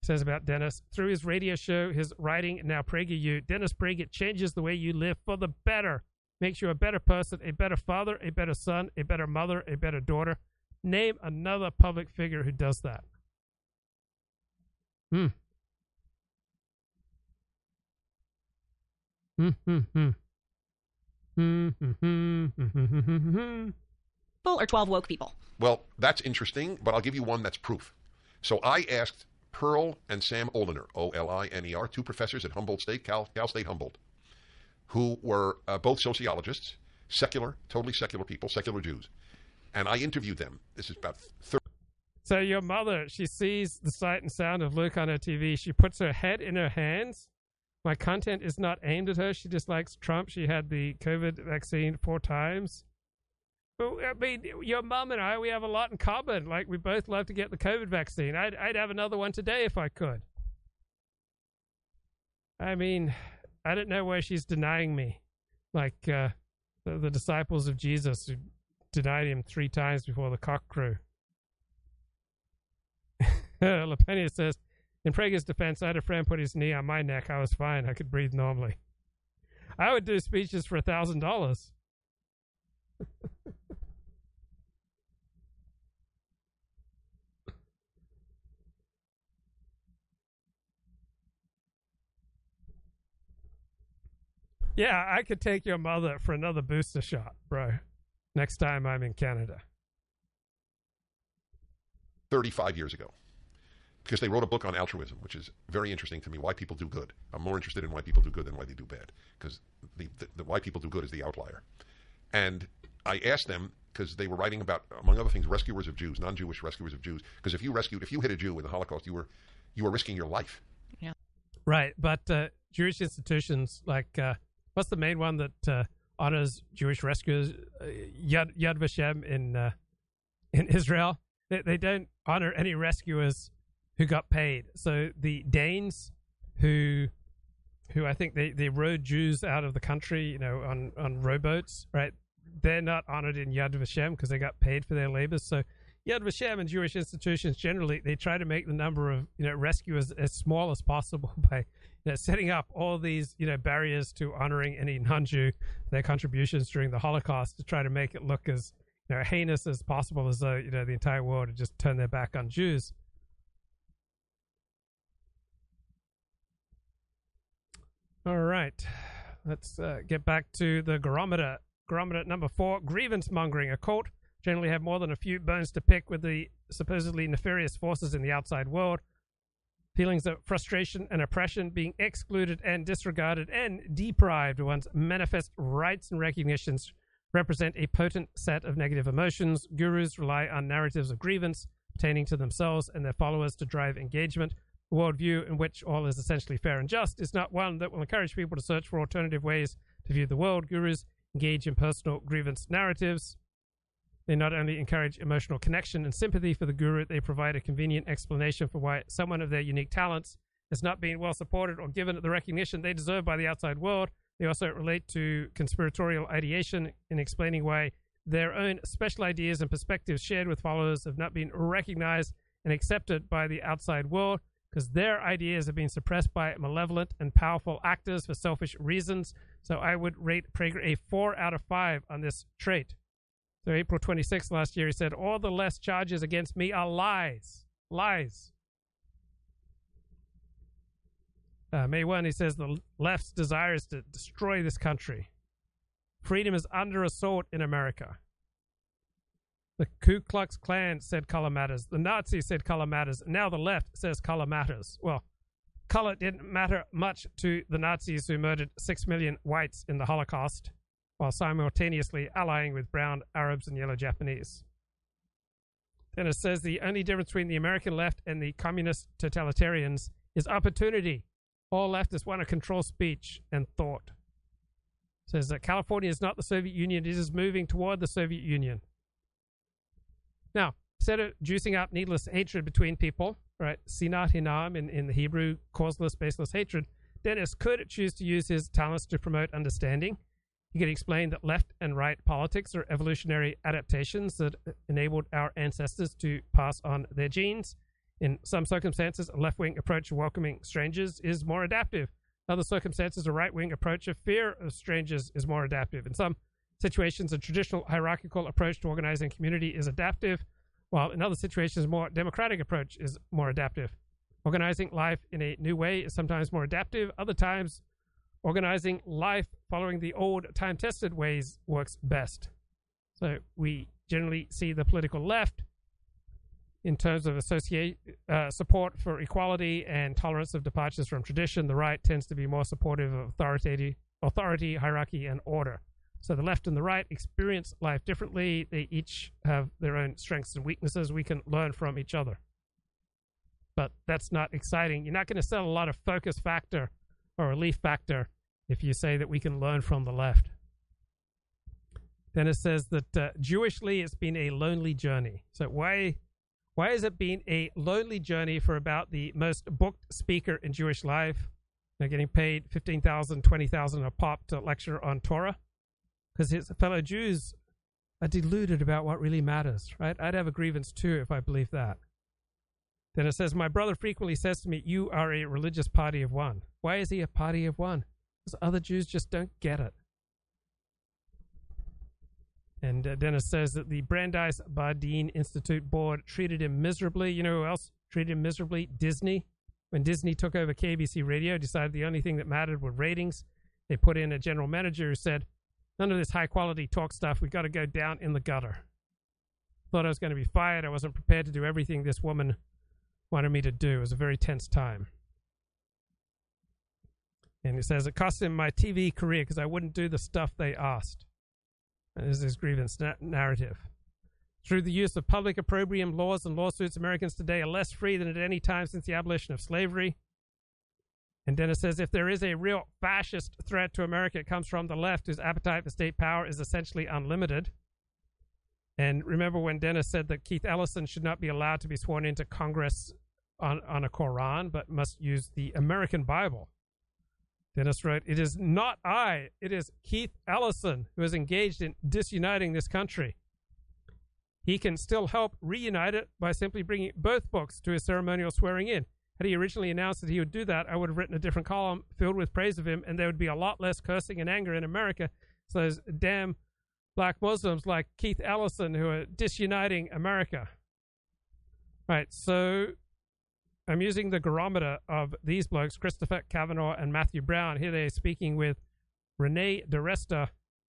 Speaker 1: says about Dennis. Through his radio show, his writing, now PragerU, Dennis Prager changes the way you live for the better. Makes you a better person, a better father, a better son, a better mother, a better daughter. Name another public figure who does that. Hmm. Hmm, hmm, hmm. Hmm, hmm, hmm, hmm, hmm, hmm, hmm, hmm.
Speaker 3: Or 12 woke people.
Speaker 2: Well, that's interesting, but I'll give you one that's proof. So I asked Pearl and Sam Oliner, O L I N E R, two professors at Humboldt State, Cal, Cal State Humboldt, who were uh, both sociologists, secular, totally secular people, secular Jews. And I interviewed them. This is about 30.
Speaker 1: So your mother, she sees the sight and sound of Luke on her TV. She puts her head in her hands. My content is not aimed at her. She dislikes Trump. She had the COVID vaccine four times. But I mean, your mom and I, we have a lot in common. Like we both love to get the COVID vaccine. I'd I'd have another one today if I could. I mean, I don't know where she's denying me, like uh, the, the disciples of Jesus denied him three times before the cock crew. (laughs) LaPena says, in Prager's defense, I had a friend put his knee on my neck. I was fine. I could breathe normally. I would do speeches for a thousand dollars. (laughs) Yeah, I could take your mother for another booster shot, bro. Next time I'm in Canada.
Speaker 2: 35 years ago because they wrote a book on altruism, which is very interesting to me. Why people do good. I'm more interested in why people do good than why they do bad because the, the, the why people do good is the outlier. And I asked them because they were writing about, among other things, rescuers of Jews, non-Jewish rescuers of Jews. Because if you rescued, if you hit a Jew in the Holocaust, you were you were risking your life. Yeah.
Speaker 1: Right, but uh, Jewish institutions like uh, what's the main one that uh, honors Jewish rescuers? Uh, Yad Yad Vashem in uh, in Israel. They, they don't honor any rescuers who got paid. So the Danes who who I think they, they rode Jews out of the country, you know, on, on rowboats, right? They're not honored in Yad Vashem because they got paid for their labors. So Yad Vashem and Jewish institutions generally they try to make the number of you know rescuers as small as possible (laughs) by you know, setting up all these you know barriers to honoring any non-Jew their contributions during the Holocaust to try to make it look as you know heinous as possible, as though you know the entire world had just turned their back on Jews. All right, let's uh, get back to the gurometer. Gurometer number four: grievance mongering. A cult generally have more than a few bones to pick with the supposedly nefarious forces in the outside world. Feelings of frustration and oppression, being excluded and disregarded and deprived of one's manifest rights and recognitions represent a potent set of negative emotions. Gurus rely on narratives of grievance pertaining to themselves and their followers to drive engagement. A worldview in which all is essentially fair and just is not one that will encourage people to search for alternative ways to view the world. Gurus engage in personal grievance narratives. They not only encourage emotional connection and sympathy for the guru, they provide a convenient explanation for why someone of their unique talents has not been well supported or given the recognition they deserve by the outside world. They also relate to conspiratorial ideation in explaining why their own special ideas and perspectives shared with followers have not been recognized and accepted by the outside world because their ideas have been suppressed by malevolent and powerful actors for selfish reasons. So I would rate Prager a four out of five on this trait. So April 26th last year, he said, All the less charges against me are lies. Lies. Uh, May 1, he says, The left's desire is to destroy this country. Freedom is under assault in America. The Ku Klux Klan said color matters. The Nazis said color matters. Now the left says color matters. Well, color didn't matter much to the Nazis who murdered six million whites in the Holocaust while simultaneously allying with brown Arabs and yellow Japanese. Then it says the only difference between the American left and the communist totalitarians is opportunity. All leftists want to control speech and thought. It says that California is not the Soviet Union, it is moving toward the Soviet Union. Now, instead of juicing up needless hatred between people, right, sinat hinam in, in the Hebrew, causeless, baseless hatred, Dennis could choose to use his talents to promote understanding. He could explain that left and right politics are evolutionary adaptations that enabled our ancestors to pass on their genes. In some circumstances, a left wing approach to welcoming strangers is more adaptive. In other circumstances, a right wing approach of fear of strangers is more adaptive. In some situations, a traditional hierarchical approach to organizing community is adaptive, while in other situations, a more democratic approach is more adaptive. Organizing life in a new way is sometimes more adaptive. Other times, organizing life following the old time tested ways works best. So we generally see the political left in terms of associate uh, support for equality and tolerance of departures from tradition. The right tends to be more supportive of authority, authority, hierarchy, and order. So the left and the right experience life differently. They each have their own strengths and weaknesses. We can learn from each other. But that's not exciting. You're not going to sell a lot of focus factor or relief factor if you say that we can learn from the left. Then it says that uh, Jewishly it's been a lonely journey. So why why has it been a lonely journey for about the most booked speaker in Jewish life? They're getting paid 15,000, 20,000 a pop to lecture on Torah because his fellow Jews are deluded about what really matters, right? I'd have a grievance too if I believed that. Then it says, My brother frequently says to me, You are a religious party of one. Why is he a party of one? Because other Jews just don't get it. And uh, Dennis says that the Brandeis Bardin Institute board treated him miserably. You know who else treated him miserably? Disney. When Disney took over KABC Radio, decided the only thing that mattered were ratings. They put in a general manager who said, None of this high quality talk stuff. We've got to go down in the gutter. Thought I was going to be fired. I wasn't prepared to do everything this woman wanted me to do. It was a very tense time. And he says, It cost him my TV career because I wouldn't do the stuff they asked. And this is his grievance na- narrative. Through the use of public opprobrium laws and lawsuits, Americans today are less free than at any time since the abolition of slavery. And Dennis says if there is a real fascist threat to America, it comes from the left, whose appetite for state power is essentially unlimited. And remember when Dennis said that Keith Ellison should not be allowed to be sworn into Congress on, on a Quran, but must use the American Bible. Dennis wrote, It is not I, it is Keith Ellison who is engaged in disuniting this country. He can still help reunite it by simply bringing both books to his ceremonial swearing in. Had he originally announced that he would do that, I would have written a different column filled with praise of him, and there would be a lot less cursing and anger in America. So those damn black Muslims like Keith Ellison who are disuniting America. Right, so I'm using the gurometer of these blokes, Christopher Kavanagh and Matthew Browne. Here they're speaking with Renee DiResta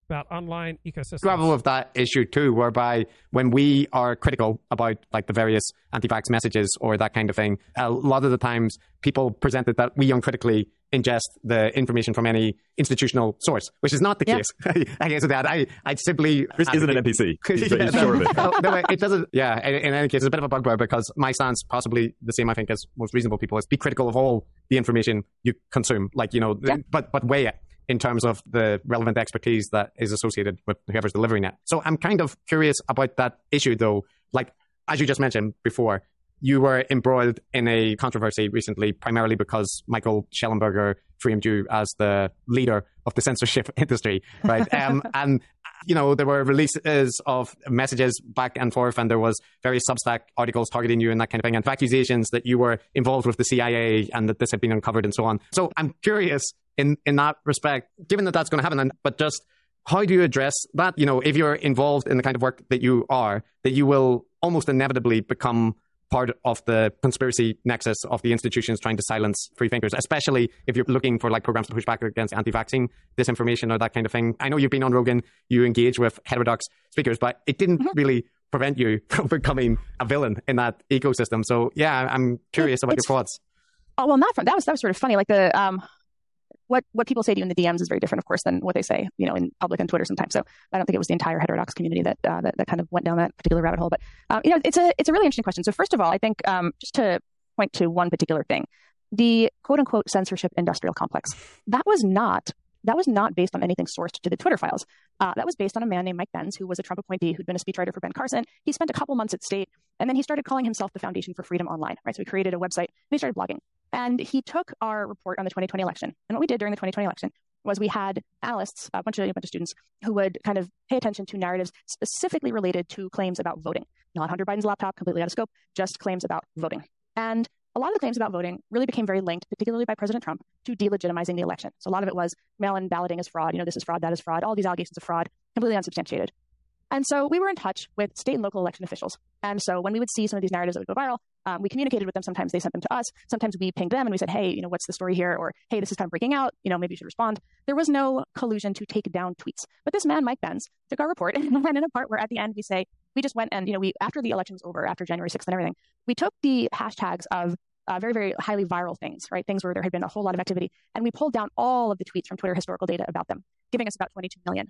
Speaker 1: about online ecosystems.
Speaker 7: Gravel of that issue too, whereby when we are critical about like the various anti-vax messages or that kind of thing, a lot of the times people present it that we uncritically ingest the information from any institutional source, which is not the
Speaker 8: Yeah.
Speaker 7: case. (laughs) I guess with that I I simply
Speaker 8: Chris isn't an NPC. He's, he's sure of it.
Speaker 7: no, (laughs) oh, no, it doesn't. Yeah, in, in any case, it's a bit of a bugbear because my stance, possibly the same, I think, as most reasonable people, is be critical of all the information you consume. Like you know,
Speaker 8: Yeah.
Speaker 7: but but weigh it. in terms of the relevant expertise that is associated with whoever's delivering it. So I'm kind of curious about that issue, though. Like, as you just mentioned before, you were embroiled in a controversy recently, primarily because Michael Shellenberger framed you as the leader of the censorship (laughs) industry, right? (laughs) um, and you know there were releases of messages back and forth, and there was various Substack articles targeting you and that kind of thing, and accusations that you were involved with the CIA and that this had been uncovered and so on. So I'm curious in in that respect, given that that's going to happen, and, but just how do you address that? You know, if you're involved in the kind of work that you are, that you will almost inevitably become part of the conspiracy nexus of the institutions trying to silence free thinkers, especially if you're looking for like programs to push back against anti-vaccine disinformation or that kind of thing. I know you've been on Rogan, you engage with heterodox speakers, but it didn't mm-hmm. really prevent you (laughs) from becoming a villain in that ecosystem. So yeah, I'm curious about it's, your thoughts.
Speaker 9: Oh well, not from that was that was sort of funny. Like the um, what what people say to you in the DMs is very different, of course, than what they say, you know, in public and Twitter sometimes. So I don't think it was the entire heterodox community that uh, that, that, kind of went down that particular rabbit hole. But um, you know, it's a it's a really interesting question. So first of all, I think um, just to point to one particular thing, the quote unquote censorship industrial complex that was not that was not based on anything sourced to the Twitter files. Uh, that was based on a man named Mike Benz, who was a Trump appointee who'd been a speechwriter for Ben Carson. He spent a couple months at State, and then he started calling himself the Foundation for Freedom Online. Right, so he created a website and he started blogging. And he took our report on the 2020 election. And what we did during the 2020 election was we had analysts, a bunch of a bunch of students, who would kind of pay attention to narratives specifically related to claims about voting. Not Hunter Biden's laptop, completely out of scope, just claims about voting. And a lot of the claims about voting really became very linked, particularly by President Trump, to delegitimizing the election. So a lot of it was mail-in balloting is fraud. You know, this is fraud, that is fraud. All these allegations of fraud, completely unsubstantiated. And so we were in touch with state and local election officials. And so when we would see some of these narratives that would go viral, um, we communicated with them. Sometimes they sent them to us. Sometimes we pinged them and we said, hey, you know, what's the story here? Or, hey, this is kind of breaking out. You know, maybe you should respond. There was no collusion to take down tweets. But this man, Mike Benz, took our report (laughs) and ran in a part where at the end we say, we just went and, you know, we, after the election was over, after January 6th and everything, we took the hashtags of uh, very, very highly viral things, right? Things where there had been a whole lot of activity. And we pulled down all of the tweets from Twitter historical data about them, giving us about 22 million.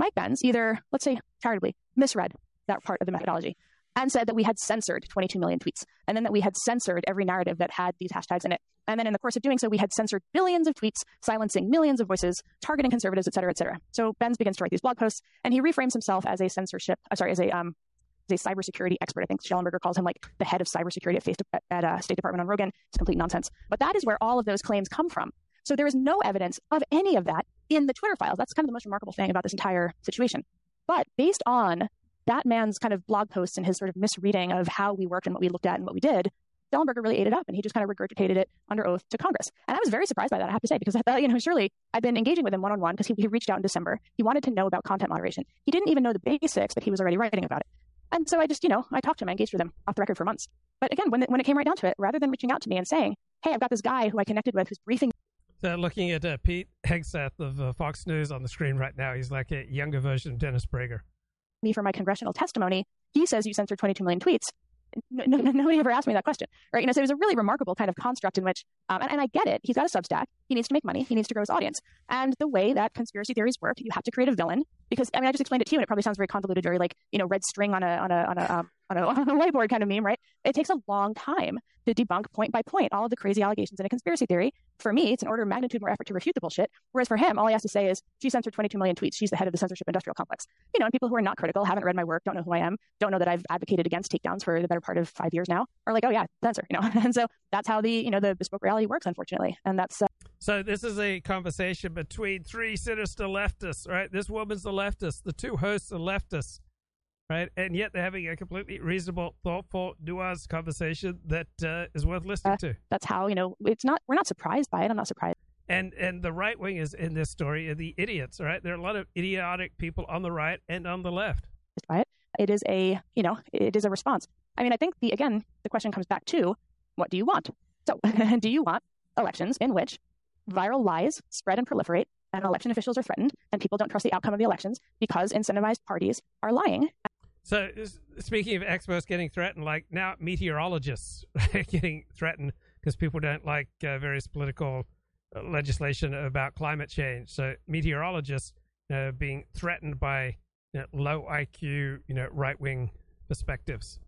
Speaker 9: Mike Benz either, let's say charitably, misread that part of the methodology and said that we had censored 22 million tweets, and then that we had censored every narrative that had these hashtags in it. And then in the course of doing so, we had censored billions of tweets, silencing millions of voices, targeting conservatives, et cetera, et cetera. So Benz begins to write these blog posts, and he reframes himself as a censorship, uh, sorry, as a um, a cybersecurity expert. I think Shellenberger calls him like the head of cybersecurity at, at, at uh, State Department on Rogan. It's complete nonsense. But that is where all of those claims come from. So there is no evidence of any of that in the Twitter files. That's kind of the most remarkable thing about this entire situation. But based on that man's kind of blog posts and his sort of misreading of how we worked and what we looked at and what we did, Shellenberger really ate it up and he just kind of regurgitated it under oath to Congress. And I was very surprised by that, I have to say, because I thought, you know, surely I've been engaging with him one on one because he, he reached out in December. He wanted to know about content moderation. He didn't even know the basics, but he was already writing about it. And so I just, you know, I talked to him, I engaged with him off the record for months. But again, when when it came right down to it, rather than reaching out to me and saying, hey, I've got this guy who I connected with who's briefing.
Speaker 1: So looking at uh, Pete Hegseth of uh, Fox News on the screen right now, he's like a younger version of Dennis Prager
Speaker 9: me for my congressional testimony, he says you censored 22 million tweets. No, no, nobody ever asked me that question, right? You know, so it was a really remarkable kind of construct in which, um, and, and, I get it. He's got a Substack. He needs to make money. He needs to grow his audience. And the way that conspiracy theories work, you have to create a villain because I mean, I just explained it to you, and it probably sounds very convoluted, very like you know, red string on a on a on a um, on a, (laughs) on a whiteboard kind of meme, right? It takes a long time to debunk point by point all of the crazy allegations in a conspiracy theory. For me, it's an order of magnitude more effort to refute the bullshit. Whereas for him, all he has to say is, she censored 22 million tweets. She's the head of the censorship industrial complex. You know, and people who are not critical, haven't read my work, don't know who I am, don't know that I've advocated against takedowns for the better part of five years now, are like, oh yeah, censor, you know. (laughs) and so that's how the, you know, the bespoke reality works, unfortunately. And that's. Uh...
Speaker 1: so this is a conversation between three sinister leftists, right? This woman's a leftist. The two hosts are leftists right? And yet they're having a completely reasonable, thoughtful, nuanced conversation that uh, is worth listening uh,
Speaker 9: to. That's how you know it's not. We're not surprised by it. I'm not surprised.
Speaker 1: And and the right wing is in this story are the idiots, right? There are a lot of idiotic people on the right and on the left.
Speaker 9: By it, it is a you know it is a response. I mean, I think the again the question comes back to what do you want? So, (laughs) do you want elections in which viral lies spread and proliferate, and election officials are threatened, and people don't trust the outcome of the elections because incentivized parties are lying
Speaker 1: so, speaking of experts getting threatened, like now meteorologists (laughs) getting threatened because people don't like uh, various political uh, legislation about climate change. So, meteorologists uh, being threatened by you know, low IQ, you know, right wing perspectives,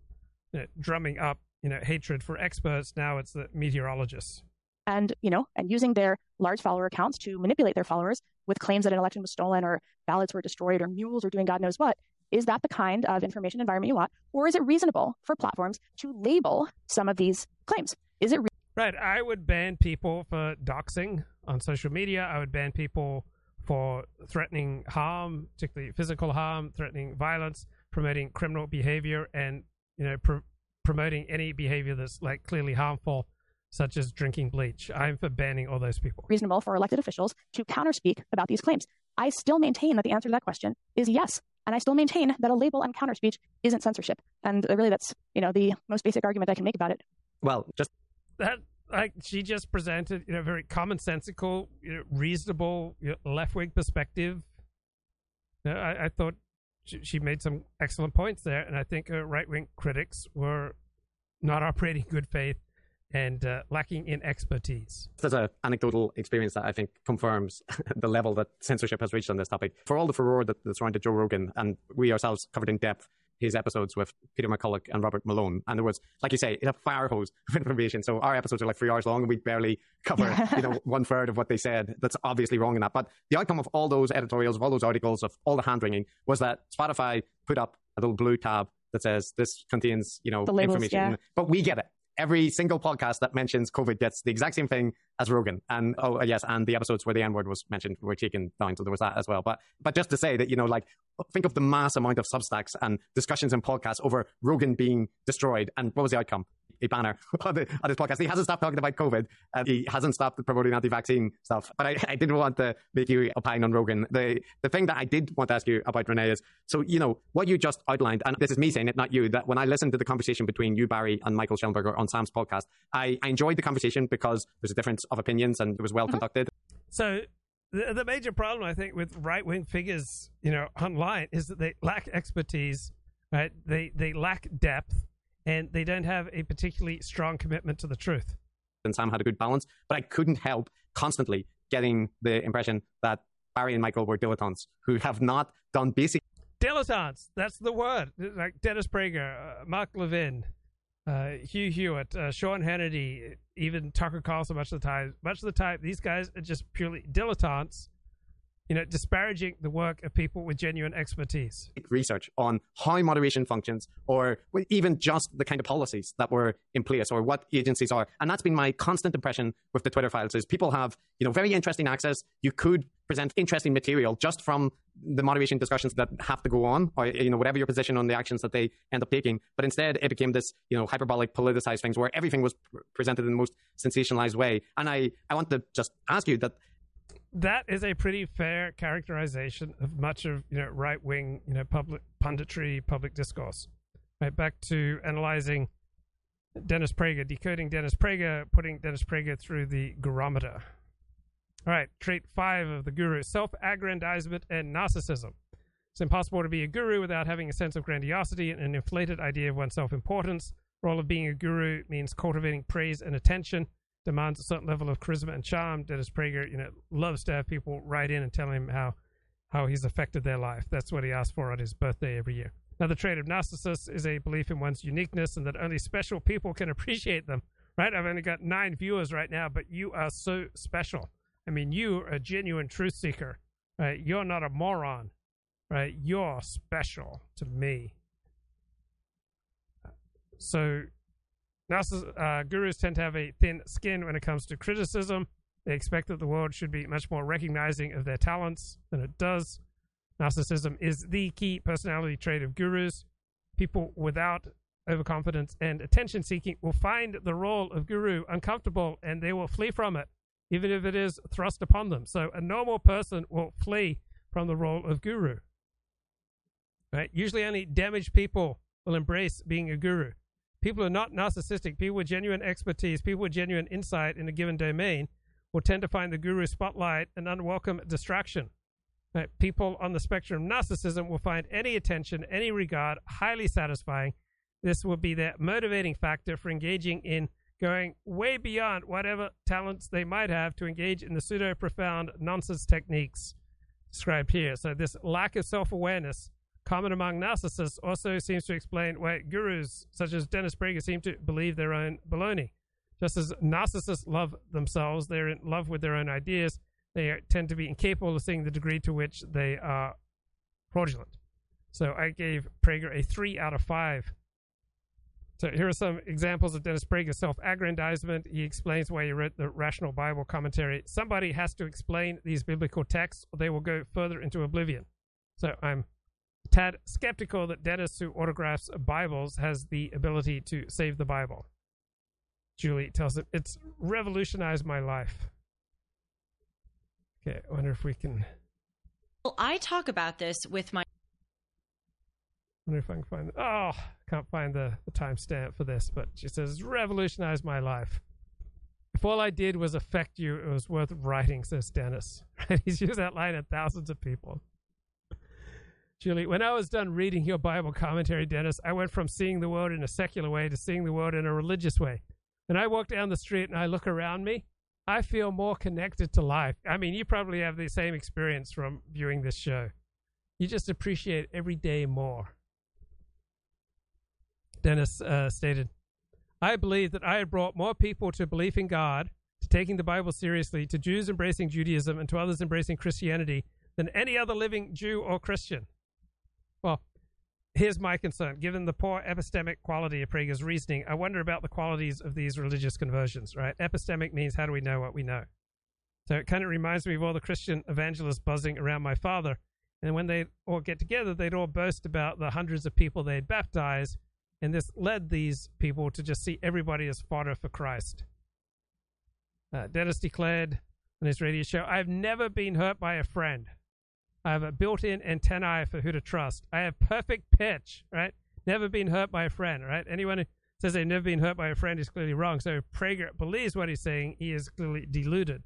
Speaker 1: you know, drumming up, you know, hatred for experts. Now it's the meteorologists.
Speaker 9: And you know and using their large follower accounts to manipulate their followers with claims that an election was stolen or ballots were destroyed or mules or doing god knows what. Is that the kind of information environment you want or is it reasonable for platforms to label some of these claims? Is it re-
Speaker 1: right. I would ban people for doxing on social media. I would ban people for threatening harm particularly physical harm threatening violence promoting criminal behavior and you know pr- promoting any behavior that's like clearly harmful such as drinking bleach. I'm for banning all those people.
Speaker 9: Reasonable for elected officials to counterspeak about these claims. I still maintain that the answer to that question is yes. And I still maintain that a label on counterspeech isn't censorship. And really, that's you know the most basic argument I can make about it.
Speaker 7: Well, just
Speaker 1: that like she just presented you know very commonsensical, you know, reasonable you know, left wing perspective. You know, I, I, thought she, she, made some excellent points there, and I think her right wing critics were not operating good faith and uh, lacking in expertise.
Speaker 7: There's an anecdotal experience that I think confirms (laughs) the level that censorship has reached on this topic. For all the furore that, that's surrounded Joe Rogan, and we ourselves covered in depth his episodes with Peter McCullough and Robert Malone. And there was, like you say, it's a fire hose (laughs) of information. So our episodes are like three hours long and we barely cover, you know, one third of what they said. That's obviously wrong in that. But the outcome of all those editorials, of all those articles, of all the hand wringing was that Spotify put up a little blue tab that says this contains, you know,
Speaker 9: labels,
Speaker 7: information.
Speaker 9: Yeah.
Speaker 7: But we get it every single podcast that mentions COVID gets the exact same thing as Rogan. And oh uh, yes, and the episodes where the N word was mentioned were taken down, so there was that as well. But but just to say that you know, like think of the mass amount of Substacks and discussions and podcasts over Rogan being destroyed, and what was the outcome? A banner (laughs) on, the, on his podcast. He hasn't stopped talking about COVID and he hasn't stopped promoting anti-vaccine stuff. But I, I didn't want to make you opine on Rogan. The the thing that I did want to ask you about Renee is so you know what you just outlined, and this is me saying it, not you. That when I listened to the conversation between you, Barry, and Michael Shellenberger on Sam's podcast, I, I enjoyed the conversation because there's a difference of opinions and it was well mm-hmm. conducted.
Speaker 1: So the, the major problem I think with right wing figures, you know, online is that they lack expertise, right? They they lack depth and they don't have a particularly strong commitment to the truth.
Speaker 7: And Sam had a good balance, but I couldn't help constantly getting the impression that Barry and Michael were dilettantes who have not done basic.
Speaker 1: Dilettantes, that's the word. Like Dennis Prager, uh, Mark Levin, uh, Hugh Hewitt, uh, Sean Hannity, even Tucker Carlson. Much of the time, much of the time, these guys are just purely dilettantes you know, disparaging the work of people with genuine expertise.
Speaker 7: Research on how moderation functions, or even just the kind of policies that were in place, or what agencies are. And that's been my constant impression with the Twitter files: is people have, you know, very interesting access. You could present interesting material just from the moderation discussions that have to go on, or you know, whatever your position on the actions that they end up taking. But instead, it became this, you know, hyperbolic, politicized things where everything was presented in the most sensationalized way. And I, I want to just ask you that
Speaker 1: that is a pretty fair characterization of much of you know right wing you know public punditry, public discourse. Right back to analyzing Dennis Prager, decoding Dennis Prager, putting Dennis Prager through the gurometer. All right, trait five of the guru: self-aggrandizement and narcissism. It's impossible to be a guru without having a sense of grandiosity and an inflated idea of one's self-importance. Role of being a guru means cultivating praise and attention demands a certain level of charisma and charm. Dennis Prager, you know, loves to have people write in and tell him how how he's affected their life. That's what he asks for on his birthday every year. Now, the trait of narcissists is a belief in one's uniqueness and that only special people can (laughs) appreciate them. Right? I've only got nine viewers right now, but you are so special. I mean, you are a genuine truth seeker. Right? You're not a moron. Right? You're special to me. So Narciss- uh, gurus tend to have a thin skin when it comes to criticism. They expect that the world should be much more recognizing of their talents than it does. Narcissism is the key personality trait of gurus. People without overconfidence and attention seeking will find the role of guru uncomfortable and they will flee from it, even if it is thrust upon them. So a normal person will flee from the role of guru. Right? Usually only damaged people will embrace being a guru. People who are not narcissistic. People with genuine expertise, people with genuine insight in a given domain will tend to find the guru spotlight an unwelcome distraction. Right? People on the spectrum of narcissism will find any attention, any regard highly satisfying. This will be their motivating factor for engaging in going way beyond whatever talents they might have to engage in the pseudo profound nonsense techniques described here. So, this lack of self awareness common among narcissists also seems to explain why gurus such as Dennis Prager seem to believe their own baloney. Just as narcissists love themselves, they're in love with their own ideas. They tend to be incapable of seeing the degree to which they are fraudulent. So I gave Prager a three out of five. So here are some examples of Dennis Prager's self-aggrandizement. He explains why he wrote the Rational Bible Commentary. Somebody has to explain these biblical texts, or they will go further into oblivion. So I'm tad skeptical that Dennis, who autographs Bibles, has the ability to save the Bible. Julie tells him, It's revolutionized my life. Okay, I wonder if we can.
Speaker 3: Well, I talk about this with my.
Speaker 1: wonder if I can find. Oh, can't find the, the timestamp for this, but she says, revolutionized my life. If all I did was affect you, it was worth writing, says Dennis. (laughs) He's used that line at thousands of people. Julie, when I was done reading your Bible commentary, Dennis, I went from seeing the world in a secular way to seeing the world in a religious way. When I walk down the street and I look around me, I feel more connected to life. I mean, you probably have the same experience from viewing this show. You just appreciate every day more. Dennis uh, stated, I believe that I had brought more people to belief in God, to taking the Bible seriously, to Jews embracing Judaism, and to others embracing Christianity than any other living Jew or Christian. Well, here's my concern. Given the poor epistemic quality of Prager's reasoning, I wonder about the qualities of these religious conversions, right? Epistemic means how do we know what we know? So it kind of reminds me of all the Christian evangelists buzzing around my father. And when they all get together, they'd all boast about the hundreds of people they'd baptized. And this led these people to just see everybody as fodder for Christ. Uh, Dennis declared on his radio show, I've never been hurt by a friend. I have a built-in antennae for who to trust. I have perfect pitch, right? Never been hurt by a friend, right? Anyone who says they've never been hurt by a friend is clearly wrong. So if Prager believes what he's saying, he is clearly deluded.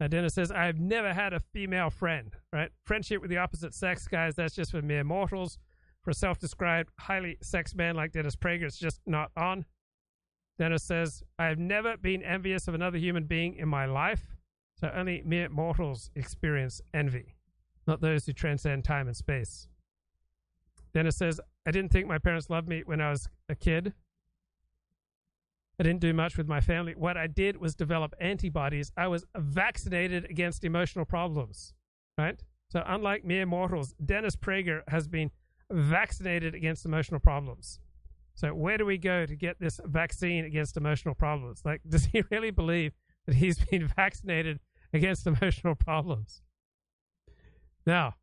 Speaker 1: Now Dennis says, I've never had a female friend, right? Friendship with the opposite sex, guys, that's just for mere mortals. For a self-described highly sex man like Dennis Prager, it's just not on. Dennis says, I have never been envious of another human being in my life. So only mere mortals experience envy not those who transcend time and space. Dennis says, I didn't think my parents loved me when I was a kid. I didn't do much with my family. What I did was develop antibodies. I was vaccinated against emotional problems, right? So, unlike mere mortals, Dennis Prager has been vaccinated against emotional problems. So, where do we go to get this vaccine against emotional problems? Like, (laughs) does he really believe that he's been (laughs) vaccinated against emotional problems? Now,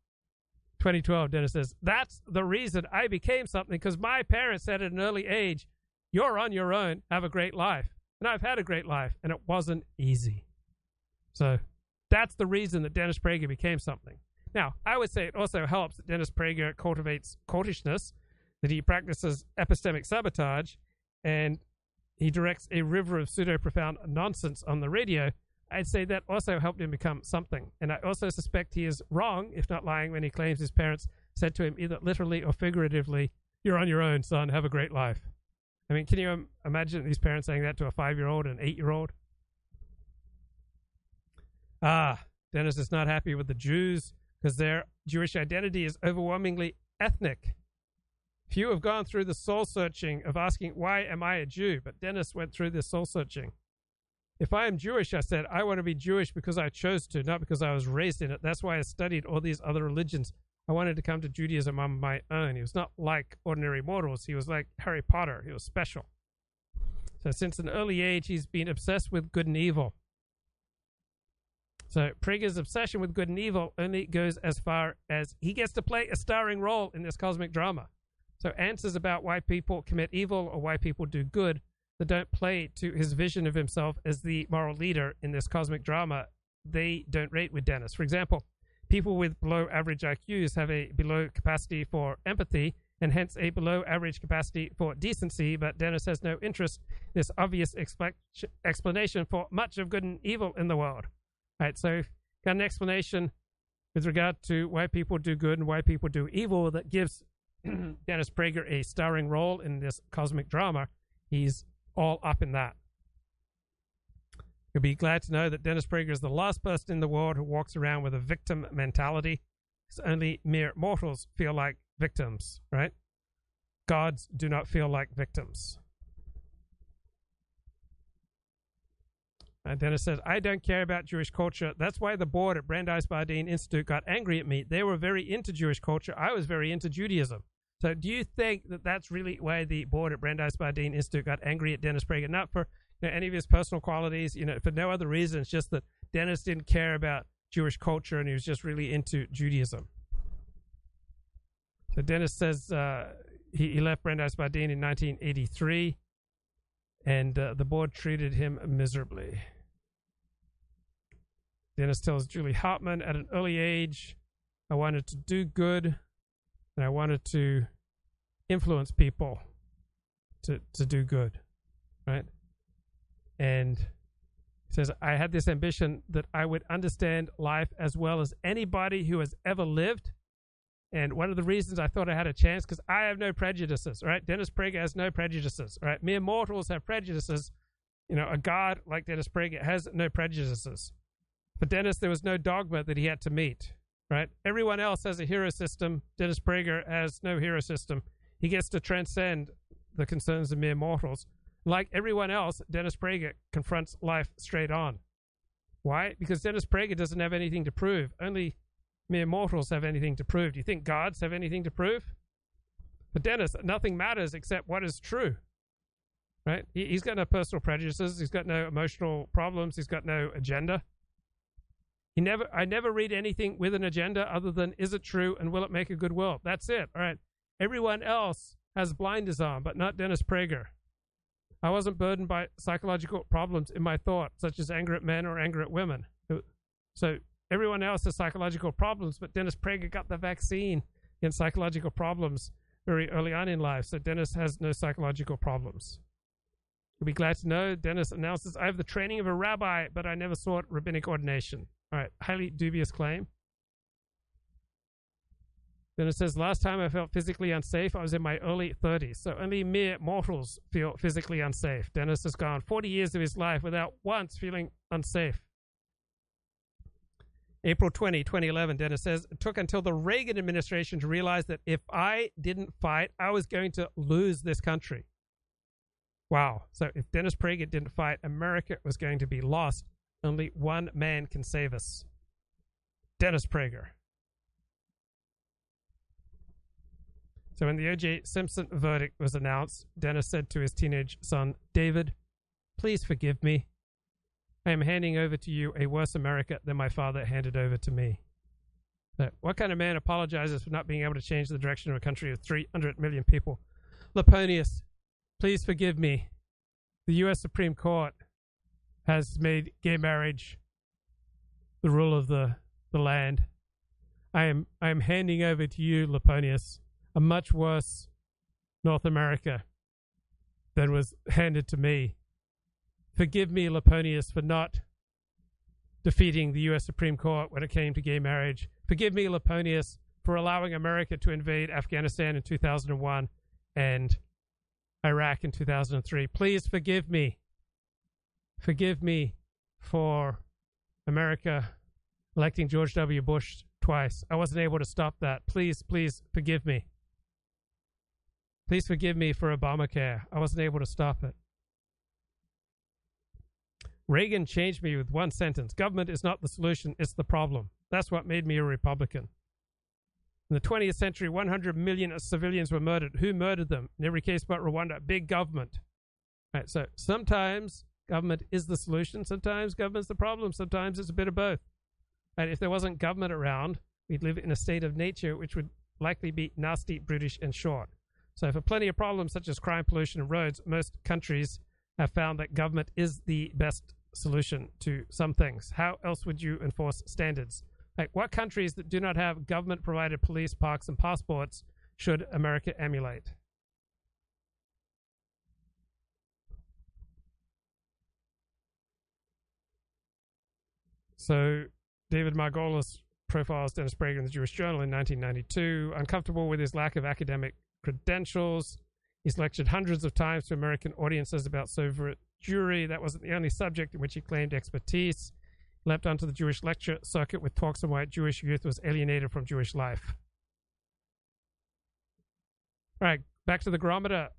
Speaker 1: 2012, Dennis says, That's the reason I became something because my parents said at an early age, You're on your own, have a great life. And I've had a great life, and it wasn't easy. So that's the reason that Dennis Prager became something. Now, I would say it also helps that Dennis Prager cultivates cultishness, that he practices epistemic sabotage, and he directs a river of pseudo profound nonsense on the radio I'd say that also helped him become something. And I also suspect he is wrong, if not lying, when he claims his parents said to him, either literally or figuratively, You're on your own, son. Have a great life. I mean, can you imagine these parents saying that to a five year old and eight year old? Ah, Dennis is not happy with the Jews because their Jewish identity is overwhelmingly ethnic. Few have gone through the soul searching of asking, Why am I a Jew? But Dennis went through this soul searching. If I am Jewish, I said, I want to be Jewish because I chose to, not because I was raised in it. That's why I studied all these other religions. I wanted to come to Judaism on my own. He was not like ordinary mortals. He was like Harry Potter. He was special. So since an early age, he's been obsessed with good and evil. So Prager's obsession with good and evil only goes as far as he gets to play a starring role in this cosmic drama. So answers about why people commit evil or why people do good that don't play to his vision of himself as the moral leader in this cosmic drama, they don't rate with Dennis. For example, people with below average IQs have a below capacity for empathy and hence a below average capacity for decency, but Dennis has no interest in this obvious expl- explanation for much of good and evil in the world. All right, so got an explanation with regard to why people do good and why people do evil that gives (clears throat) Dennis Prager a starring role in this cosmic drama. He's all up in that. You'll be glad to know that Dennis Prager is the last person in the world who walks around with a victim mentality. Because only mere mortals feel like victims, right? Gods do not feel like victims. Uh, Dennis says, I don't care about Jewish culture. That's why the board at Brandeis Bardin Institute got angry at me. They were very into Jewish culture. I was very into Judaism. So do you think that that's really why the board at Brandeis Bardin Institute got angry at Dennis Prager? Not for you know, any of his personal qualities, you know, for no other reason. It's just that Dennis didn't care about Jewish culture and he was just really into Judaism. So Dennis says uh, he, he left Brandeis Bardin in 1983 and uh, the board treated him miserably. Dennis tells Julie Hartman at an early age, I wanted to do good and I wanted to influence people to, to do good, right? And says, I had this ambition that I would understand life as well as anybody who has ever lived. And one of the reasons I thought I had a chance, because I have no prejudices, right? Dennis Prager has no prejudices, right? Mere mortals have prejudices. You know, a god like Dennis Prager has no prejudices. For Dennis, there was no dogma that he had to meet, right? Everyone else has a hero system. Dennis Prager has no hero system. He gets to transcend the concerns of mere mortals. Like everyone else, Dennis Prager confronts life straight on. Why? Because Dennis Prager doesn't have anything to prove. Only mere mortals have anything to prove. Do you think gods have anything to prove? But Dennis, nothing matters except what is true. Right? He, he's got no personal prejudices. He's got no emotional problems. He's got no agenda. He never, I never read anything with an agenda other than is it true and will it make a good world? That's it. All right. Everyone else has blinders on, but not Dennis Prager. I wasn't burdened by psychological problems in my thought, such as anger at men or anger at women. So everyone else has psychological problems, but Dennis Prager got the vaccine in psychological problems very early on in life. So Dennis has no psychological problems. You'll be glad to know Dennis announces, I have the training of a rabbi, but I never sought rabbinic ordination. All right, highly dubious claim. Then it says, last time I felt physically unsafe, I was in my early 30s. So only mere mortals feel physically unsafe. Dennis has gone 40 years of his life without once feeling unsafe. April 20, 2011, Dennis says, it took until the Reagan administration to realize that if I didn't fight, I was going to lose this country. Wow. So if Dennis Prager didn't fight, America was going to be lost. Only one man can save us Dennis Prager. So when the O.J. Simpson verdict was announced, Dennis said to his teenage son, David, please forgive me. I am handing over to you a worse America than my father handed over to me. What kind of man apologizes for not being able to change the direction of a country of 300 million people? Laponius, please forgive me. The U.S. Supreme Court has made gay marriage the rule of the, the land. I am I am handing over to you, Laponius, a much worse North America than was handed to me. Forgive me, Laponius, for not defeating the U.S. Supreme Court when it came to gay marriage. Forgive me, Laponius, for allowing America to invade Afghanistan in 2001 and Iraq in 2003. Please forgive me. Forgive me for America electing George W. Bush twice. I wasn't able to stop that. Please, please forgive me. Please forgive me for Obamacare. I wasn't able to stop it. Reagan changed me with one sentence Government is not the solution, it's the problem. That's what made me a Republican. In the 20th century, 100 million civilians were murdered. Who murdered them? In every case but Rwanda, big government. So sometimes government is the solution, sometimes government's the problem, sometimes it's a bit of both. And if there wasn't government around, we'd live in a state of nature which would likely be nasty, brutish, and short. So, for plenty of problems such as crime, pollution, and roads, most countries have found that government is the best solution to some things. How else would you enforce standards? Like, what countries that do not have government provided police, parks, and passports should America emulate? So, David Margolis profiles Dennis Prager in the Jewish Journal in 1992. Uncomfortable with his lack of academic credentials, he's lectured hundreds of times to American audiences about Soviet Jewry. That wasn't the only subject in which he claimed expertise. Leapt onto the Jewish lecture circuit with talks on why Jewish youth was alienated from Jewish life. All right, back to the Gurometer.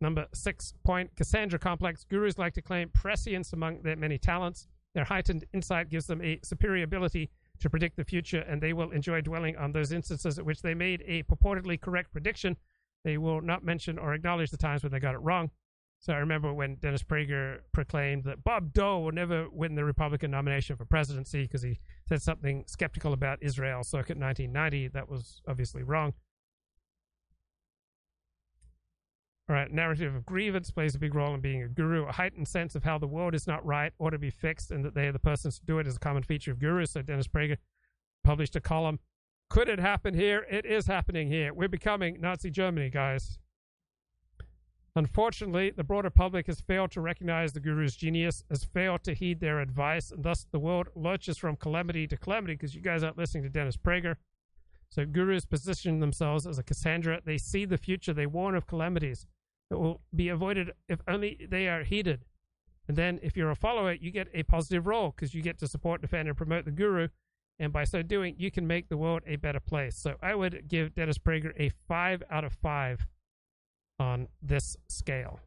Speaker 1: Number six point Cassandra complex. Gurus like to claim prescience among their many talents. Their heightened insight gives them a superior ability to predict the future, and they will enjoy dwelling on those instances at which they made a purportedly correct prediction. They will not mention or acknowledge the times when they got it wrong. So I remember when Dennis Prager proclaimed that Bob Dole will never win the Republican nomination for presidency because he said something skeptical about Israel circa 1990. That was obviously wrong. All right, narrative of grievance plays a big role in being a guru. A heightened sense of how the world is not right or to be fixed, and that they are the persons to do it is a common feature of gurus. So Dennis Prager published a column. Could it happen here? It is happening here. We're becoming Nazi Germany, guys. Unfortunately, the broader public has failed to recognize the guru's genius, has failed to heed their advice, and thus the world lurches from calamity to calamity because you guys aren't listening to Dennis Prager. So gurus position themselves as a Cassandra. They see the future. They warn of calamities that will be avoided if only they are heeded. And then, if you're a follower, you get a positive role because you get to support, defend, and promote the guru. And by so doing, you can make the world a better place. So I would give Dennis Prager a five out of five on this scale.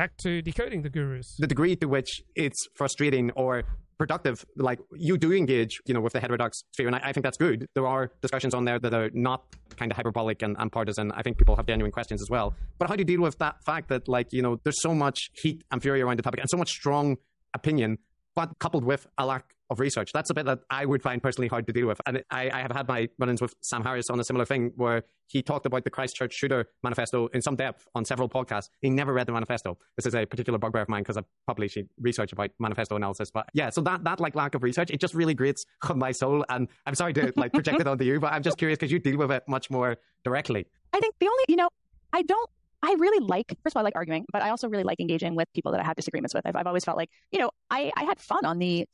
Speaker 1: Back to decoding the gurus.
Speaker 7: The degree to which it's frustrating or productive, like you do engage, you know, with the heterodox sphere, and I, I think that's good. There are discussions on there that are not kind of hyperbolic and, and, partisan. I think people have genuine questions as well. But how do you deal with that fact that, like, you know, there's so much heat and fury around the topic and so much strong opinion, but coupled with a lack of research. That's a bit that I would find personally hard to deal with. And I, I have had my run ins with Sam Harris on a similar thing where he talked about the Christchurch shooter manifesto in some depth on several podcasts. He never read the manifesto. This is a particular bugbear of mine because I've published research about manifesto analysis. But yeah, so that, that like lack of research, it just really grates on my soul. And I'm sorry to like project it (laughs) onto you, but I'm just curious because you deal with it much more directly.
Speaker 9: I think the only, you know, I don't I really like, first of all, I like arguing, but I also really like engaging with people that I have disagreements with. I've, I've always felt like, you know, I, I had fun on the.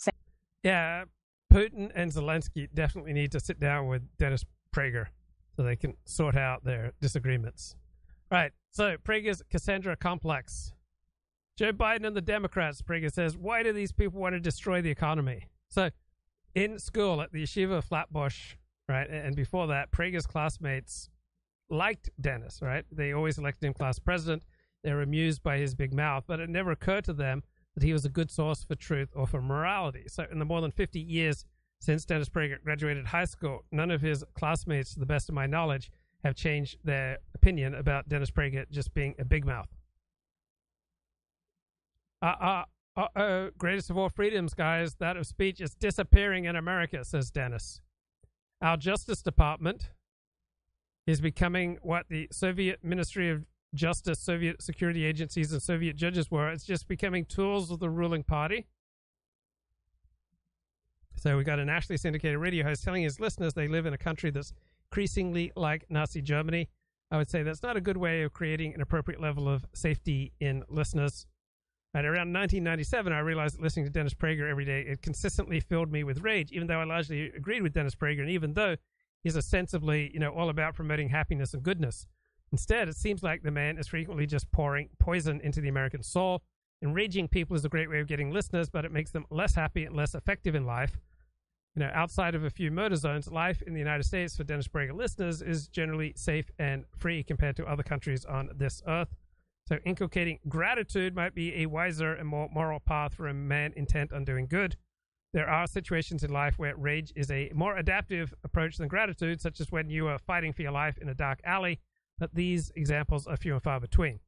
Speaker 1: Yeah, Putin and Zelensky definitely need to sit down with Dennis Prager so they can sort out their disagreements. Right. So Prager's Cassandra complex. Joe Biden and the Democrats, Prager says, why do these people want to destroy the economy? So in school at the Yeshiva Flatbush, right, and before that, Prager's classmates liked Dennis, right? They always elected him class president. They were amused by his big mouth, but it never occurred to them that he was a good source for truth or for morality. So, in the more than 50 years since Dennis Prager graduated high school, none of his classmates, to the best of my knowledge, have changed their opinion about Dennis Prager just being a big mouth. Uh, uh, uh, uh, greatest of all freedoms, guys, that of speech is disappearing in America, says Dennis. Our Justice Department is becoming what the Soviet Ministry of Justice, Soviet security agencies, and Soviet judges were. It's just becoming tools of the ruling party. So we got a nationally syndicated radio host telling his listeners they live in a country that's increasingly like Nazi Germany. I would say that's not a good way of creating an appropriate level of safety in listeners. At around 1997, I realized that listening to Dennis Prager every day, it consistently filled me with rage, even though I largely agreed with Dennis Prager, and even though he's ostensibly, you know, all about promoting happiness and goodness. Instead, it seems like the man is frequently just pouring poison into the American soul. Enraging people is a great way of getting listeners, but it makes them less happy and less effective in life. You know, outside of a few murder zones, life in the United States for Dennis Prager listeners is generally safe and free compared to other countries on this earth. So, inculcating gratitude might be a wiser and more moral path for a man intent on doing good. There are situations in life where rage is a more adaptive approach than gratitude, such as when you are fighting for your life in a dark alley but these examples are few and far between.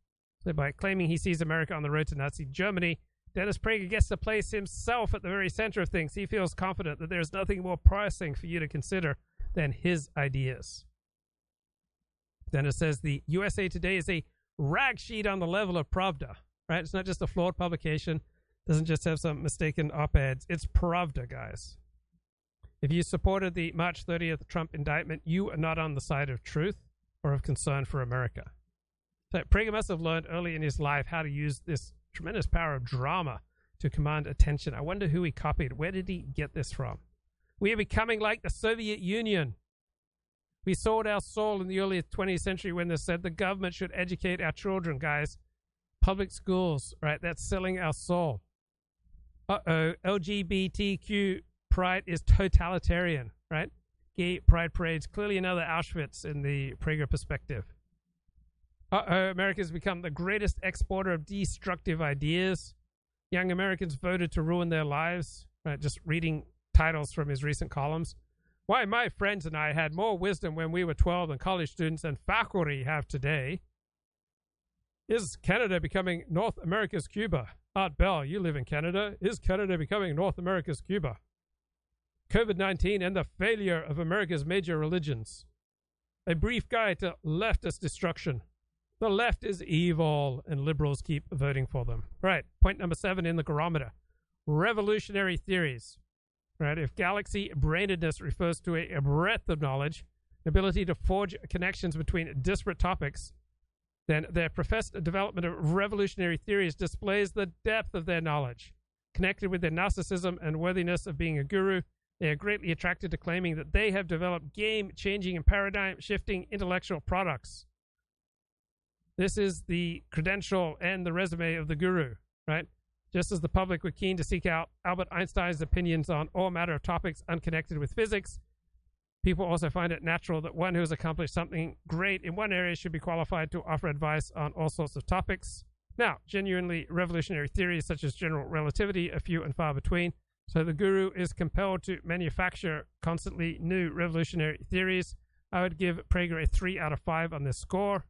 Speaker 1: So by claiming he sees America on the road to Nazi Germany, Dennis Prager gets to place himself at the very center of things. He feels confident that there's nothing more pressing for you to consider than his ideas. Dennis says the USA Today is a rag sheet on the level of Pravda, right? It's not just a flawed publication. It doesn't just have some mistaken op-eds. It's Pravda, guys. If you supported the March 30th Trump indictment, you are not on the side of truth or of concern for America. So Prager must have learned early in his life how to use this tremendous power of drama to command attention. I wonder who he copied. Where did he get this from? We are becoming like the Soviet Union. We sold our soul in the early 20th century when they said the government should educate our children, guys. Public schools, right? That's selling our soul. Uh oh, LGBTQ pride is totalitarian, right? Gay pride parades, clearly another Auschwitz in the Prager perspective. Uh oh, America's become the greatest exporter of destructive ideas. Young Americans voted to ruin their lives. Right, just reading titles from his recent columns. Why my friends and I had more wisdom when we were 12 than college students and faculty have today. Is Canada becoming North America's Cuba? Art Bell, you live in Canada. Is Canada becoming North America's Cuba? COVID 19 and the failure of America's major religions. A brief guide to leftist destruction. The left is evil, and liberals keep voting for them. Right. Point number seven in the Gurometer revolutionary theories. Right. If galaxy brainedness refers to a breadth of knowledge, ability to forge connections between disparate topics, then their professed development of revolutionary theories displays the depth of their knowledge. Connected with their narcissism and worthiness of being a guru, they are greatly attracted to claiming that they have developed game changing and paradigm shifting intellectual products. This is the credential and the resume of the guru, right? Just as the public were keen to seek out Albert Einstein's opinions on all matter of topics unconnected with physics, people also find it natural that one who has accomplished something great in one area should be qualified to offer advice on all sorts of topics. Now, genuinely revolutionary theories such as general relativity are few and far between, so the guru is compelled to manufacture constantly new revolutionary theories. I would give Prager a 3 out of 5 on this score.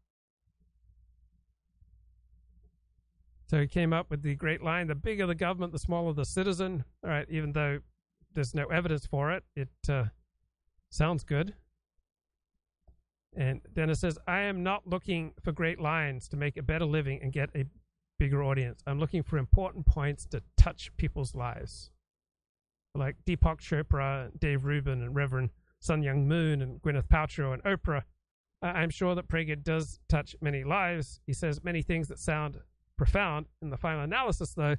Speaker 1: So he came up with the great line the bigger the government, the smaller the citizen. All right, even though there's no evidence for it, it uh, sounds good. And Dennis says, I am not looking for great lines to make a better living and get a bigger audience. I'm looking for important points to touch people's lives like Deepak Chopra, Dave Rubin, and Reverend Sun Myung Moon, and Gwyneth Paltrow, and Oprah. I'm sure that Prager does touch many lives. He says many things that sound profound. In the final analysis, though,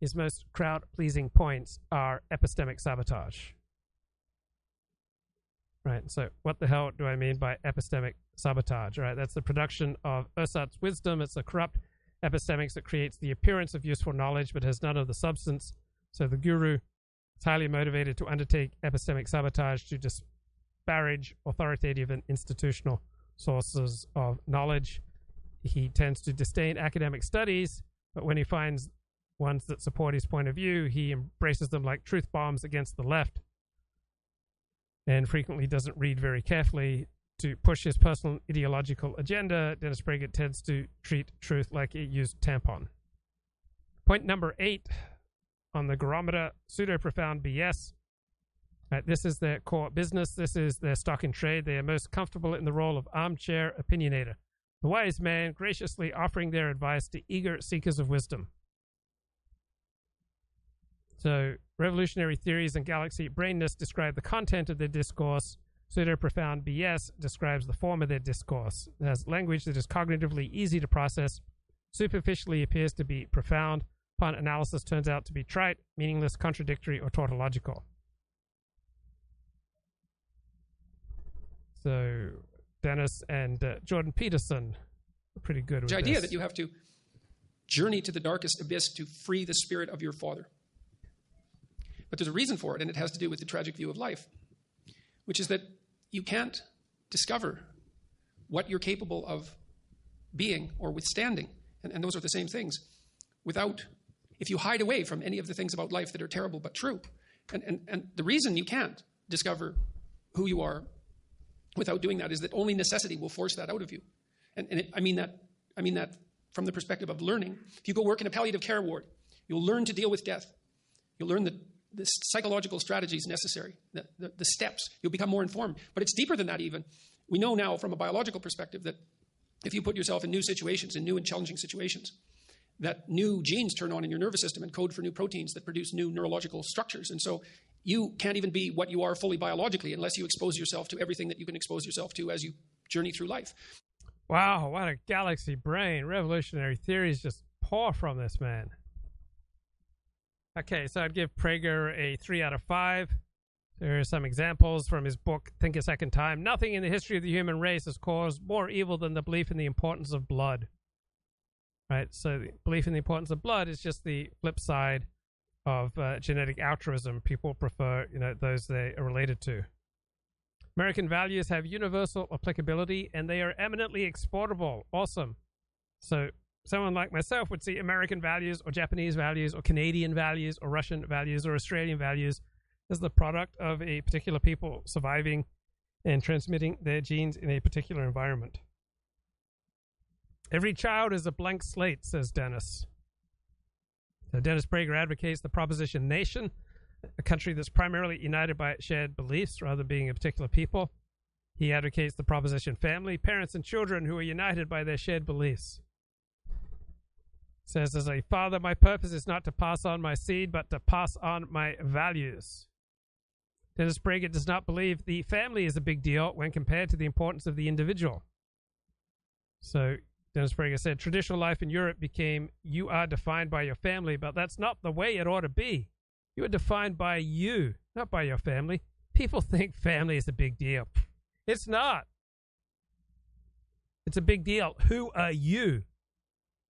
Speaker 1: his most crowd pleasing points are epistemic sabotage. Right, so what the hell do I mean by epistemic sabotage? Right, that's the production of ersatz wisdom. It's a corrupt epistemics that creates the appearance of useful knowledge but has none of the substance. So the guru is highly motivated to undertake epistemic sabotage to disparage authoritative and institutional sources of knowledge. He tends to disdain academic studies, but when he finds ones that support his point of view, he embraces them like truth bombs against the left and frequently doesn't read very carefully to push his personal ideological agenda. Dennis Prager tends to treat truth like a used tampon. Point number eight on the Gurometer pseudo profound BS. Uh, this is their core business. This is their stock in trade. They are most comfortable in the role of armchair opinionator, the wise man graciously offering their advice to eager seekers of wisdom. So, revolutionary theories and galaxy brainness describe the content of their discourse. Pseudo profound BS describes the form of their discourse. Has language that is cognitively easy to process, superficially appears to be profound, upon analysis turns out to be trite, meaningless, contradictory, or tautological. So Dennis and uh, Jordan Peterson are pretty good with
Speaker 4: the idea
Speaker 1: this.
Speaker 4: that you have to journey to the darkest abyss to free the spirit of your father. But there's a reason for it, and it has to do with the tragic view of life, which is that you can't discover what you're capable of being or withstanding, and, and those are the same things, without if you hide away from any of the things about life that are terrible but true. And, and, and the reason you can't discover who you are without doing that is that only necessity will force that out of you. And, and it, I, mean that, I mean that from the perspective of learning. If you go work in a palliative care ward, you'll learn to deal with death. You'll learn the, the psychological strategies necessary, the, the, the steps. You'll become more informed. But it's deeper than that, even. We know now from a biological perspective that if you put yourself in new situations, in new and challenging situations, that new genes turn on in your nervous system and code for new proteins that produce new neurological structures. And so you can't even be what you are fully biologically unless you expose yourself to everything that you can expose yourself to as you journey through life.
Speaker 1: Wow, what a galaxy brain. Revolutionary theories just pour from this man. Okay, so I'd give Prager a 3 out of 5. There are some examples from his book, Think a Second Time. Nothing in the history of the human race has caused more evil than the belief in the importance of blood right? So belief in the importance of blood is just the flip side of uh, genetic altruism. People prefer, you know, those they are related to. American values have universal applicability and they are eminently exportable. Awesome. So, someone like myself would see American values or Japanese values or Canadian values or Russian values or Australian values as the product of a particular people surviving and transmitting their genes in a particular environment. Every child is a blank slate, says Dennis. So Dennis Prager advocates the proposition nation a country that's primarily united by shared beliefs rather than being a particular people. He advocates the proposition family, parents, and children who are united by their shared beliefs. Says, as a father, my purpose is not to pass on my seed, but to pass on my values. Dennis Prager does not believe the family is a big deal when compared to the importance of the individual. So, Dennis Prager said, traditional life in Europe became you are defined by your family, but that's not the way it ought to be. You are defined by you, not by your family. People (laughs) think family is a big deal. It's not. It's a big deal. Who are you?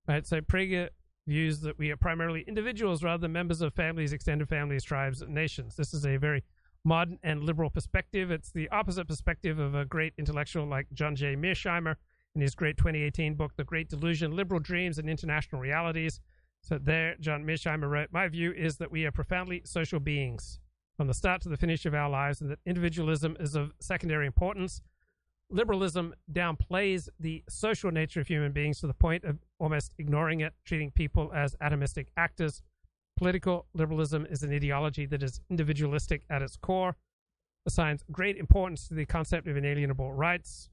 Speaker 1: Right. So Prager views that we are primarily individuals rather than members of families, extended families, tribes, and nations. This is a very modern and liberal perspective. It's the opposite perspective of a great intellectual like John J. Mearsheimer in his great 2018 book, The Great Delusion Liberal Dreams and International Realities. So there, John Mearsheimer wrote, My view is that we are profoundly social beings from the start to the finish of our lives and that individualism is of secondary importance. Liberalism downplays the social nature of human beings to the point of almost ignoring it, treating people as atomistic actors. Political liberalism is an ideology that is individualistic at its core, assigns great importance to the concept of inalienable rights,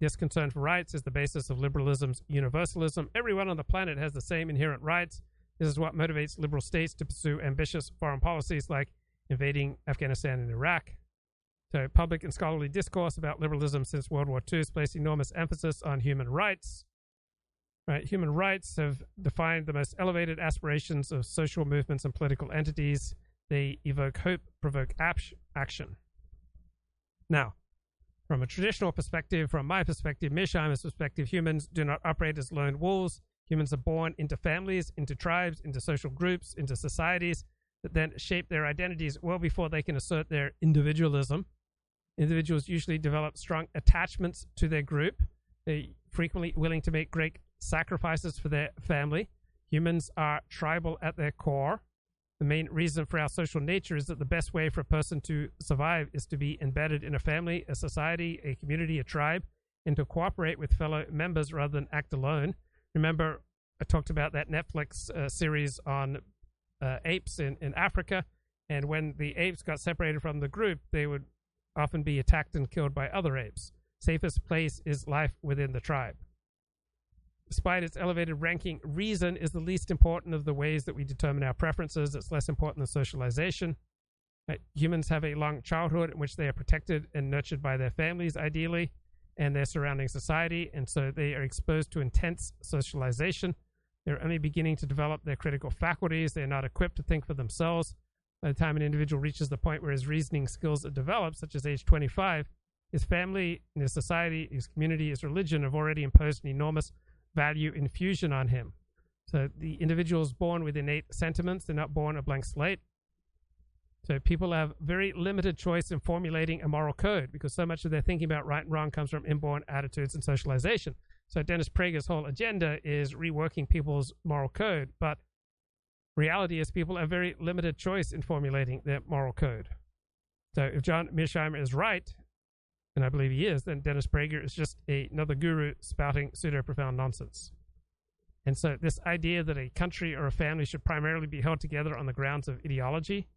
Speaker 1: this concern for rights is the basis of liberalism's universalism. Everyone on the planet has the same inherent rights. This is what motivates liberal states to pursue ambitious foreign policies like invading Afghanistan and Iraq. So, public and scholarly discourse about liberalism since World War II has placed enormous emphasis on human rights. Right, human rights have defined the most elevated aspirations of social movements and political entities. They evoke hope, provoke action. Now, from a traditional perspective, from my perspective, Mearsheimer's perspective, humans do not operate as lone wolves. Humans are born into families, into tribes, into social groups, into societies that then shape their identities well before they can assert their individualism. Individuals usually develop strong attachments to their group. They're frequently willing to make great sacrifices for their family. Humans are tribal at their core. The main reason for our social nature is that the best way for a person to survive is to be embedded in a family, a society, a community, a tribe, and to cooperate with fellow members rather than act alone. Remember, I talked about that Netflix uh, series on uh, apes in, in Africa, and when the apes got separated from the group, they would often be attacked and killed by other apes. Safest place is life within the tribe. Despite its elevated ranking, reason is the least important of the ways that we determine our preferences. It's less important than socialization. Uh, humans have a long childhood in which they are protected and nurtured by their families, ideally, and their surrounding society, and so they are exposed to intense socialization. They're only beginning to develop their critical faculties. They're not equipped to think for themselves. By the time an individual reaches the point where his reasoning skills are developed, such as age 25, his family, his society, his community, his religion have already imposed an enormous value infusion on him. So the individual is born with innate sentiments, they're not born a blank slate. So people have very limited choice in formulating a moral code because so much of their thinking about right and wrong comes from inborn attitudes and socialization. So Dennis Prager's whole agenda is reworking people's moral code, but reality is people have very limited choice in formulating their moral code. So if John Mearsheimer is right, and I believe he is, then Dennis Prager is just a, another guru spouting pseudo profound nonsense. And so, this idea that a country or a family should primarily be held together on the grounds of ideology,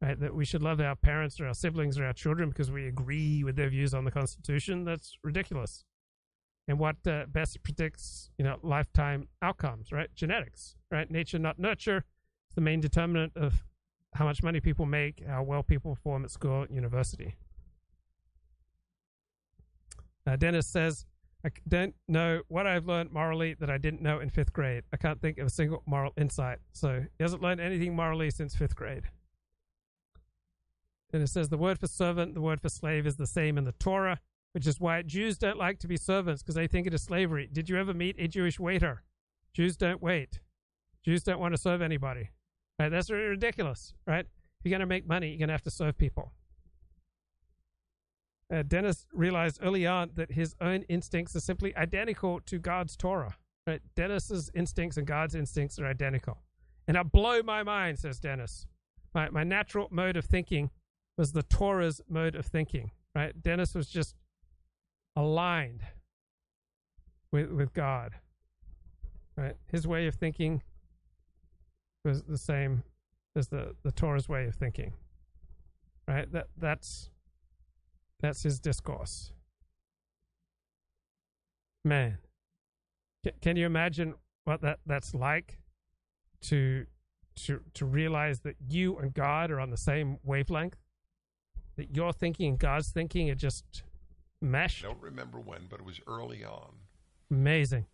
Speaker 1: right, that we should love our parents or our siblings or our children because we agree with their views on the Constitution, that's ridiculous. And what uh, best predicts, you know, lifetime outcomes, right? Genetics, right? Nature, not nurture, is the main determinant of how much money people make, how well people perform at school, university. Uh, Dennis says, I don't know what I've learned morally that I didn't know in fifth grade. I can't think of a single moral insight. So he hasn't learned anything morally since fifth grade. Then it says the word for servant, the word for slave is the same in the Torah, which is why Jews don't like to be servants because they think it is slavery. Did you ever meet a Jewish waiter? Jews don't wait. Jews don't want to serve anybody. Right? That's ridiculous, right? If you're going to make money, you're going to have to serve people. Uh, Dennis realized early on that his own instincts are simply identical to God's Torah. Right? Dennis's instincts and God's instincts are identical. And I blow my mind, says Dennis. My, my natural mode of thinking was the Torah's mode of thinking. Right? Dennis was just aligned with with God. Right? His way of thinking was the same as the, the Torah's way of thinking. Right? That that's that's his discourse. Man, C- can you imagine what that, that's like to to to realize that you and God are on the same wavelength? That your thinking and God's thinking are just meshed.
Speaker 6: I don't remember when, but it was early on.
Speaker 1: Amazing.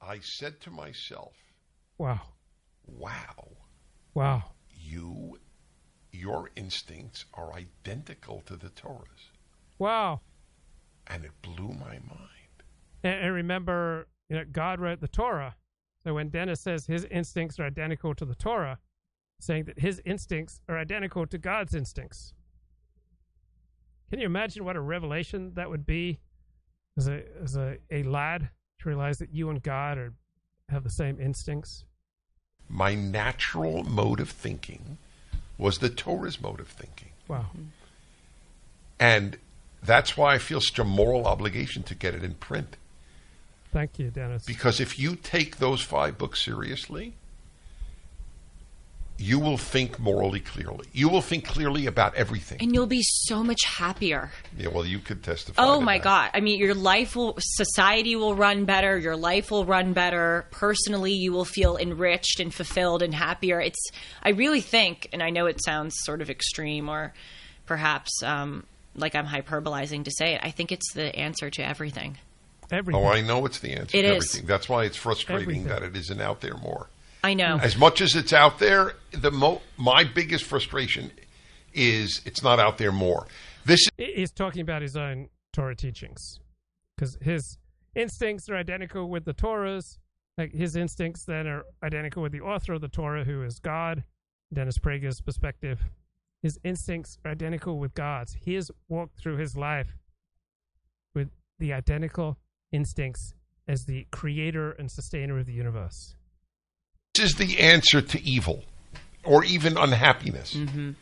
Speaker 6: I said to myself,
Speaker 1: Wow.
Speaker 6: "Wow,
Speaker 1: Wow.
Speaker 6: you, your instincts are identical to the Torah's,"
Speaker 1: Wow.
Speaker 6: and it blew my mind.
Speaker 1: And, and remember, you know, God wrote the Torah. So when Dennis says his instincts are identical to the Torah, saying that his instincts are identical to God's instincts. Can you imagine what a revelation that would be as a as a, a lad to realize that you and God are have the same instincts?
Speaker 6: My natural mode of thinking was the Torah's mode of thinking.
Speaker 1: Wow. Mm-hmm.
Speaker 6: And that's why I feel such a moral obligation to get it in print.
Speaker 1: Thank you, Dennis.
Speaker 6: Because if you take those five books seriously, you will think morally clearly. You will think clearly about everything.
Speaker 3: And you'll be so much happier.
Speaker 6: Yeah, well, you could testify.
Speaker 3: Oh
Speaker 6: to
Speaker 3: my
Speaker 6: that.
Speaker 3: God. I mean, your life will, society will run better. Your life will run better. Personally, you will feel enriched and fulfilled and happier. It's, I really think, and I know it sounds sort of extreme or perhaps um, like I'm hyperbolizing to say it, I think it's the answer to everything.
Speaker 1: Everything.
Speaker 6: Oh, I know it's the answer
Speaker 3: It
Speaker 6: to
Speaker 3: is.
Speaker 6: everything. That's why it's frustrating
Speaker 1: Everything.
Speaker 6: that it isn't out there more.
Speaker 3: I know.
Speaker 6: As much as it's out there, the mo- my biggest frustration is it's not out there more. This
Speaker 1: is- He's talking about his own Torah teachings because his instincts are identical with the Torah's. Like his instincts then are identical with the author of the Torah, who is God. Dennis Prager's perspective. His instincts are identical with God's. He has walked through his life with the identical instincts as the creator and sustainer of the universe.
Speaker 6: This is the answer to evil or even unhappiness. Mm-hmm.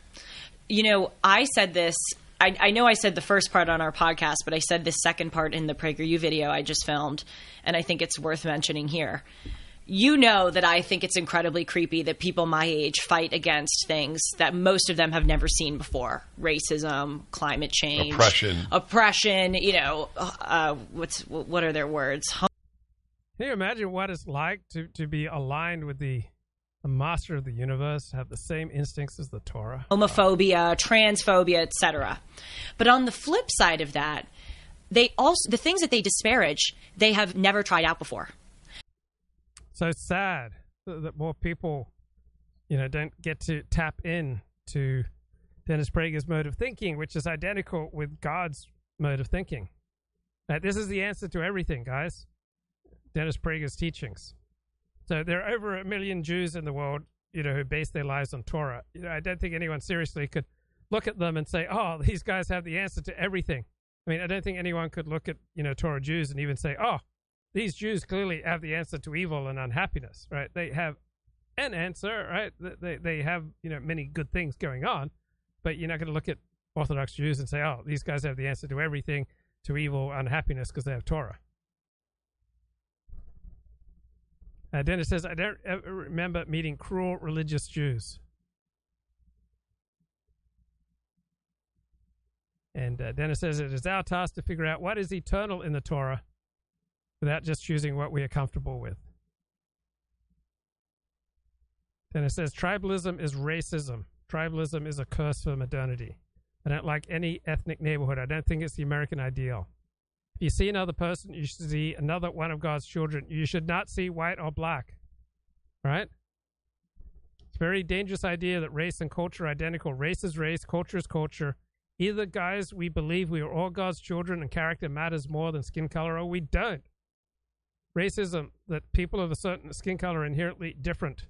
Speaker 3: you know, I said this. I, I know I said the first part on our podcast, but I said this second part in the PragerU video I just filmed, and I think it's worth mentioning here. You know that I think it's incredibly creepy that people my age fight against things that most of them have never seen before: racism, climate change,
Speaker 6: Oppression.
Speaker 3: oppression. You know, uh, what's what are their words?
Speaker 1: Can you imagine what it's like to, to be aligned with the, the master of the universe, have the same instincts as the Torah?
Speaker 3: homophobia, transphobia, etc. But on the flip side of that, they also the things that they disparage, they have never tried out before.
Speaker 1: So sad that more people, you know, don't get to tap in to Dennis Prager's mode of thinking, which is identical with God's mode of thinking. Now, this is the answer to everything, guys. Dennis Prager's teachings. So there are over a million Jews in the world, you know, who base their lives on Torah. You know, I don't think anyone seriously could look at them and say, "Oh, these guys have the answer to everything." I mean, I don't think anyone could look at you know Torah Jews and even say, "Oh, these Jews clearly have the answer to evil and unhappiness." Right? They have an answer, right? They- They have you know many good things going on, but you're not going to look at Orthodox Jews and say, "Oh, these guys have the answer to everything, to evil, unhappiness, because they have Torah." Uh, Dennis says, I don't remember meeting cruel religious Jews. And uh, Dennis says, it is our task to figure out what is eternal in the Torah without just choosing what we are comfortable with. Then it says, tribalism is racism. Tribalism is a curse for modernity. I don't like any ethnic neighborhood. I don't think it's the American ideal. If you see another person, you should see another one of God's children. You should not see white or black. Right? It's a very dangerous idea that race and culture are identical. Race is race, culture is culture. Either, guys, we believe we are all God's children and character matters more than skin color, or we don't. Racism, that people of a certain skin color are inherently different,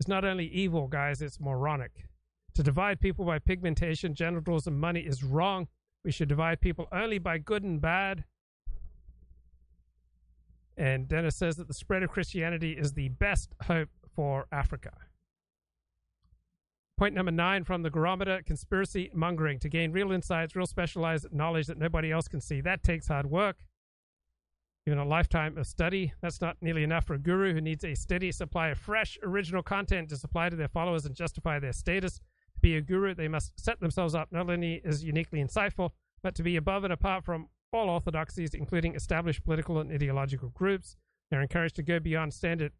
Speaker 1: is not only evil, guys, it's moronic. To divide people by pigmentation, genitals, and money is wrong We should divide people only by good and bad. And Dennis says that the spread of Christianity is the best hope for Africa. Point number nine from the Gurometer conspiracy mongering to gain real insights, real specialized knowledge that nobody else can see. That takes hard work, even a lifetime of study. That's not nearly enough for a guru who needs a steady supply of fresh, original content to supply to their followers and justify their status. To be a guru, they must set themselves up not only as uniquely insightful, but to be above and apart from all orthodoxies, including established political and ideological groups. They're encouraged to go beyond standard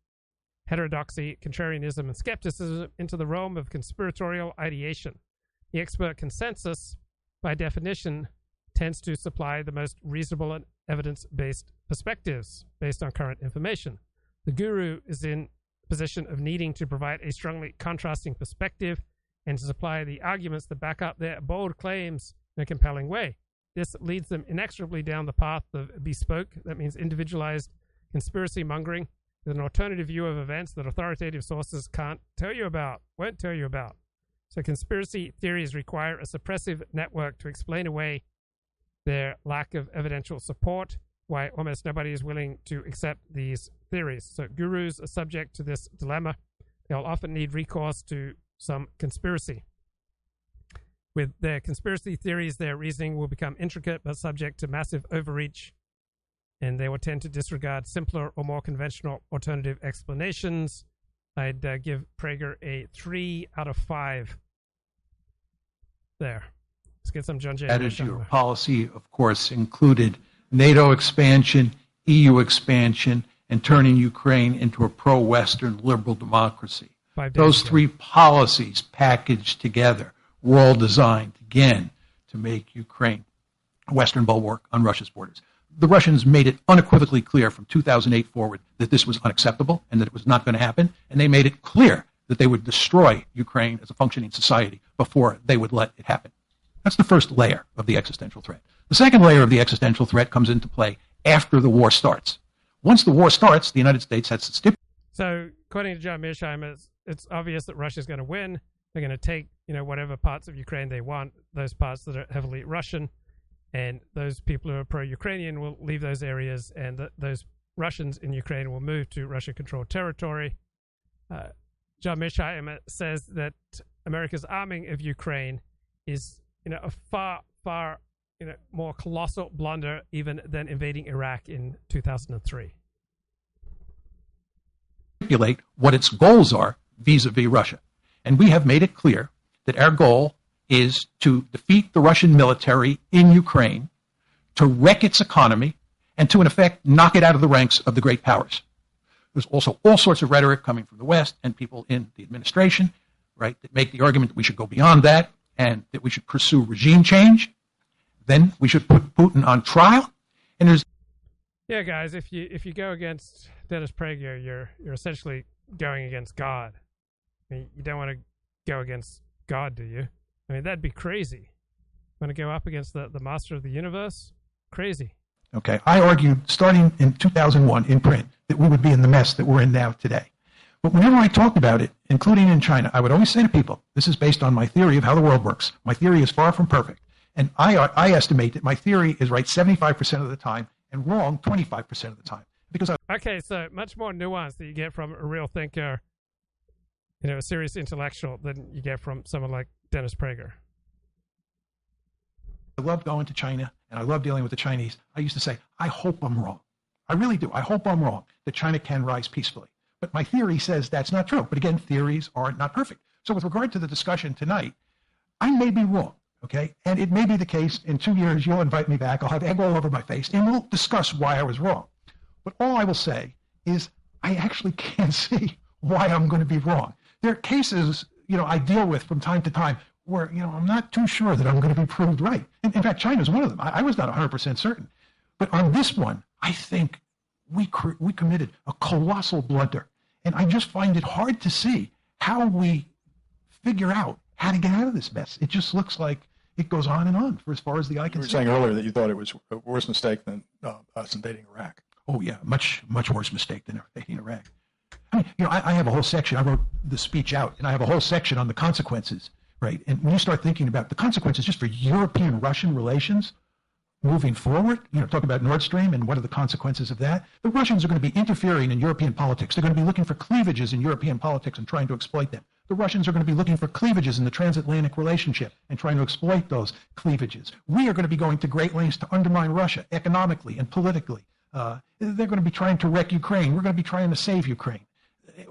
Speaker 1: heterodoxy, contrarianism, and skepticism into the realm of conspiratorial ideation. The expert consensus, by definition, tends to supply the most reasonable and evidence based perspectives based on current information. The guru is in position of needing to provide a strongly contrasting perspective and to supply the arguments that back up their bold claims in a compelling way. This leads them inexorably down the path of bespoke, that means individualized conspiracy mongering, with an alternative view of events that authoritative sources can't tell you about, won't tell you about. So, conspiracy theories require a suppressive network to explain away their lack of evidential support, why almost nobody is willing to accept these theories. So, gurus are subject to this dilemma. They'll often need recourse to some conspiracy. With their conspiracy theories, their reasoning will become intricate but subject to massive overreach, and they will tend to disregard simpler or more conventional alternative explanations. I'd uh, give Prager a three out of five. There. Let's get some John J.
Speaker 10: That is your policy, of course, included NATO expansion, EU expansion, and turning Ukraine into a pro Western liberal democracy. Those three policies packaged together were all designed, again, to make Ukraine a Western bulwark on Russia's borders. The Russians made it unequivocally clear from 2008 forward that this was unacceptable and that it was not going to happen, and they made it clear that they would destroy Ukraine as a functioning society before they would let it happen. That's the first layer of the existential threat. The second layer of the existential threat comes into play after the war starts. Once the war starts, the United States has to stipulate.
Speaker 1: So, according to John Mearsheimer, it's, it's obvious that Russia's going to win. They're going to take, you know, whatever parts of Ukraine they want, those parts that are heavily Russian, and those people who are pro-Ukrainian will leave those areas, and th- those Russians in Ukraine will move to Russian-controlled territory. Uh, John Mearsheimer says that America's arming of Ukraine is, you know, a far, far, you know, more colossal blunder even than invading Iraq in 2003.
Speaker 10: Stipulate what its goals are vis-a-vis Russia, and we have made it clear that our goal is to defeat the Russian military in Ukraine, to wreck its economy, and to, in effect, knock it out of the ranks of the great powers. There's also all sorts of rhetoric coming from the West and people in the administration, right, that make the argument that we should go beyond that and that we should pursue regime change. Then we should put Putin on trial. And there's
Speaker 1: yeah, guys, if you if you go against Dennis Prager, you're you're essentially going against God. I mean, you don't want to go against God, do you? I mean, that'd be crazy. Want to go up against the, the master of the universe? Crazy.
Speaker 10: Okay, I argued starting in 2001 in print that we would be in the mess that we're in now today. But whenever I talked about it, including in China, I would always say to people, this is based on my theory of how the world works. My theory is far from perfect. And I, I estimate that my theory is right 75% of the time and wrong 25% of the time. Because I,
Speaker 1: Okay, so much more nuance that you get from a real thinker, you know, a serious intellectual than you get from someone like Dennis Prager.
Speaker 10: I love going to China and I love dealing with the Chinese. I used to say, I hope I'm wrong. I really do. I hope I'm wrong that China can rise peacefully. But my theory says that's not true. But again, theories are not perfect. So with regard to the discussion tonight, I may be wrong. Okay. And it may be the case in two years, you'll invite me back. I'll have egg all over my face and we'll discuss why I was wrong. But all I will say is I actually (laughs) can't see why I'm going to be wrong. There are cases, you know, I deal with from time to time where, you know, I'm not too sure that I'm going to be proved right. In, in fact, China is one of them. I, I was not 100% certain. But on this one, I think we, cr- we committed a colossal blunder. And I just find it hard to see how we figure out how to get out of this mess. It just looks like it goes on and on for as far as the eye can see.
Speaker 11: You were
Speaker 10: see.
Speaker 11: saying earlier that you thought it was a worse mistake than uh, us invading Iraq.
Speaker 10: Oh yeah, much much worse mistake than invading Iraq. I mean, you know, I, I have a whole section. I wrote the speech out, and I have a whole section on the consequences right? And when you start thinking about the consequences just for European Russian relations moving forward, you know, talk about Nord Stream and what are the consequences of that. The Russians are going to be interfering in European politics. They're going to be looking for cleavages in European politics and trying to exploit them. The Russians are going to be looking for cleavages in the transatlantic relationship and trying to exploit those cleavages. We are going to be going to great lengths to undermine Russia economically and politically. Uh, they're going to be trying to wreck Ukraine. We're going to be trying to save Ukraine.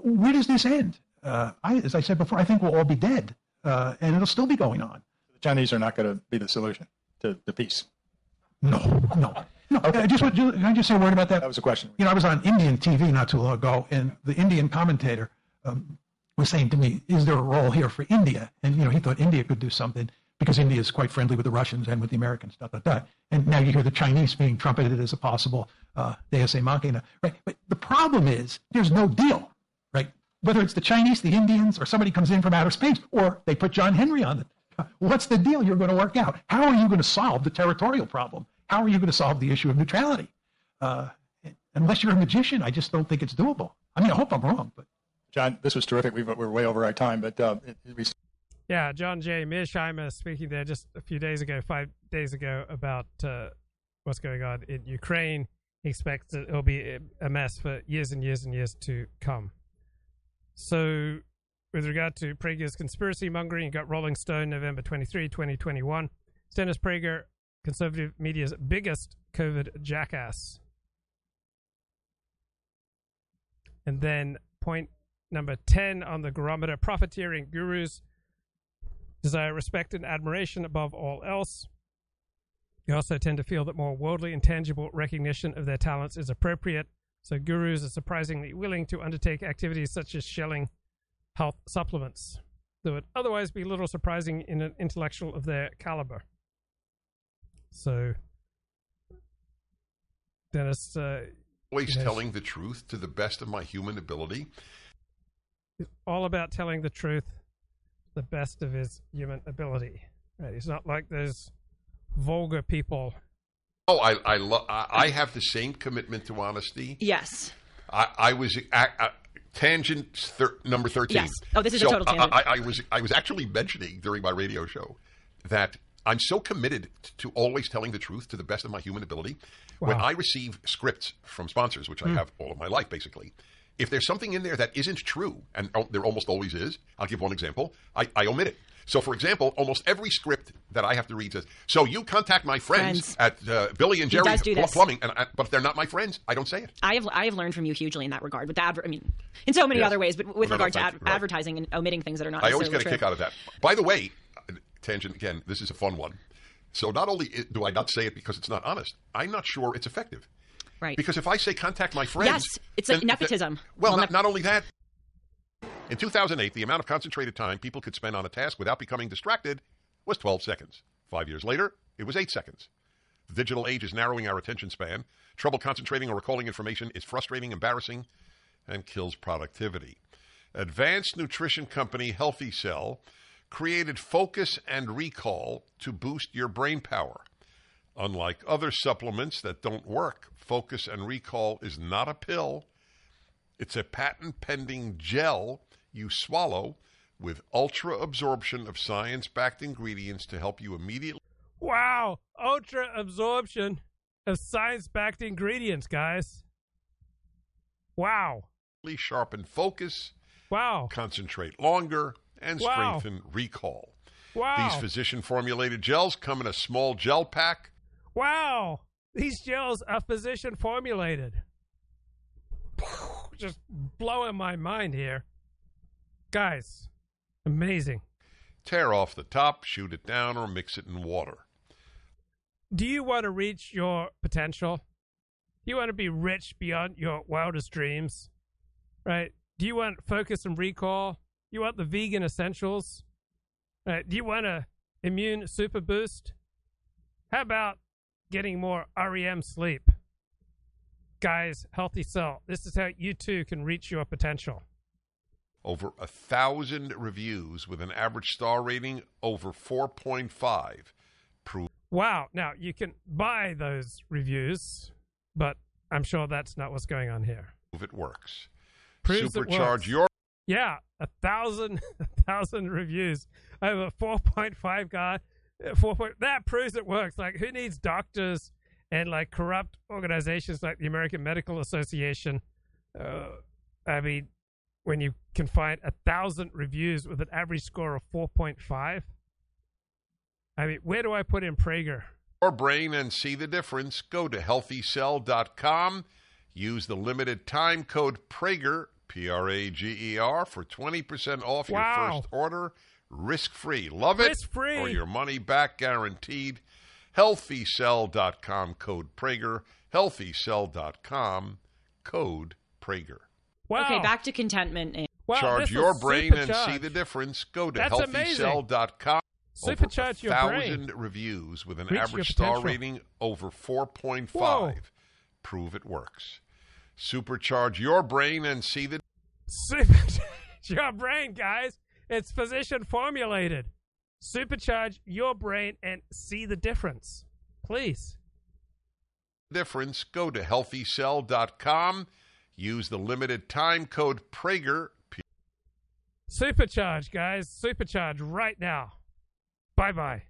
Speaker 10: Where does this end? Uh, I, as I said before, I think we'll all be dead, uh, and it'll still be going on.
Speaker 11: The Chinese are not going to be the solution to the peace.
Speaker 10: No, no, no. I just want can I just say a word about that?
Speaker 11: That was a question.
Speaker 10: You know, I was on Indian TV not too long ago, and the Indian commentator um, was saying to me, "Is there a role here for India?" And you know, he thought India could do something because India is quite friendly with the Russians and with the Americans. Dot dot dot. And now you hear the Chinese being trumpeted as a possible uh, Deus Machina, right? But the problem is there's no deal, right? Whether it's the Chinese, the Indians, or somebody comes in from outer space, or they put John Henry on it. What's the deal you're going to work out? How are you going to solve the territorial problem? How are you going to solve the issue of neutrality? Uh, unless you're a magician, I just don't think it's doable. I mean, I hope I'm wrong, but
Speaker 11: John, this was terrific. we are way over our time, but uh, it, it,
Speaker 1: yeah, John J. Mearsheimer speaking there just a few days ago, five days ago, about uh, what's going on in Ukraine. He expects that it'll be a mess for years and years and years to come. So with regard to Prager's conspiracy mongering, you got Rolling Stone, November 23, 2021. Dennis Prager, conservative media's biggest COVID jackass. And then point number 10 on the Gurometer profiteering gurus desire respect and admiration above all else. They also tend to feel that more worldly and tangible recognition of their talents is appropriate. So, gurus are surprisingly willing to undertake activities such as shelling health supplements that would otherwise be little surprising in an intellectual of their caliber. So, Dennis. Uh,
Speaker 2: Always telling the truth to the best of my human ability.
Speaker 1: It's all about telling the truth the best of his human ability. Right? He's not like those vulgar people.
Speaker 2: Oh, I I, lo- I, I have the same commitment to honesty.
Speaker 3: Yes.
Speaker 2: I, I was tangent thir- number thirteen.
Speaker 3: Yes. Oh, this is
Speaker 2: so
Speaker 3: a total tangent.
Speaker 2: I, I, was I was actually mentioning during my radio show that I'm so committed to always telling the truth to the best of my human ability. Wow. When I receive scripts from sponsors, which I mm. have all of my life, basically, if there's something in there that isn't true, and there almost always is, I'll give one example. I, I omit it. So, for example, almost every script that I have to read says, "So you contact my friends, friends. at uh, Billy and Jerry Plumbing," and I, but if they're not my friends, I don't say it.
Speaker 3: I have I have learned from you hugely in that regard. With adver- I mean, in so many yes. other ways, but with
Speaker 2: no,
Speaker 3: regard
Speaker 2: no,
Speaker 3: to ad- right. advertising and omitting things that are not.
Speaker 2: I always get
Speaker 3: a
Speaker 2: kick out of that. By the way, tangent again. This is a fun one. So not only do I not say it because it's not honest, I'm not sure it's effective.
Speaker 3: Right.
Speaker 2: Because if I say contact my friends,
Speaker 3: yes, it's nepotism.
Speaker 2: Then, well, well not, not only that. In 2008, the amount of concentrated time people could spend on a task without becoming distracted was 12 seconds. Five years later, it was eight seconds. The digital age is narrowing our attention span. Trouble concentrating or recalling information is frustrating, embarrassing, and kills productivity. Advanced nutrition company Healthy Cell created focus and recall to boost your brain power. Unlike other supplements that don't work, Focus and Recall is not a pill. It's a patent pending gel you swallow with ultra absorption of science backed ingredients to help you immediately.
Speaker 1: Wow! Ultra absorption of science backed ingredients, guys. Wow.
Speaker 2: Sharpen focus.
Speaker 1: Wow.
Speaker 2: Concentrate longer and strengthen wow. recall.
Speaker 1: Wow.
Speaker 2: These physician formulated gels come in a small gel pack
Speaker 1: Wow, these gels are physician formulated. Just blowing my mind here. Guys, amazing.
Speaker 2: Tear off the top, shoot it down, or mix it in water.
Speaker 1: Do you want to reach your potential? Do you want to be rich beyond your wildest dreams? Right? Do you want focus and recall? You want the vegan essentials? Right? Do you want a immune super boost? How about getting more REM sleep. Guys, Healthy Cell, this is how you too can reach your potential.
Speaker 2: Over a thousand reviews with an average star rating over 4.5. Prove.
Speaker 1: Wow. Now, you can buy those reviews, but I'm sure that's not what's going on here.
Speaker 2: Prove it works.
Speaker 1: Proves
Speaker 2: Supercharge
Speaker 1: it works.
Speaker 2: your
Speaker 1: Yeah, a thousand, (laughs) a thousand reviews over 4.5 guy. uh, 4. Point, that proves it works. Like, who needs doctors and like corrupt organizations like the American Medical Association? Uh, I mean, when you can find a thousand reviews with an average score of 4.5. I mean, where do I put in Prager?
Speaker 2: Your brain and see the difference. Go to healthycell.com. Use the limited time code Prager, P R A G E R, for 20% off your first order. Risk free. Love it?
Speaker 1: Risk-free.
Speaker 2: Or your money back guaranteed. Healthycell.com code Prager. Healthycell.com code Prager.
Speaker 1: Wow.
Speaker 3: Okay, back to contentment. And-
Speaker 1: Wow,
Speaker 2: Charge your brain and see the difference. Go to
Speaker 1: That's amazing.
Speaker 2: healthycell.com.
Speaker 1: Supercharge your
Speaker 2: over a
Speaker 1: brain.
Speaker 2: thousand reviews with an
Speaker 1: Reach
Speaker 2: average star rating over 4.5.
Speaker 1: Whoa.
Speaker 2: Prove it works. Supercharge your brain and see the
Speaker 1: Supercharge (laughs) your brain, guys. It's physician formulated. Supercharge your brain and see the difference. Please.
Speaker 2: difference. Go to healthycell.com. Use the limited time code Prager.
Speaker 1: Supercharge, guys. Supercharge right now. Bye bye.